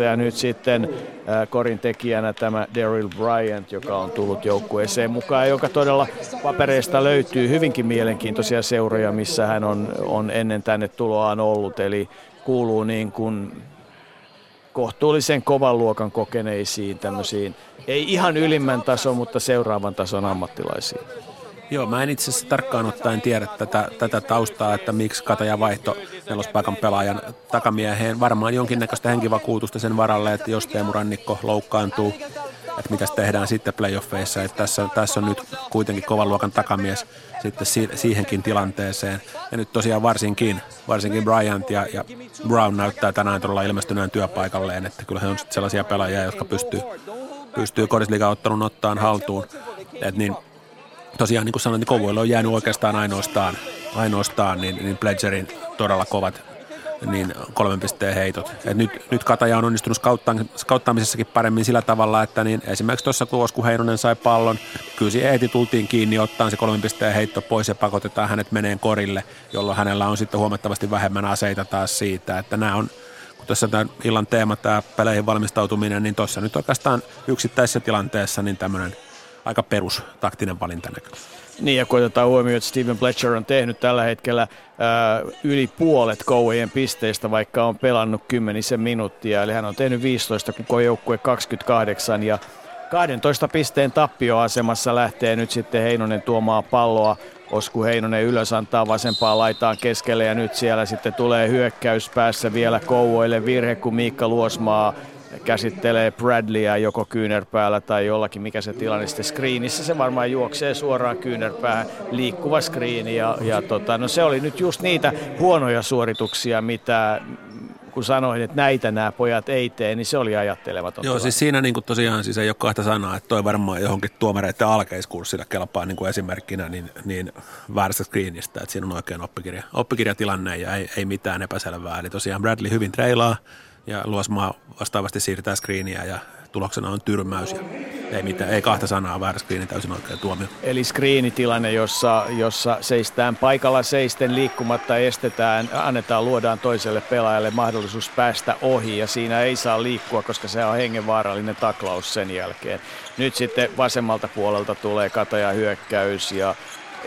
40-28 ja nyt sitten äh, korin tekijänä tämä Daryl Bryant, joka on tullut joukkueeseen mukaan, joka todella papereista löytyy hyvinkin mielenkiintoisia seuroja, missä hän on, on ennen tänne tuloaan ollut, eli kuuluu niin kuin kohtuullisen kovan luokan kokeneisiin tämmöisiin, ei ihan ylimmän tason, mutta seuraavan tason ammattilaisiin. Joo, mä en itse asiassa tarkkaan ottaen tiedä tätä, tätä taustaa, että miksi Kataja vaihto nelospaikan pelaajan takamieheen. Varmaan jonkinnäköistä henkivakuutusta sen varalle, että jos Teemu Rannikko loukkaantuu, että mitä tehdään sitten playoffeissa. Että tässä, tässä on nyt kuitenkin kovan luokan takamies sitten si- siihenkin tilanteeseen. Ja nyt tosiaan varsinkin, varsinkin Bryant ja, ja Brown näyttää tänään todella ilmestyneen työpaikalleen, että kyllä he on sitten sellaisia pelaajia, jotka pystyy, pystyy kodisliigan ottanut ottaan haltuun. Et niin, tosiaan niin kuin sanoin, niin on jäänyt oikeastaan ainoastaan, ainoastaan niin, niin Pledgerin todella kovat niin kolmen pisteen heitot. Et nyt, nyt Kataja on onnistunut skauttaamisessakin paremmin sillä tavalla, että niin esimerkiksi tuossa kun Osku Heinonen sai pallon, kyllä Eeti tultiin kiinni ottaa se kolmen pisteen heitto pois ja pakotetaan hänet meneen korille, jolloin hänellä on sitten huomattavasti vähemmän aseita taas siitä, että nämä on kun tässä tämän illan teema, tämä peleihin valmistautuminen, niin tuossa nyt oikeastaan yksittäisessä tilanteessa niin tämmöinen aika perus taktinen valinta näkyy. Niin ja kun otetaan huomioon, että Steven Fletcher on tehnyt tällä hetkellä ää, yli puolet Kouvojen pisteistä, vaikka on pelannut kymmenisen minuuttia. Eli hän on tehnyt 15, koko joukkue 28 ja 12 pisteen tappioasemassa lähtee nyt sitten Heinonen tuomaan palloa. Osku Heinonen ylös antaa vasempaa laitaan keskelle ja nyt siellä sitten tulee hyökkäys päässä vielä Kouvoille virhe, kun Miikka Luosmaa käsittelee Bradleyä joko kyynärpäällä tai jollakin, mikä se tilanne sitten screenissä. Se varmaan juoksee suoraan kyynärpäähän, liikkuva screeni ja, ja tota, no se oli nyt just niitä huonoja suorituksia, mitä kun sanoin, että näitä nämä pojat ei tee, niin se oli ajattelematon. Joo, siis siinä niin tosiaan siis ei ole kahta sanaa, että toi varmaan johonkin tuomareiden alkeiskurssilla kelpaa niin kuin esimerkkinä niin, niin väärästä screenistä, että siinä on oikein oppikirja, oppikirjatilanne ja ei, ei mitään epäselvää. Eli tosiaan Bradley hyvin treilaa ja Luosmaa vastaavasti siirtää screeniä ja tuloksena on tyrmäys ja ei, mitään, ei kahta sanaa väärä screeni täysin oikein tuomio. Eli screenitilanne, jossa, jossa seistään paikalla seisten liikkumatta estetään, annetaan, luodaan toiselle pelaajalle mahdollisuus päästä ohi ja siinä ei saa liikkua, koska se on hengenvaarallinen taklaus sen jälkeen. Nyt sitten vasemmalta puolelta tulee kataja hyökkäys ja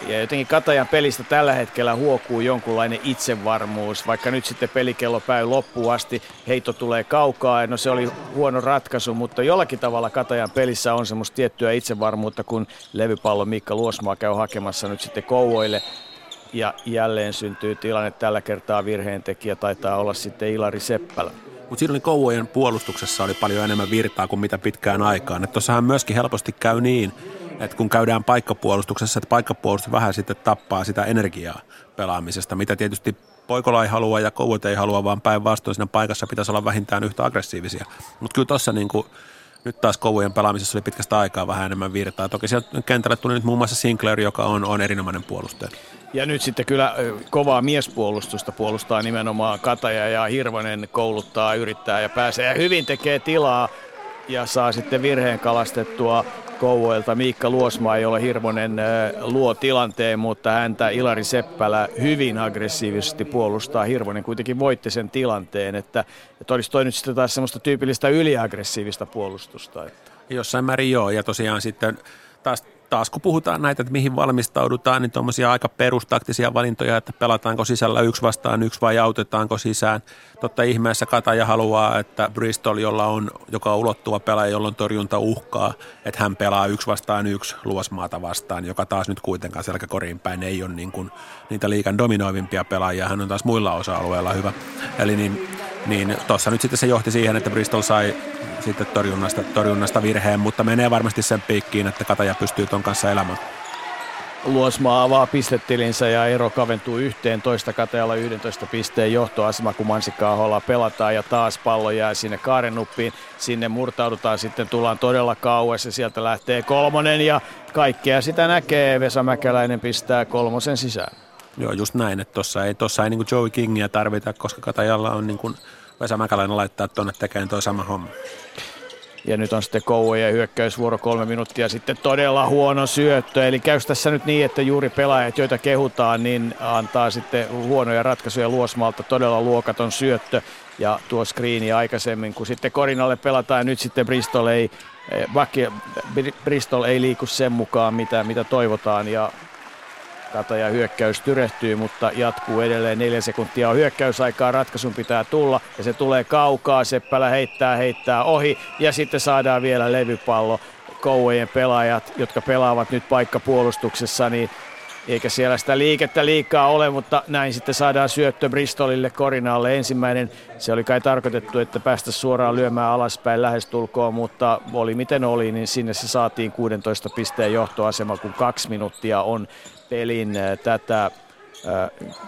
ja jotenkin Katajan pelistä tällä hetkellä huokuu jonkunlainen itsevarmuus, vaikka nyt sitten pelikello päy loppuun asti, heitto tulee kaukaa, no se oli huono ratkaisu, mutta jollakin tavalla Katajan pelissä on semmoista tiettyä itsevarmuutta, kun levypallo Mikka Luosmaa käy hakemassa nyt sitten Kouvoille ja jälleen syntyy tilanne, tällä kertaa virheentekijä taitaa olla sitten Ilari Seppälä. Mutta siinä oli Kouvojen puolustuksessa oli paljon enemmän virtaa kuin mitä pitkään aikaan. Tuossahan myöskin helposti käy niin, että kun käydään paikkapuolustuksessa, että paikkapuolustus vähän sitten tappaa sitä energiaa pelaamisesta, mitä tietysti Poikola ei halua ja Kouvot ei halua, vaan päinvastoin siinä paikassa pitäisi olla vähintään yhtä aggressiivisia. Mutta kyllä tuossa niin kuin, nyt taas Kouvojen pelaamisessa oli pitkästä aikaa vähän enemmän virtaa. Toki sieltä kentälle tuli nyt muun muassa Sinclair, joka on, on erinomainen puolustaja. Ja nyt sitten kyllä kovaa miespuolustusta puolustaa nimenomaan Kataja ja Hirvonen kouluttaa, yrittää ja pääsee ja hyvin tekee tilaa ja saa sitten virheen kalastettua Kouvoilta. Miikka Luosmaa, ole Hirvonen luo tilanteen, mutta häntä Ilari Seppälä hyvin aggressiivisesti puolustaa. Hirvonen kuitenkin voitti sen tilanteen, että, että olisi toi nyt sitten taas semmoista tyypillistä yliaggressiivista puolustusta. Jossain määrin joo, ja tosiaan sitten taas taas kun puhutaan näitä, että mihin valmistaudutaan, niin tuommoisia aika perustaktisia valintoja, että pelataanko sisällä yksi vastaan yksi vai autetaanko sisään. Totta ihmeessä Kataja haluaa, että Bristol, jolla on, joka on ulottuva pelaaja, jolla on torjunta uhkaa, että hän pelaa yksi vastaan yksi luosmaata vastaan, joka taas nyt kuitenkaan selkäkoriin päin ei ole niin kuin niitä liikan dominoivimpia pelaajia, hän on taas muilla osa-alueilla hyvä. Eli niin, niin tuossa nyt sitten se johti siihen, että Bristol sai sitten torjunnasta, torjunnasta virheen, mutta menee varmasti sen piikkiin, että Kataja pystyy ton kanssa elämään. Luosmaa avaa pistetilinsä ja ero kaventuu yhteen toista katealla 11 pisteen johtoasema, kun Mansikkaa Aholla pelataan ja taas pallo jää sinne Kaarenuppiin. Sinne murtaudutaan sitten, tullaan todella kauas ja sieltä lähtee kolmonen ja kaikkea sitä näkee. Vesa Mäkäläinen pistää kolmosen sisään. Joo, just näin, että tuossa ei, tossa ei niin Joey Kingia tarvita, koska Katajalla on niin kuin Vesa Mäkäläinen laittaa tuonne tekemään toi sama homma. Ja nyt on sitten Kouvojen hyökkäysvuoro kolme minuuttia sitten todella huono syöttö. Eli käy tässä nyt niin, että juuri pelaajat, joita kehutaan, niin antaa sitten huonoja ratkaisuja Luosmalta. Todella luokaton syöttö ja tuo screeni aikaisemmin, kun sitten Korinalle pelataan. Nyt sitten Bristol ei, eh, Bristol ei liiku sen mukaan, mitä, mitä toivotaan. Ja Kataja hyökkäys tyrehtyy, mutta jatkuu edelleen neljä sekuntia on hyökkäysaikaa, ratkaisun pitää tulla ja se tulee kaukaa, Seppälä heittää, heittää ohi ja sitten saadaan vielä levypallo. Kouvojen pelaajat, jotka pelaavat nyt paikkapuolustuksessa, niin eikä siellä sitä liikettä liikaa ole, mutta näin sitten saadaan syöttö Bristolille Korinaalle ensimmäinen. Se oli kai tarkoitettu, että päästä suoraan lyömään alaspäin lähestulkoon, mutta oli miten oli, niin sinne se saatiin 16 pisteen johtoasema, kun kaksi minuuttia on pelin äh, tätä äh,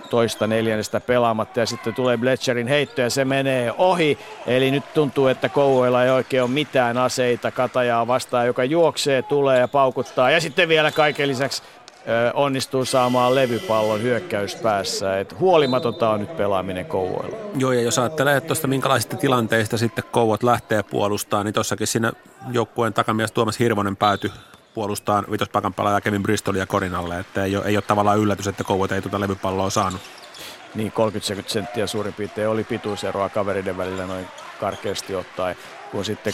toista neljännestä pelaamatta ja sitten tulee Bletcherin heitto ja se menee ohi. Eli nyt tuntuu, että Kouvoilla ei oikein ole mitään aseita Katajaa vastaan, joka juoksee, tulee ja paukuttaa. Ja sitten vielä kaiken lisäksi onnistuu saamaan levypallon hyökkäyspäässä. Et huolimatonta on nyt pelaaminen Kouvoilla. Joo, ja jos ajattelee tuosta minkälaisista tilanteista sitten Kouvot lähtee puolustamaan, niin tuossakin siinä joukkueen takamies Tuomas Hirvonen päätyi puolustaa vitospaikan pelaaja Kevin Bristolia Korinalle, että ei ole, ei ole tavallaan yllätys, että Kouvot ei tuota levypalloa saanut. Niin, 30 senttiä suurin piirtein oli pituuseroa kaveriden välillä noin karkeasti ottaen, kun sitten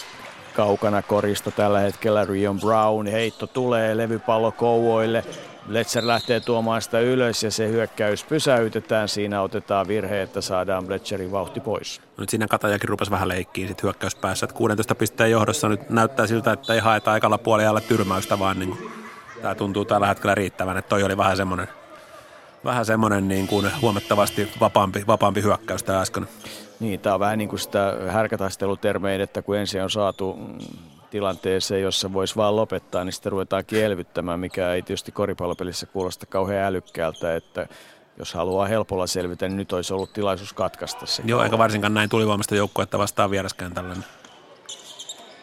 kaukana korista tällä hetkellä Rion Brown heitto tulee levypallo Kouvoille. Bletcher lähtee tuomaan sitä ylös ja se hyökkäys pysäytetään. Siinä otetaan virhe, että saadaan Bletcherin vauhti pois. Nyt siinä Katajakin rupesi vähän leikkiin sit hyökkäyspäässä. Että 16 pisteen johdossa nyt näyttää siltä, että ei haeta aikalla puolella tyrmäystä, vaan niin tämä tuntuu tällä hetkellä riittävän. Että toi oli vähän semmoinen vähän semmoinen niin kuin huomattavasti vapaampi, vapaampi hyökkäys tämä äsken. Niin, tämä on vähän niin kuin sitä härkätaistelutermein, että kun ensin on saatu tilanteeseen, jossa voisi vaan lopettaa, niin sitten ruvetaan elvyttämään, mikä ei tietysti koripallopelissä kuulosta kauhean älykkäältä, että jos haluaa helpolla selvitä, niin nyt olisi ollut tilaisuus katkaista se. Joo, eikä varsinkaan näin tulivoimasta joukkuetta vastaan vieraskentällä.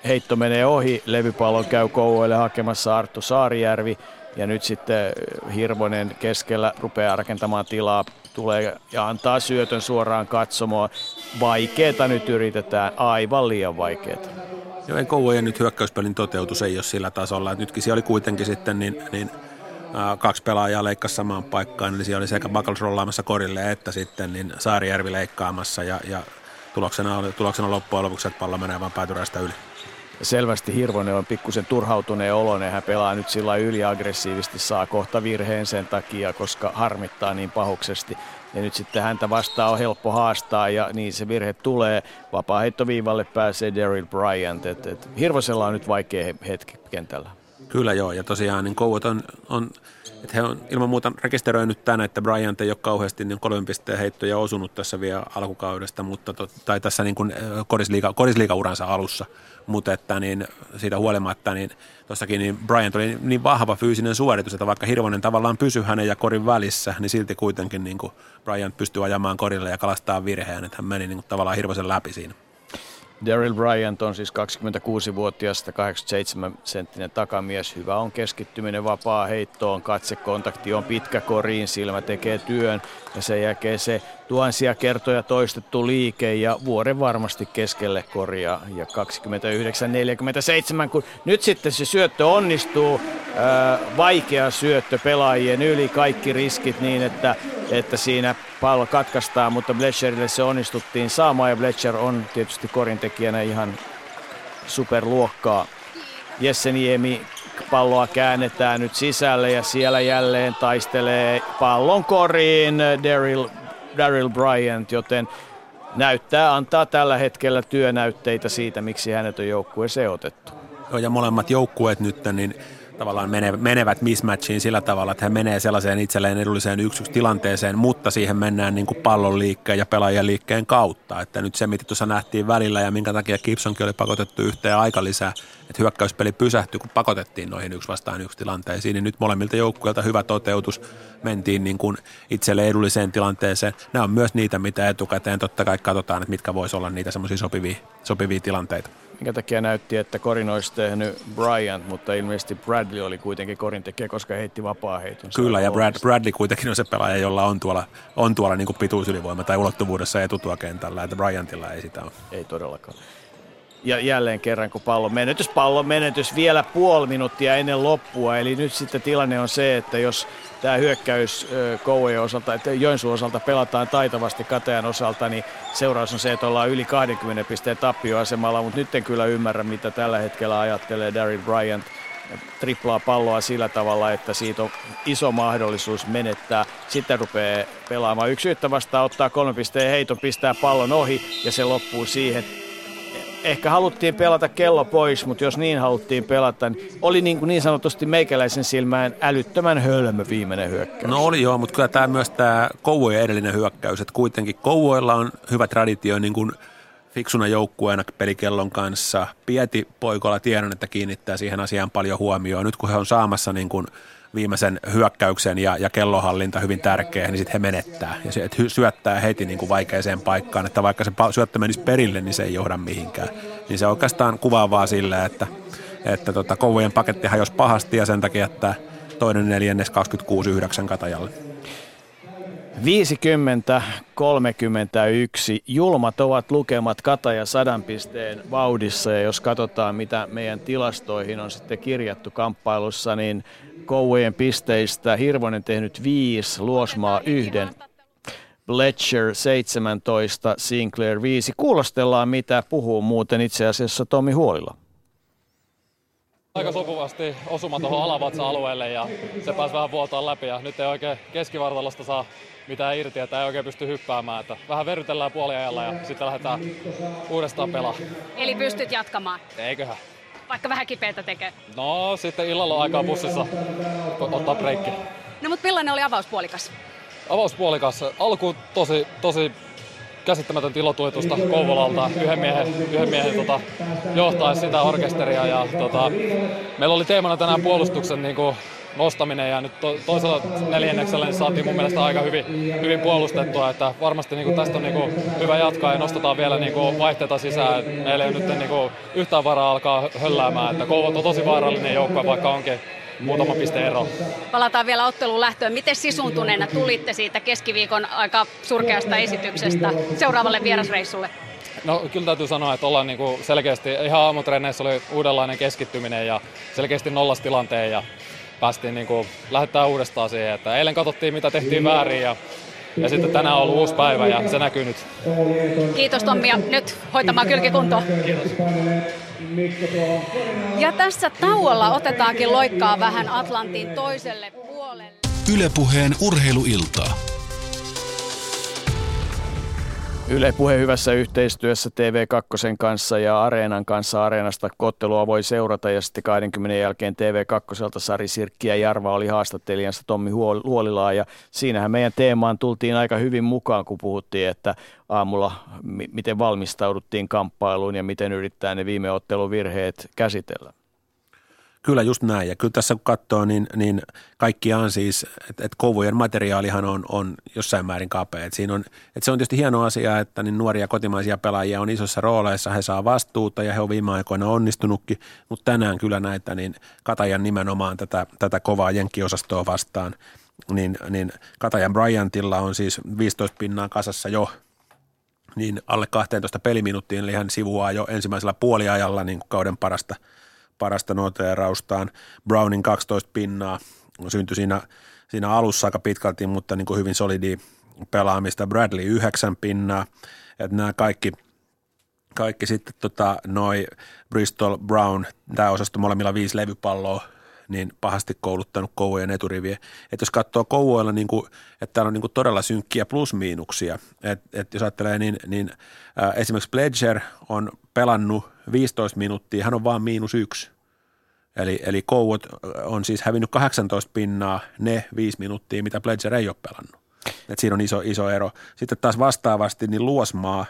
Heitto menee ohi, levypallon käy Kouvoille hakemassa Arttu Saarijärvi ja nyt sitten Hirvonen keskellä rupeaa rakentamaan tilaa, tulee ja antaa syötön suoraan katsomaan. Vaikeeta nyt yritetään, aivan liian vaikeeta. Joo, Kouvojen nyt hyökkäyspelin toteutus ei ole sillä tasolla. Nytkin siellä oli kuitenkin sitten niin, niin kaksi pelaajaa leikkasi samaan paikkaan, eli siellä oli sekä Buckles rollaamassa korille että sitten niin Saarijärvi leikkaamassa ja, ja tuloksena, oli, tuloksena loppujen lopuksi, että pallo menee vain päätyräistä yli. Selvästi Hirvonen on pikkusen turhautuneen oloinen. Hän pelaa nyt sillä yliaggressiivisesti, saa kohta virheen sen takia, koska harmittaa niin pahuksesti. Ja nyt sitten häntä vastaan on helppo haastaa ja niin se virhe tulee. Vapaa heittoviivalle pääsee Daryl Bryant. Et, et Hirvosella on nyt vaikea hetki kentällä. Kyllä joo, ja tosiaan niin Kouot on, on että he on ilman muuta rekisteröinyt tänne, että Bryant ei ole kauheasti niin kolmen pisteen heittoja osunut tässä vielä alkukaudesta, mutta to, tai tässä niin kuin korisliiga, korisliigauransa alussa, mutta että niin siitä huolimatta, niin tuossakin niin Bryant oli niin vahva fyysinen suoritus, että vaikka Hirvonen tavallaan pysyi hänen ja korin välissä, niin silti kuitenkin niin kuin Bryant pystyi ajamaan korille ja kalastaa virheen, että hän meni niin kuin tavallaan Hirvosen läpi siinä. Daryl Bryant on siis 26-vuotias, 87-senttinen takamies. Hyvä on keskittyminen vapaa heittoon, katsekontakti on pitkä koriin, silmä tekee työn ja sen jälkeen se tuhansia kertoja toistettu liike ja vuoden varmasti keskelle koria ja 29-47, kun nyt sitten se syöttö onnistuu, ää, vaikea syöttö pelaajien yli, kaikki riskit niin, että, että siinä pallo katkaistaan, mutta Blecherille se onnistuttiin saamaan ja Blecher on tietysti korintekijänä ihan superluokkaa. Jesse Niemi palloa käännetään nyt sisälle ja siellä jälleen taistelee pallon koriin Daryl, Daryl Bryant, joten näyttää, antaa tällä hetkellä työnäytteitä siitä, miksi hänet on joukkueeseen otettu. Joo, ja molemmat joukkueet nyt, niin tavallaan menevät mismatchiin sillä tavalla, että he menee sellaiseen itselleen edulliseen yksi tilanteeseen, mutta siihen mennään niin kuin pallon liikkeen ja pelaajan liikkeen kautta. Että nyt se, mitä tuossa nähtiin välillä ja minkä takia Gibsonkin oli pakotettu yhteen aika lisää, että hyökkäyspeli pysähtyi, kun pakotettiin noihin yksi vastaan yksi tilanteisiin, niin nyt molemmilta joukkueilta hyvä toteutus, mentiin niin kuin itselle edulliseen tilanteeseen. Nämä on myös niitä, mitä etukäteen totta kai katsotaan, että mitkä voisi olla niitä semmoisia sopivia, sopivia tilanteita minkä takia näytti, että korin olisi tehnyt Bryant, mutta ilmeisesti Bradley oli kuitenkin korin tekijä, koska heitti vapaa heiton. Kyllä, ja Brad, Bradley kuitenkin on se pelaaja, jolla on tuolla, on tuolla niin kuin pituusylivoima tai ulottuvuudessa etutuokentällä, että Bryantilla ei sitä ole. Ei todellakaan. Ja jälleen kerran, kun pallon menetys, pallon menetys vielä puoli minuuttia ennen loppua. Eli nyt sitten tilanne on se, että jos tämä hyökkäys Kouvojen osalta, että Joensuun osalta pelataan taitavasti Katean osalta, niin seuraus on se, että ollaan yli 20 pisteen tappioasemalla, mutta nyt en kyllä ymmärrä, mitä tällä hetkellä ajattelee Daryl Bryant. Triplaa palloa sillä tavalla, että siitä on iso mahdollisuus menettää. Sitten rupeaa pelaamaan. Yksi yhtä vastaan, ottaa kolme pisteen heiton, pistää pallon ohi ja se loppuu siihen ehkä haluttiin pelata kello pois, mutta jos niin haluttiin pelata, niin oli niin, kuin niin sanotusti meikäläisen silmään älyttömän hölmö viimeinen hyökkäys. No oli joo, mutta kyllä tämä myös tämä Kouvojen edellinen hyökkäys, että kuitenkin Kouvoilla on hyvä traditio niin kuin fiksuna joukkueena pelikellon kanssa. Pieti poikolla tiedän, että kiinnittää siihen asiaan paljon huomioon. Nyt kun he on saamassa niin kuin viimeisen hyökkäyksen ja, ja kellohallinta hyvin tärkeä, niin sitten he menettää. Ja se, että syöttää heti niin kuin vaikeaseen paikkaan, että vaikka se syöttö menisi perille, niin se ei johda mihinkään. Niin se oikeastaan kuvaavaa sillä, että, että tota, Kouvojen paketti hajosi pahasti ja sen takia, että toinen neljännes 26-9 Katajalle. 50-31. Julmat ovat lukemat Kataja sadan pisteen vauhdissa ja jos katsotaan mitä meidän tilastoihin on sitten kirjattu kamppailussa, niin Kouvojen pisteistä Hirvonen tehnyt viisi, Luosmaa yhden, Bletcher 17, Sinclair 5. Kuulostellaan mitä puhuu muuten itse asiassa Tomi Huolila. Aika sopuvasti osuma tuohon alavatsa-alueelle ja se pääsi vähän vuotaa läpi ja nyt ei oikein keskivartalosta saa mitään irti, että ei oikein pysty hyppäämään. Että vähän verrytellään puoliajalla ja sitten lähdetään uudestaan pelaamaan. Eli pystyt jatkamaan? Eiköhän. Vaikka vähän kipeätä tekee? No sitten illalla on aikaa bussissa ottaa breikki. No mutta millainen oli avauspuolikas? Avauspuolikas. Alku tosi, tosi käsittämätön ilotuitusta Kouvolalta yhden miehen, yhden miehen tota, johtaa sitä orkesteria. Ja, tota, meillä oli teemana tänään puolustuksen niin kuin, nostaminen ja nyt to, toisella neljänneksellä niin saatiin mun mielestä aika hyvin, hyvin puolustettua, että varmasti niin kuin tästä on niin kuin hyvä jatkaa ja nostetaan vielä niin kuin vaihteita sisään. Meillä ei nyt niin kuin yhtään varaa alkaa hölläämään, että Kouvat on tosi vaarallinen joukko, vaikka onkin muutama piste ero. Palataan vielä otteluun lähtöön. Miten sisuntuneena tulitte siitä keskiviikon aika surkeasta esityksestä seuraavalle vierasreissulle? No kyllä täytyy sanoa, että ollaan niinku selkeästi, ihan aamutreeneissä oli uudenlainen keskittyminen ja selkeästi nollas tilanteen ja päästiin niinku, lähettää uudestaan siihen, että eilen katsottiin mitä tehtiin väärin ja ja sitten tänään on ollut uusi päivä ja se näkyy nyt. Kiitos Tommi ja nyt hoitamaan kylkikuntoa. Kiitos. Ja tässä tauolla otetaankin loikkaa vähän Atlantin toiselle puolelle. Ylepuheen urheiluiltaa. Yle Puhe hyvässä yhteistyössä TV2 kanssa ja Areenan kanssa. Areenasta kottelua voi seurata ja sitten 20 jälkeen TV2 Sari Sirkki ja Jarva oli haastattelijansa Tommi Huolilaa ja siinähän meidän teemaan tultiin aika hyvin mukaan, kun puhuttiin, että aamulla miten valmistauduttiin kamppailuun ja miten yrittää ne viime ottelun virheet käsitellä. Kyllä just näin. Ja kyllä tässä kun katsoo, niin, niin kaikkiaan siis, että et kovujen materiaalihan on, on jossain määrin kapea. Et siinä on, et se on tietysti hieno asia, että niin nuoria kotimaisia pelaajia on isossa rooleissa, he saa vastuuta ja he on viime aikoina onnistunutkin, mutta tänään kyllä näitä, niin Katajan nimenomaan tätä, tätä kovaa jenkkiosastoa vastaan, niin, niin Katajan Bryantilla on siis 15 pinnaa kasassa jo niin alle 12 peliminuuttiin, eli hän sivuaa jo ensimmäisellä puoliajalla niin kauden parasta – parasta noteeraustaan. Brownin 12 pinnaa syntyi siinä, siinä alussa aika pitkälti, mutta niin kuin hyvin solidi pelaamista. Bradley 9 pinnaa. Että nämä kaikki, kaikki sitten tota, noi Bristol Brown, tämä osasto molemmilla viisi levypalloa, niin pahasti kouluttanut kouvojen eturiviä. Että jos katsoo kouvoilla, niin kuin, että täällä on niin kuin todella synkkiä plusmiinuksia. Että et jos ajattelee, niin, niin äh, esimerkiksi Pledger on pelannut 15 minuuttia, hän on vaan miinus yksi. Eli, eli Kouot on siis hävinnyt 18 pinnaa ne viisi minuuttia, mitä Pledger ei ole pelannut. Et siinä on iso, iso ero. Sitten taas vastaavasti niin Luosmaa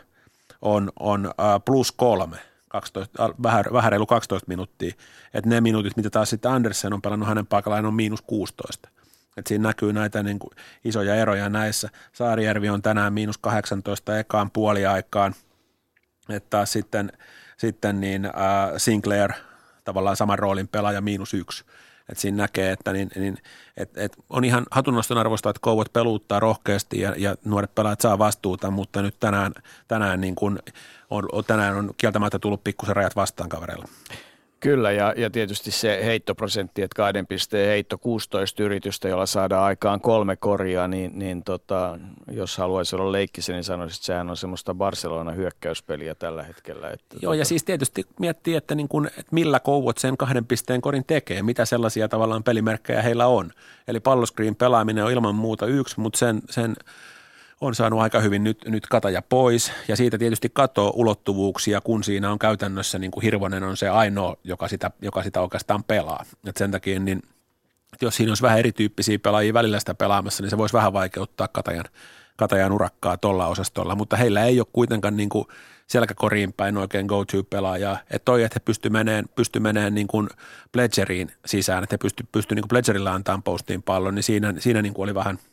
on, on uh, plus kolme, 12, vähän, vähän reilu 12 minuuttia. Et ne minuutit, mitä taas sitten Andersen on pelannut hänen paikallaan, on miinus 16. Et siinä näkyy näitä niin kuin isoja eroja näissä. Saarijärvi on tänään miinus 18 ekaan puoliaikaan. Että sitten – sitten niin äh, Sinclair tavallaan saman roolin pelaaja miinus yksi. Et siinä näkee, että niin, niin, et, et on ihan hatunnoston arvosta, että kouvot peluuttaa rohkeasti ja, ja nuoret pelaajat saa vastuuta, mutta nyt tänään, tänään, niin kun on, tänään on kieltämättä tullut pikkusen rajat vastaan kavereilla. Kyllä, ja, ja tietysti se heittoprosentti, että kahden pisteen heitto 16 yritystä, jolla saadaan aikaan kolme korjaa, niin, niin tota, jos haluaisi olla leikkisen, niin sanoisin, että sehän on semmoista Barcelona hyökkäyspeliä tällä hetkellä. Että Joo, tota... ja siis tietysti miettii, että, niin kun, että millä kouvot sen kahden pisteen korin tekee, mitä sellaisia tavallaan pelimerkkejä heillä on. Eli palloskriin pelaaminen on ilman muuta yksi, mutta sen, sen on saanut aika hyvin nyt, nyt kataja pois ja siitä tietysti katoo ulottuvuuksia, kun siinä on käytännössä niin kuin Hirvonen on se ainoa, joka sitä, joka sitä oikeastaan pelaa. Et sen takia niin, jos siinä olisi vähän erityyppisiä pelaajia välillä sitä pelaamassa, niin se voisi vähän vaikeuttaa katajan, katajan urakkaa tuolla osastolla, mutta heillä ei ole kuitenkaan niin kuin selkäkoriin päin oikein go-to-pelaajaa. Että toi, että he pysty meneen, pysty meneen niin kuin Pledgeriin sisään, että he pysty, pysty niin kuin Pledgerilla antamaan postiin pallon, niin siinä, siinä niin kuin oli vähän –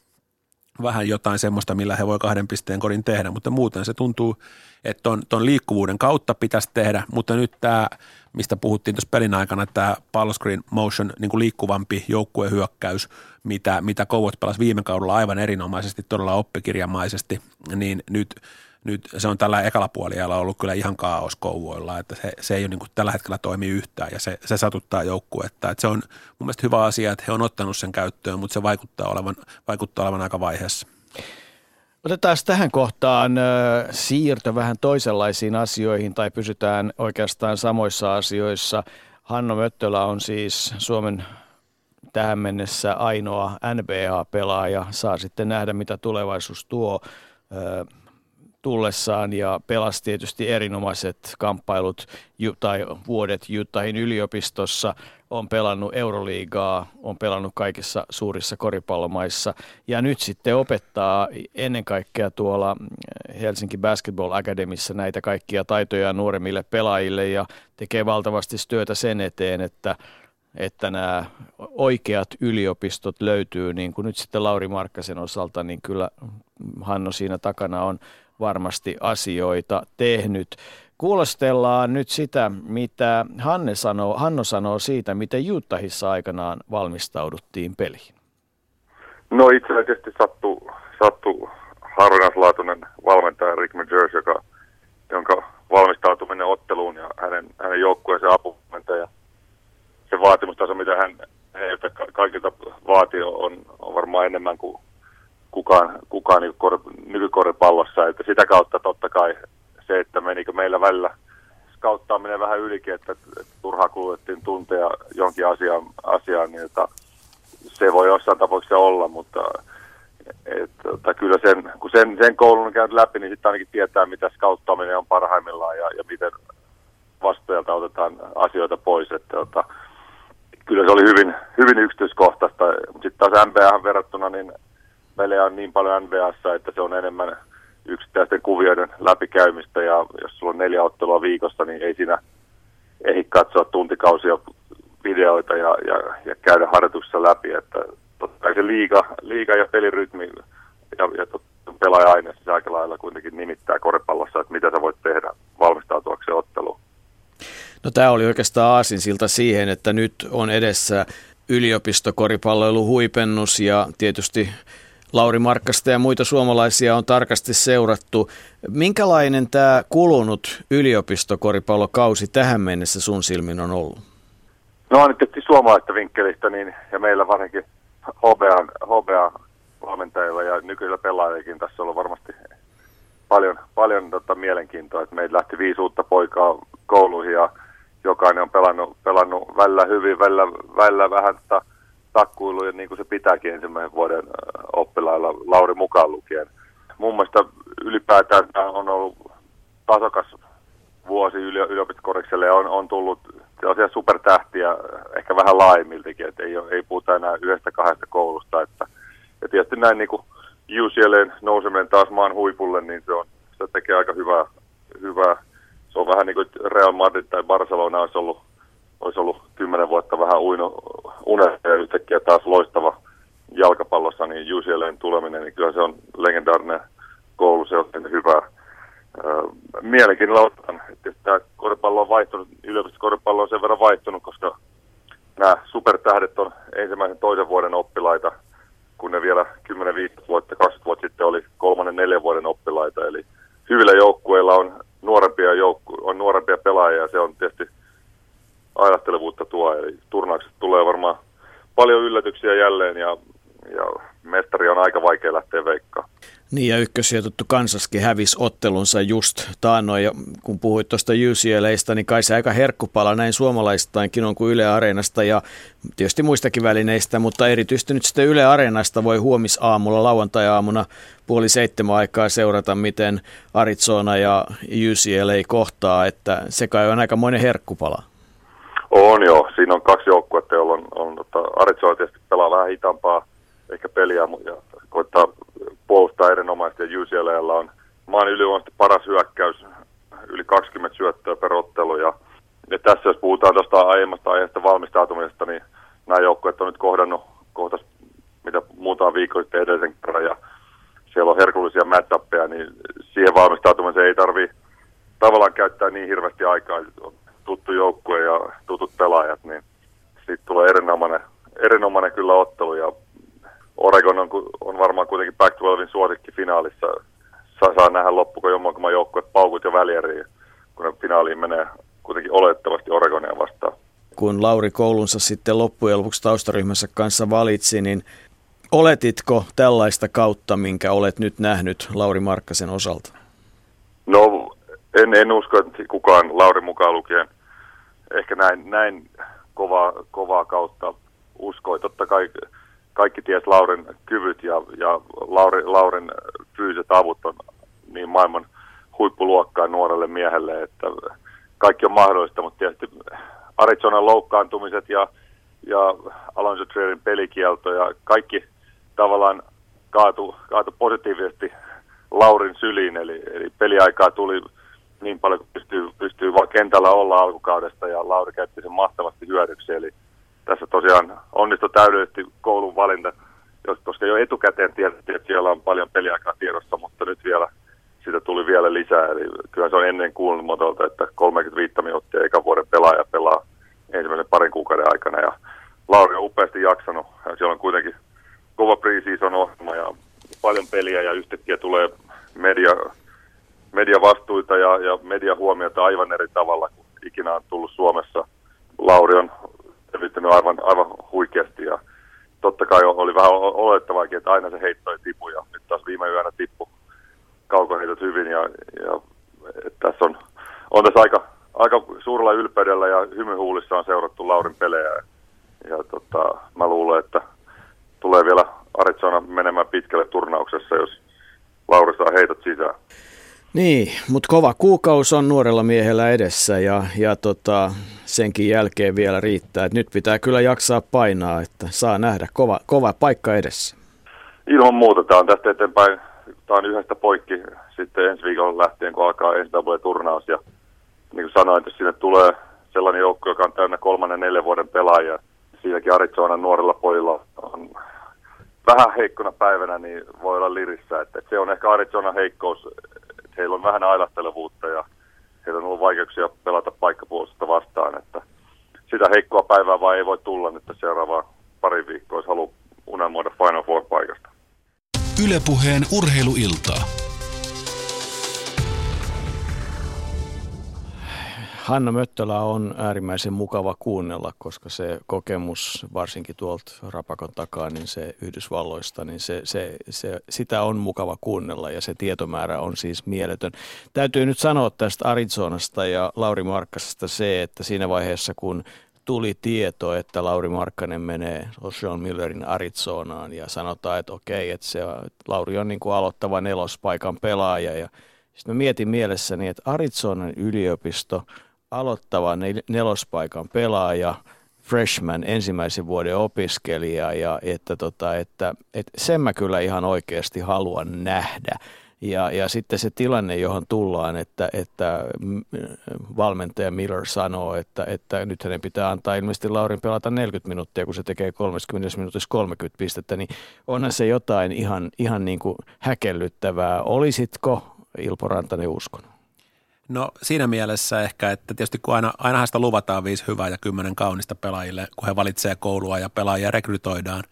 vähän jotain semmoista, millä he voi kahden pisteen korin tehdä, mutta muuten se tuntuu, että ton, ton liikkuvuuden kautta pitäisi tehdä, mutta nyt tämä, mistä puhuttiin tuossa pelin aikana, tämä screen motion niin kuin liikkuvampi joukkuehyökkäys, mitä, mitä Kouot pelasi viime kaudella aivan erinomaisesti, todella oppikirjamaisesti, niin nyt – nyt se on tällä ekalla puolella ollut kyllä ihan kaos kouvoilla, että se, se ei ole niin kuin tällä hetkellä toimi yhtään ja se, se satuttaa joukkuetta. Että se on mun mielestä hyvä asia, että he on ottanut sen käyttöön, mutta se vaikuttaa olevan, vaikuttaa olevan aika vaiheessa. Otetaan tähän kohtaan siirto vähän toisenlaisiin asioihin tai pysytään oikeastaan samoissa asioissa. Hanno Möttölä on siis Suomen tähän mennessä ainoa NBA-pelaaja. Saa sitten nähdä, mitä tulevaisuus tuo tullessaan ja pelasi tietysti erinomaiset kamppailut tai vuodet Juttahin yliopistossa, on pelannut Euroliigaa, on pelannut kaikissa suurissa koripallomaissa. Ja nyt sitten opettaa ennen kaikkea tuolla Helsinki Basketball Academissa näitä kaikkia taitoja nuoremmille pelaajille ja tekee valtavasti työtä sen eteen, että että nämä oikeat yliopistot löytyy, niin kuin nyt sitten Lauri Markkasen osalta, niin kyllä Hanno siinä takana on varmasti asioita tehnyt. Kuulostellaan nyt sitä, mitä Hanne sanoo, Hanno sanoo siitä, miten Jutahissa aikanaan valmistauduttiin peliin. No itse asiassa sattuu, sattuu harvinaislaatuinen valmentaja Rick McGers, joka, jonka valmistautuminen otteluun ja hänen, hänen joukkueensa apumentaja, se vaatimustaso, mitä hän heiltä kaikilta vaatii, on, on varmaan enemmän kuin kukaan, kukaan niin kor, nykykoripallossa. Että sitä kautta totta kai se, että menikö meillä välillä skauttaaminen vähän ylikin, että, että turhaa kulutettiin tunteja jonkin asiaan, asiaan niin että se voi jossain tapauksessa olla, mutta että, että kyllä sen, kun sen, sen koulun on käynyt läpi, niin sitten ainakin tietää, mitä skauttaaminen on parhaimmillaan ja, ja miten vastajalta otetaan asioita pois. Että, että, kyllä se oli hyvin, hyvin yksityiskohtaista, mutta sitten taas NBA verrattuna, niin pelejä on niin paljon NBAssa, että se on enemmän yksittäisten kuvioiden läpikäymistä ja jos sulla on neljä ottelua viikossa, niin ei siinä ehdi katsoa tuntikausia videoita ja, ja, ja käydä harjoituksessa läpi, että totta kai se liiga, liiga ja pelirytmi ja, ja pelaaja-aine siis aika lailla kuitenkin nimittää koripallossa, että mitä sä voit tehdä valmistautuakseen otteluun. No tämä oli oikeastaan aasinsilta siihen, että nyt on edessä yliopistokoripalloilu huipennus ja tietysti Lauri Markkasta ja muita suomalaisia on tarkasti seurattu. Minkälainen tämä kulunut yliopistokoripallokausi tähän mennessä sun silmin on ollut? No on tietysti suomalaista vinkkelistä niin, ja meillä varsinkin HBA, HBA valmentajilla ja nykyisillä pelaajillakin tässä on ollut varmasti paljon, paljon tota, mielenkiintoa, että meillä lähti viisi uutta poikaa kouluihin ja jokainen on pelannut, pelannut välillä hyvin, välillä, välillä vähän tota, takkuiluja niin kuin se pitääkin ensimmäisen vuoden oppilailla, Lauri mukaan lukien. Mun mielestä ylipäätään tämä on ollut tasokas vuosi yliopistokorikselle ja on, on tullut sellaisia supertähtiä ehkä vähän laajemmiltakin, että ei, ei puhuta enää yhdestä kahdesta koulusta. Että, ja tietysti näin niin kuin UCLAn nouseminen taas maan huipulle, niin se, on, se tekee aika hyvää, hyvää. Se on vähän niin kuin Real Madrid tai Barcelona olisi ollut, olisi ollut kymmenen vuotta vähän uino, unelma ja yhtäkkiä taas loistava jalkapallossa, niin UCLAn tuleminen, niin kyllä se on legendaarinen koulu, se on hyvää mielenkiinnolla otan, että tämä koripallo on vaihtunut, yliopistokoripallo on sen verran vaihtunut, koska nämä supertähdet on ensimmäisen toisen vuoden oppilaita, kun ne vielä 10, 15 vuotta, 20 vuotta sitten oli kolmannen, neljän vuoden oppilaita. Eli hyvillä joukkueilla on nuorempia, joukku, on nuorempia pelaajia ja se on tietysti ajattelevuutta tuo. Eli turnaukset tulee varmaan paljon yllätyksiä jälleen ja, ja mestari on aika vaikea lähteä veikkaan. Niin ja ykkössijoitettu Kansaskin hävisi ottelunsa just taannoin ja kun puhuit tuosta UCLAista, niin kai se aika herkkupala näin suomalaistainkin on kuin Yle Areenasta ja tietysti muistakin välineistä, mutta erityisesti nyt sitten Yle Areenasta voi huomisaamulla, lauantai-aamuna puoli seitsemän aikaa seurata, miten Arizona ja UCLA kohtaa, että se kai on aikamoinen herkkupala. On joo, siinä on kaksi joukkuetta, joilla on, on tota, Arizona tietysti pelaa vähän hitaampaa ehkä peliä ja koittaa puolustaa erinomaisesti ja UCLAlla on maan ylivoimaisesti paras hyökkäys, yli 20 syöttöä per ottelu ja, ja tässä jos puhutaan tuosta aiemmasta aiheesta valmistautumisesta, niin nämä joukkueet on nyt kohdannut kohtas mitä muutama viikko sitten edellisen kerran ja siellä on herkullisia matchappeja, niin siihen valmistautumiseen ei tarvi tavallaan käyttää niin hirveästi aikaa. On tuttu joukkue ja tutut pelaajat, niin sitten tulee erinomainen, erinomainen kyllä ottelu ja Oregon on, on varmaan kuitenkin Pac-12 suosikki finaalissa. Saa, saa nähdä loppuko jommankumman joukkue paukut jo välieriin, kun ne finaaliin menee kuitenkin olettavasti Oregonia vastaan. Kun Lauri koulunsa sitten loppujen lopuksi taustaryhmässä kanssa valitsi, niin oletitko tällaista kautta, minkä olet nyt nähnyt Lauri Markkasen osalta? No en, en usko, että kukaan Lauri mukaan lukien ehkä näin, näin kovaa, kovaa kautta uskoi. Totta kai kaikki ties Laurin kyvyt ja, ja Lauri, Laurin fyysiset avut on niin maailman huippuluokkaan nuorelle miehelle, että kaikki on mahdollista, mutta tietysti Arizonan loukkaantumiset ja, ja Alonso Trierin pelikielto ja kaikki tavallaan kaatu, kaatu positiivisesti Laurin syliin, eli, eli peliaikaa tuli niin paljon kuin pystyy, pystyy vaan kentällä olla alkukaudesta ja Lauri käytti sen mahtavasti hyödyksi, eli tässä tosiaan onnistui täydellisesti koulun valinta, koska jo etukäteen tiedettiin, että siellä on paljon peliaikaa tiedossa, mutta nyt vielä sitä tuli vielä lisää. Eli kyllä se on ennen modolta, että 35 minuuttia eikä vuoden pelaaja pelaa ensimmäisen parin kuukauden aikana. Ja Lauri on upeasti jaksanut. Ja siellä on kuitenkin kova pre-season ohjelma ja paljon peliä ja yhtäkkiä tulee media, mediavastuita ja, ja mediahuomiota aivan eri tavalla kuin ikinä on tullut Suomessa. Lauri on levittänyt aivan, aivan huikeasti ja totta kai oli vähän olettavaakin, että aina se heitto ei tipu ja nyt taas viime yönä tippu kaukoheitot hyvin ja, ja tässä on, on tässä aika, aika suurella ylpeydellä ja hymyhuulissa on seurattu Laurin pelejä ja, ja tota, mä luulen, että tulee vielä Arizona menemään pitkälle turnauksessa, jos Lauri saa heitot sisään. Niin, mutta kova kuukausi on nuorella miehellä edessä ja, ja tota, senkin jälkeen vielä riittää. Et nyt pitää kyllä jaksaa painaa, että saa nähdä kova, kova paikka edessä. Ilman muuta. Tämä on tästä eteenpäin. Tämä on yhdestä poikki sitten ensi viikolla lähtien, kun alkaa NCAA-turnaus. Ja niin kuin sanoin, että sinne tulee sellainen joukko, joka on täynnä kolmannen neljän vuoden pelaajia. Siinäkin Arizonan nuorella pojilla on vähän heikkona päivänä, niin voi olla lirissä. Että, että se on ehkä Arizonan heikkous, että heillä on vähän ailahtelevuutta ja heillä on ollut vaikeuksia pelata paikkapuolustusta vastaan. Että sitä heikkoa päivää vaan ei voi tulla nyt seuraavaan pari viikkoa, jos haluaa unelmoida Final Four paikasta. Ylepuheen urheiluiltaa. Hanna Möttölä on äärimmäisen mukava kuunnella, koska se kokemus, varsinkin tuolta Rapakon takaa, niin se Yhdysvalloista, niin se, se, se, sitä on mukava kuunnella ja se tietomäärä on siis mieletön. Täytyy nyt sanoa tästä Arizonasta ja Lauri Markkasesta se, että siinä vaiheessa kun tuli tieto, että Lauri Markkanen menee Sean Millerin Arizonaan ja sanotaan, että okei, että se, Lauri on niin kuin aloittava nelospaikan pelaaja ja sitten mä mietin mielessäni, että Arizonan yliopisto – aloittava nelospaikan pelaaja, freshman, ensimmäisen vuoden opiskelija ja että, tota, että, että sen mä kyllä ihan oikeasti haluan nähdä. Ja, ja sitten se tilanne, johon tullaan, että, että valmentaja Miller sanoo, että, että nyt hänen pitää antaa ilmeisesti Laurin pelata 40 minuuttia, kun se tekee 30 minuutissa 30 pistettä, niin onhan se jotain ihan, ihan niin kuin häkellyttävää. Olisitko Ilpo Rantanen uskonut? No siinä mielessä ehkä, että tietysti kun aina, ainahan sitä luvataan viisi hyvää ja kymmenen kaunista pelaajille, kun he valitsee koulua ja pelaajia rekrytoidaan,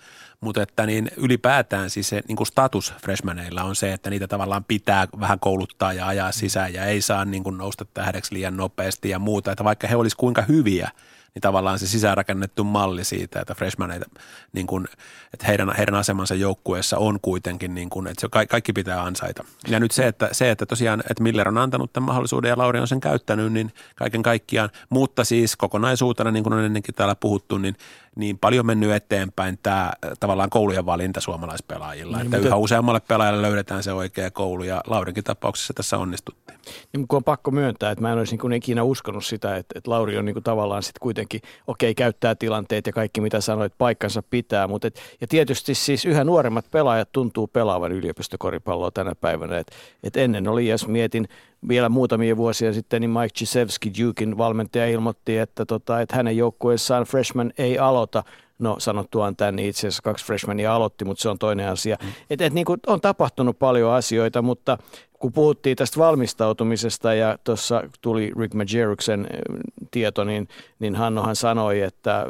mutta että niin ylipäätään siis se niin kuin status freshmaneilla on se, että niitä tavallaan pitää vähän kouluttaa ja ajaa sisään ja ei saa niin kuin nousta tähdeksi liian nopeasti ja muuta, että vaikka he olisivat kuinka hyviä – niin tavallaan se sisäänrakennettu malli siitä, että freshmaneita, niin kuin, että heidän, heidän asemansa joukkueessa on kuitenkin, niin kuin, että se kaikki pitää ansaita. Ja nyt se, että, se, että tosiaan, että Miller on antanut tämän mahdollisuuden ja Lauri on sen käyttänyt, niin kaiken kaikkiaan, mutta siis kokonaisuutena, niin kuin on ennenkin täällä puhuttu, niin niin paljon mennyt eteenpäin tämä äh, tavallaan koulujen valinta suomalaispelaajilla. Niin, että mutta... yhä useammalle pelaajalle löydetään se oikea koulu ja Laurinkin tapauksessa tässä onnistuttiin. Niin, kun on pakko myöntää, että mä en olisi niin ikinä uskonut sitä, että, että Lauri on niin kuin tavallaan sitten kuitenkin, okei, okay, käyttää tilanteet ja kaikki mitä sanoit, paikkansa pitää, mutta et, ja tietysti siis yhä nuoremmat pelaajat tuntuu pelaavan yliopistokoripalloa tänä päivänä, että et ennen oli, jos mietin vielä muutamia vuosia sitten, niin Mike Cisevski, Dukein valmentaja, ilmoitti, että, tota, että hänen joukkueessaan freshman ei aloita. No sanottuaan tämän, niin itse asiassa kaksi freshmania aloitti, mutta se on toinen asia. Mm. Et, et, niin kuin on tapahtunut paljon asioita, mutta kun puhuttiin tästä valmistautumisesta ja tuossa tuli Rick Majeruksen tieto, niin, niin Hannohan sanoi, että,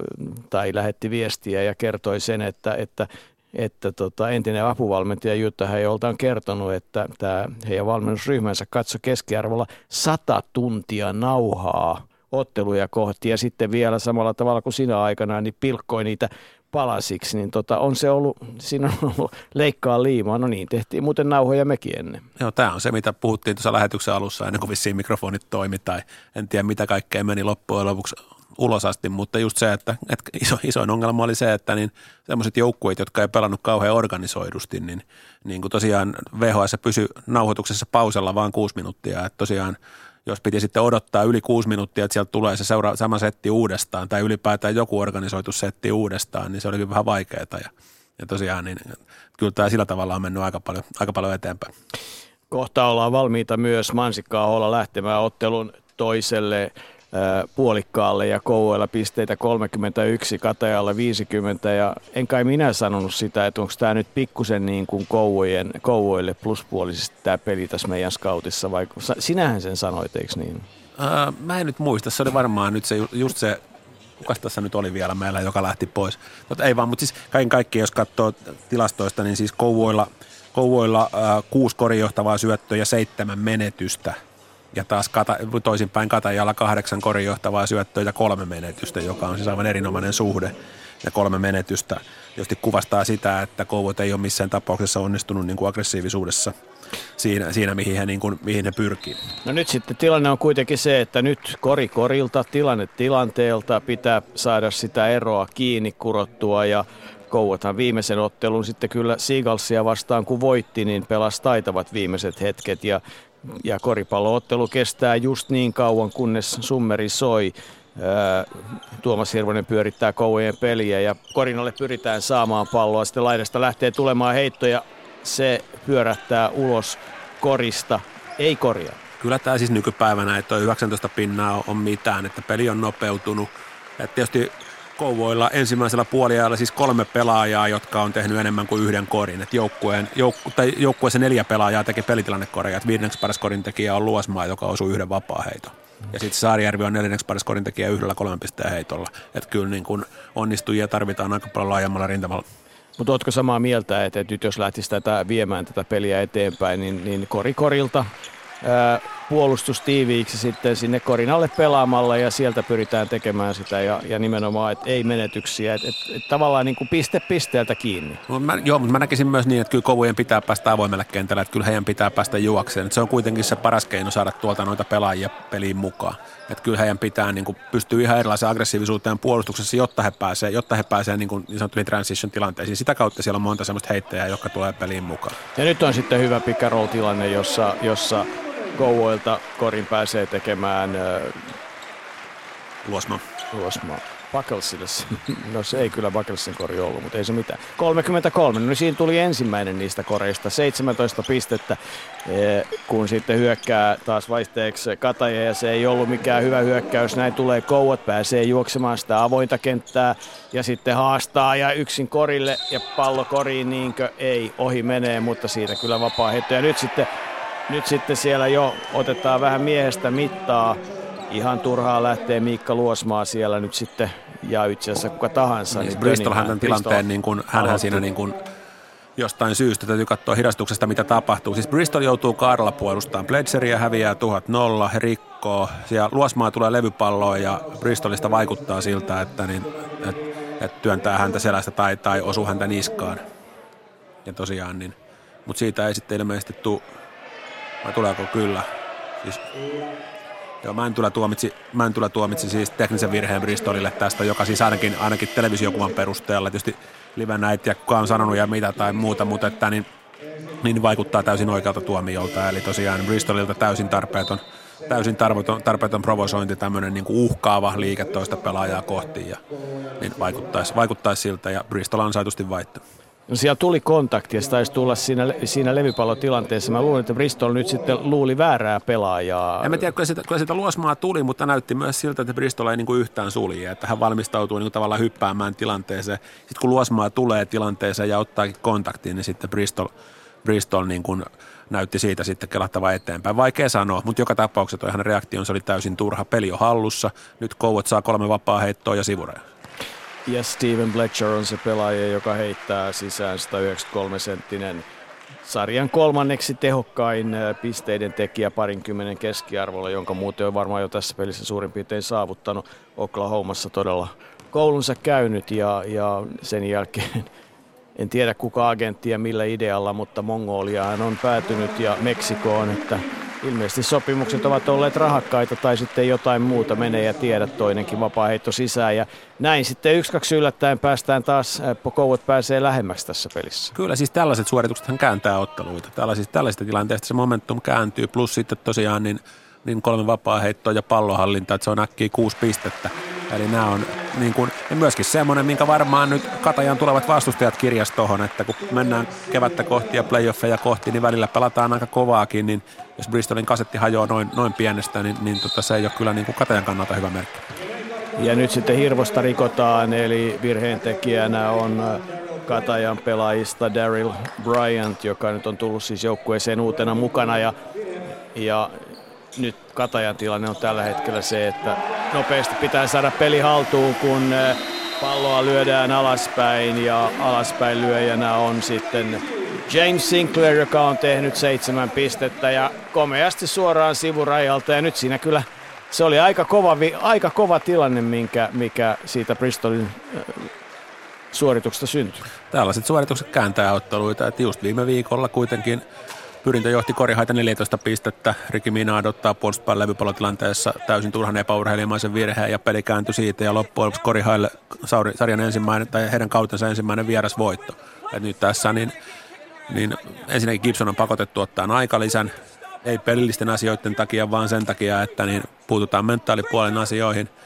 tai lähetti viestiä ja kertoi sen, että, että että tota, entinen apuvalmentaja Jutta Heijolta on kertonut, että tämä heidän valmennusryhmänsä katsoi keskiarvolla 100 tuntia nauhaa otteluja kohti. Ja sitten vielä samalla tavalla kuin sinä aikana niin pilkkoi niitä palasiksi, niin tota, on se ollut, siinä on ollut leikkaa liimaa, no niin, tehtiin muuten nauhoja mekin ennen. Joo, tämä on se, mitä puhuttiin tuossa lähetyksen alussa ennen kuin vissiin mikrofonit toimi tai en tiedä mitä kaikkea meni loppujen lopuksi ulos asti, mutta just se, että, että iso, isoin ongelma oli se, että niin sellaiset joukkueet, jotka ei pelannut kauhean organisoidusti, niin, niin kuin tosiaan VHS pysyi nauhoituksessa pausella vain kuusi minuuttia, että tosiaan jos piti sitten odottaa yli kuusi minuuttia, että sieltä tulee se seura- sama setti uudestaan tai ylipäätään joku organisoitu setti uudestaan, niin se oli vähän vaikeaa ja, ja tosiaan niin kyllä tämä sillä tavalla on mennyt aika paljon, aika paljon eteenpäin. Kohta ollaan valmiita myös Mansikkaa olla lähtemään ottelun toiselle puolikkaalle ja Kouvoilla pisteitä 31, Katajalla 50 ja en kai minä sanonut sitä, että onko tämä nyt pikkusen niin kuin Kouvojen, Kouvoille pluspuolisesti tämä peli tässä meidän skautissa vai sinähän sen sanoit, eikö niin? Ää, mä en nyt muista, se oli varmaan nyt se, just se kuka tässä nyt oli vielä meillä, joka lähti pois. Mutta ei vaan, mutta siis kaiken kaikkiaan, jos katsoo tilastoista, niin siis Kouvoilla, Kouvoilla äh, kuusi korijohtavaa syöttöä ja seitsemän menetystä. Ja taas kata, toisinpäin Katajalla kahdeksan korijohtavaa syöttöä ja kolme menetystä, joka on siis aivan erinomainen suhde. Ja kolme menetystä, josti kuvastaa sitä, että Kouvot ei ole missään tapauksessa onnistunut niin kuin aggressiivisuudessa – siinä, siinä mihin, he, niin kuin, mihin he pyrkii. No nyt sitten tilanne on kuitenkin se, että nyt kori korilta, tilanne tilanteelta pitää saada sitä eroa kiinni kurottua ja Kouvathan viimeisen ottelun sitten kyllä Seagalsia vastaan kun voitti, niin pelasi taitavat viimeiset hetket ja, ja koripalloottelu kestää just niin kauan, kunnes summeri soi. Tuomas Hirvonen pyörittää Kouvojen peliä ja Korinalle pyritään saamaan palloa. Sitten laidasta lähtee tulemaan heittoja se pyörättää ulos korista, ei korjaa. Kyllä tämä siis nykypäivänä, että 19 pinnaa on mitään, että peli on nopeutunut. Et tietysti Kouvoilla ensimmäisellä puoliajalla siis kolme pelaajaa, jotka on tehnyt enemmän kuin yhden korin. Et joukkueen, joukku, tai joukkueessa neljä pelaajaa teki pelitilannekoreja. Et viidenneksi paras korin tekijä on Luosmaa, joka osuu yhden vapaa-heiton. Ja sitten Saarijärvi on neljänneksi paras korin tekijä yhdellä kolmen pisteen heitolla. Että kyllä niin kun onnistujia tarvitaan aika paljon laajemmalla rintamalla. Mutta oletko samaa mieltä, että, että nyt jos lähtisi tätä viemään tätä peliä eteenpäin, niin, niin kori korilta ää, puolustus tiiviiksi sitten sinne korin alle pelaamalla ja sieltä pyritään tekemään sitä ja, ja nimenomaan, että ei menetyksiä, että et, et tavallaan niin kuin piste pisteeltä kiinni. No, mä, joo, mutta mä näkisin myös niin, että kyllä kovujen pitää päästä avoimelle kentälle, että kyllä heidän pitää päästä juokseen. Että se on kuitenkin se paras keino saada tuolta noita pelaajia peliin mukaan. Että kyllä heidän pitää niin kuin, pystyä ihan erilaisen aggressiivisuuteen puolustuksessa, jotta he pääsee, jotta he pääsee niin, kuin, niin sanottuihin transition tilanteisiin. Sitä kautta siellä on monta sellaista heittäjää, jotka tulee peliin mukaan. Ja nyt on sitten hyvä pick tilanne, jossa, jossa Kouvoilta korin pääsee tekemään äh, Luosma. Luosma. Bucklesille. [LAUGHS] No se ei kyllä Bucklesin kori ollut, mutta ei se mitään. 33, no siinä tuli ensimmäinen niistä koreista, 17 pistettä, kun sitten hyökkää taas vaihteeksi Kataja ja se ei ollut mikään hyvä hyökkäys. Näin tulee Kouot, pääsee juoksemaan sitä avointa kenttää ja sitten haastaa ja yksin korille ja pallo koriin niinkö ei, ohi menee, mutta siitä kyllä vapaa heitto. Ja nyt sitten nyt sitten siellä jo otetaan vähän miehestä mittaa. Ihan turhaa lähtee Miikka Luosmaa siellä nyt sitten, ja itse asiassa kuka tahansa. Niin, niin Bristol hän tämän tilanteen, niin kuin, hänhän siinä niin kuin, jostain syystä täytyy katsoa hidastuksesta, mitä tapahtuu. Siis Bristol joutuu kaarella puolustamaan. Pledgeria häviää 1000 he rikkoo. Siellä Luosmaa tulee levypalloon ja Bristolista vaikuttaa siltä, että, niin, et, et työntää häntä selästä tai, tai osuu häntä niskaan. Ja tosiaan, niin, mutta siitä ei sitten ilmeisesti tule vai tuleeko kyllä? Siis, joo, mä en tule tuomitsi, mä en tule tuomitsi siis teknisen virheen Bristolille tästä, joka siis ainakin, ainakin televisiokuvan perusteella, tietysti live näit ja kuka on sanonut ja mitä tai muuta, mutta että niin, niin vaikuttaa täysin oikealta tuomiolta. Eli tosiaan Bristolilta täysin tarpeeton, täysin tarpeeton, tarpeeton provosointi, tämmöinen niin uhkaava liike toista pelaajaa kohti ja niin vaikuttaisi, vaikuttaisi siltä ja Bristol ansaitusti vaihto. No siellä tuli kontakti ja se taisi tulla siinä, siinä levypallotilanteessa. Mä luulen, että Bristol nyt sitten luuli väärää pelaajaa. En mä tiedä, kyllä sitä, kyllä sitä luosmaa tuli, mutta näytti myös siltä, että Bristol ei niin kuin yhtään sulje, että hän valmistautuu niin kuin tavallaan hyppäämään tilanteeseen. Sitten kun luosmaa tulee tilanteeseen ja ottaakin kontaktiin, niin sitten Bristol, Bristol niin kuin näytti siitä sitten kelattava eteenpäin. Vaikea sanoa, mutta joka tapauksessa toi hänen reaktionsa oli täysin turha. Peli on hallussa, nyt Kouot saa kolme vapaa heittoa ja sivureja. Ja Steven Bletcher on se pelaaja, joka heittää sisään 193 senttinen sarjan kolmanneksi tehokkain pisteiden tekijä parinkymmenen keskiarvolla, jonka muuten on varmaan jo tässä pelissä suurin piirtein saavuttanut. Oklahomassa todella koulunsa käynyt ja, ja sen jälkeen en tiedä kuka agentti ja millä idealla, mutta Mongoliaan on päätynyt ja Meksikoon, että ilmeisesti sopimukset ovat olleet rahakkaita tai sitten jotain muuta menee ja tiedä toinenkin vapaa-heitto sisään. Ja näin sitten yksi kaksi yllättäen päästään taas, äh, Pokouvot pääsee lähemmäksi tässä pelissä. Kyllä siis tällaiset suoritukset kääntää otteluita. Tällaisista, tällaisista tilanteista se momentum kääntyy, plus sitten tosiaan niin, niin kolme vapaa-heittoa ja pallohallinta, että se on äkkiä kuusi pistettä. Eli nämä on, niin kuin, ja myöskin semmoinen, minkä varmaan nyt Katajan tulevat vastustajat kirjas tohon, että kun mennään kevättä kohti ja playoffeja kohti, niin välillä pelataan aika kovaakin, niin jos Bristolin kasetti hajoaa noin, noin pienestä, niin, niin tota, se ei ole kyllä niin kuin Katajan kannalta hyvä merkki. Ja nyt sitten Hirvosta rikotaan, eli virheentekijänä on Katajan pelaajista Daryl Bryant, joka nyt on tullut siis joukkueeseen uutena mukana. Ja, ja nyt Katajan tilanne on tällä hetkellä se, että nopeasti pitää saada peli haltuun, kun palloa lyödään alaspäin ja alaspäin lyöjänä on sitten James Sinclair, joka on tehnyt seitsemän pistettä ja komeasti suoraan sivurajalta ja nyt siinä kyllä se oli aika kova, aika kova tilanne, minkä, mikä siitä Bristolin suorituksesta syntyi. Tällaiset suoritukset kääntää otteluita, että just viime viikolla kuitenkin Pyrintö johti korihaita 14 pistettä. Riki Mina odottaa puolustuspään levypallotilanteessa täysin turhan epäurheilijamaisen virheen ja peli kääntyi siitä ja loppujen lopuksi korihaille sarjan ensimmäinen tai heidän kautensa ensimmäinen vieras voitto. Et nyt tässä niin, niin ensinnäkin Gibson on pakotettu ottaa aikalisän, ei pelillisten asioiden takia, vaan sen takia, että niin puututaan mentaalipuolen asioihin –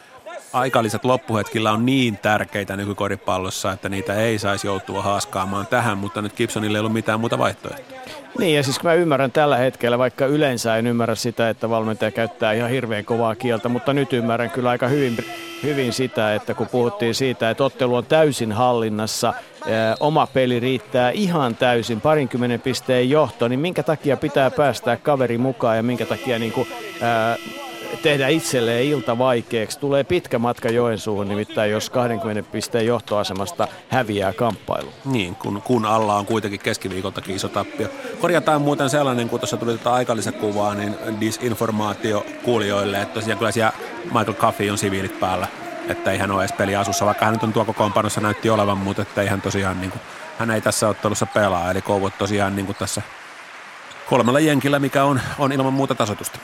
aikalisät loppuhetkillä on niin tärkeitä nykykoripallossa, että niitä ei saisi joutua haaskaamaan tähän, mutta nyt Gibsonille ei ollut mitään muuta vaihtoehtoa. Niin ja siis mä ymmärrän tällä hetkellä, vaikka yleensä en ymmärrä sitä, että valmentaja käyttää ihan hirveän kovaa kieltä, mutta nyt ymmärrän kyllä aika hyvin, hyvin sitä, että kun puhuttiin siitä, että ottelu on täysin hallinnassa, ää, oma peli riittää ihan täysin, parinkymmenen pisteen johto, niin minkä takia pitää päästää kaveri mukaan ja minkä takia niin kuin, ää, tehdä itselleen ilta vaikeaksi. Tulee pitkä matka Joensuuhun nimittäin, jos 20 pisteen johtoasemasta häviää kamppailu. Niin, kun, kun alla on kuitenkin keskiviikoltakin iso tappio. Korjataan muuten sellainen, kun tuossa tuli tätä tota aikallisen kuvaa, niin disinformaatio kuulijoille, että tosiaan kyllä siellä Michael Coffey on siviilit päällä. Että ei hän ole edes peliasussa, vaikka hän nyt on tuo kokoonpanossa näytti olevan, mutta että ei hän tosiaan, niin kuin, hän ei tässä ottelussa pelaa. Eli Kouvot tosiaan niin kuin tässä kolmella jenkillä, mikä on, on ilman muuta tasotusta.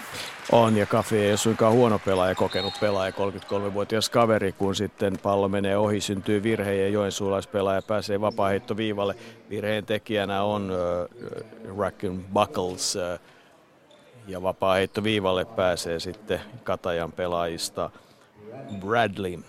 On, ja Kafi ei ole suinkaan huono pelaaja, kokenut pelaaja, 33-vuotias kaveri, kun sitten pallo menee ohi, syntyy virhe ja joensuulaispelaaja pääsee vapaaheittoviivalle. Virheen tekijänä on äh, Racken Buckles, äh, ja vapaaheittoviivalle pääsee sitten Katajan pelaajista Bradley.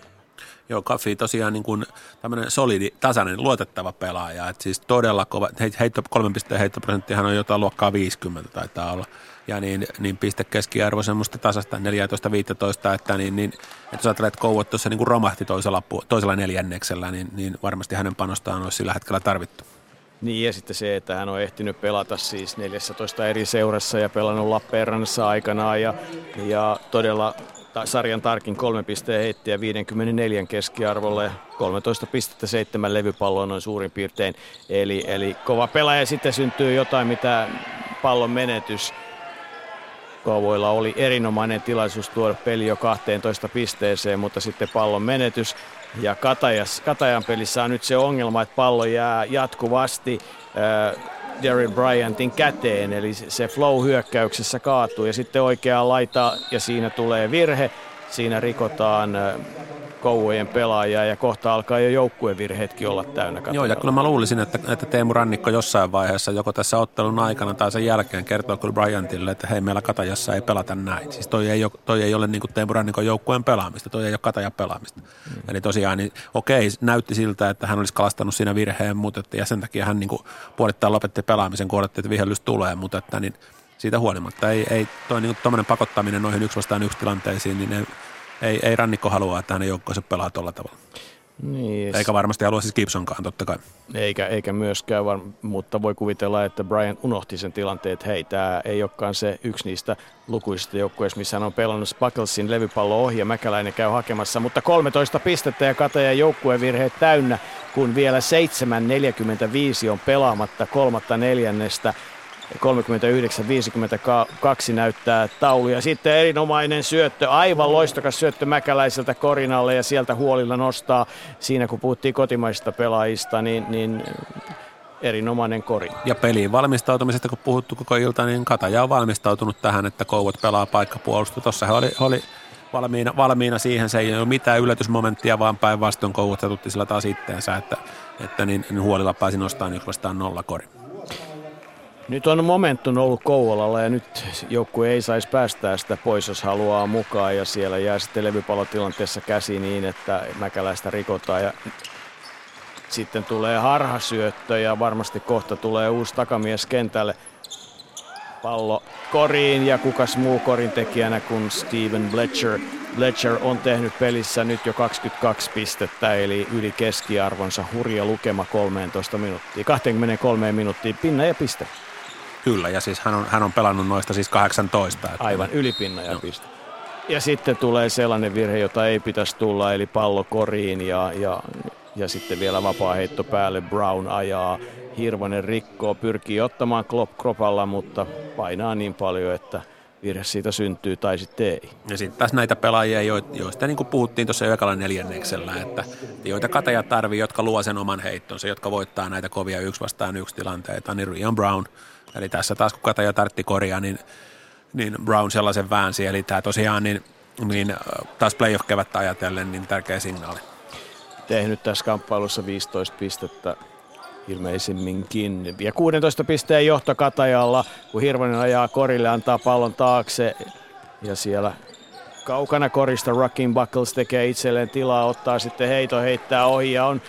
Joo, Kaffi tosiaan niin kuin tämmöinen solidi, tasainen, luotettava pelaaja. Et siis todella kova, heitto, kolmen pisteen heittoprosenttihan on jotain luokkaa 50 taitaa olla. Ja niin, niin piste keskiarvo semmoista tasasta 14-15, että, niin, niin, että jos ajattelee, että Kouot tuossa niin kuin romahti toisella, toisella neljänneksellä, niin, niin varmasti hänen panostaan olisi sillä hetkellä tarvittu. Niin ja sitten se, että hän on ehtinyt pelata siis 14 eri seurassa ja pelannut Lappeenrannassa aikanaan ja, ja todella sarjan tarkin kolme pisteen heittiä 54 keskiarvolle, 13 pistettä seitsemän levypalloa noin suurin piirtein. Eli, eli kova pelaaja sitten syntyy jotain, mitä pallon menetys. Kouvoilla oli erinomainen tilaisuus tuoda peli jo 12 pisteeseen, mutta sitten pallon menetys. Ja Katajas, Katajan pelissä on nyt se ongelma, että pallo jää jatkuvasti Darren Bryantin käteen, eli se flow hyökkäyksessä kaatuu ja sitten oikea laita ja siinä tulee virhe, siinä rikotaan kouvojen pelaajaa ja kohta alkaa jo joukkuevirheetkin olla täynnä katajalla. Joo, ja kyllä mä luulisin, että, että Teemu Rannikko jossain vaiheessa, joko tässä ottelun aikana tai sen jälkeen kertoo kyllä Bryantille, että hei, meillä Katajassa ei pelata näin. Siis toi ei ole, toi ei ole niin kuin Teemu Rannikon joukkueen pelaamista, toi ei ole Katajan pelaamista. Mm. Eli tosiaan, niin, okei, näytti siltä, että hän olisi kalastanut siinä virheen, mutta että, ja sen takia hän niin kuin puolittain lopetti pelaamisen, kun odotti, että vihellys tulee, mutta että niin, siitä huolimatta ei, ei toi niin pakottaminen noihin yksi vastaan yksi tilanteisiin, niin ne, ei, ei Rannikko halua, että hänen joukkoensa pelaa tuolla tavalla. Niin, eikä varmasti halua siis Gibsonkaan, totta kai. Eikä, eikä myöskään, var, mutta voi kuvitella, että Brian unohti sen tilanteen, että hei, tämä ei olekaan se yksi niistä lukuisista joukkueista, missä hän on pelannut Spucklesin levypallo ohi ja Mäkäläinen käy hakemassa, mutta 13 pistettä ja katajan joukkuevirheet täynnä, kun vielä 7.45 on pelaamatta kolmatta neljännestä 39-52 näyttää taulu. Ja sitten erinomainen syöttö, aivan loistokas syöttö Mäkäläiseltä Korinalle ja sieltä huolilla nostaa. Siinä kun puhuttiin kotimaisista pelaajista, niin, niin erinomainen kori. Ja peliin valmistautumisesta, kun puhuttu koko ilta, niin Kataja on valmistautunut tähän, että Kouvot pelaa paikkapuolustu. Tuossa he oli, oli valmiina, valmiina siihen, se ei ole mitään yllätysmomenttia, vaan päinvastoin Kouvot tutti sillä taas itteensä, että, että niin, niin huolilla pääsi nostamaan yksi vastaan nolla kori. Nyt on momentum ollut Kouvolalla ja nyt joukkue ei saisi päästää sitä pois, jos haluaa mukaan. Ja siellä jää sitten levypallotilanteessa käsi niin, että Mäkäläistä rikotaan. Ja sitten tulee harhasyöttö ja varmasti kohta tulee uusi takamies kentälle. Pallo koriin ja kukas muu korin tekijänä kuin Steven Bletcher. Bletcher on tehnyt pelissä nyt jo 22 pistettä, eli yli keskiarvonsa hurja lukema 13 minuuttia, 23 minuuttia, pinna ja piste. Kyllä, ja siis hän on, hän on pelannut noista siis 18. Että Aivan, ylipinna ja piste. Ja sitten tulee sellainen virhe, jota ei pitäisi tulla, eli pallo koriin ja, ja, ja sitten vielä vapaa heitto päälle. Brown ajaa, Hirvonen rikkoo, pyrkii ottamaan Klopp kropalla, mutta painaa niin paljon, että virhe siitä syntyy tai sitten ei. Ja sitten taas näitä pelaajia, jo- joista niin kuin puhuttiin tuossa ekalla neljänneksellä, että joita Kataja tarvii, jotka luo sen oman heittonsa, jotka voittaa näitä kovia yksi vastaan yksi tilanteita, niin Rian Brown. Eli tässä taas kun Kataja tartti korjaa, niin, niin Brown sellaisen väänsi. Eli tämä tosiaan niin, niin äh, taas playoff-kevättä ajatellen niin tärkeä signaali. Tehnyt tässä kamppailussa 15 pistettä ilmeisimminkin. Ja 16 pisteen johto Katajalla, kun Hirvonen ajaa korille, antaa pallon taakse. Ja siellä kaukana korista Rocking Buckles tekee itselleen tilaa, ottaa sitten heito, heittää ohi ja on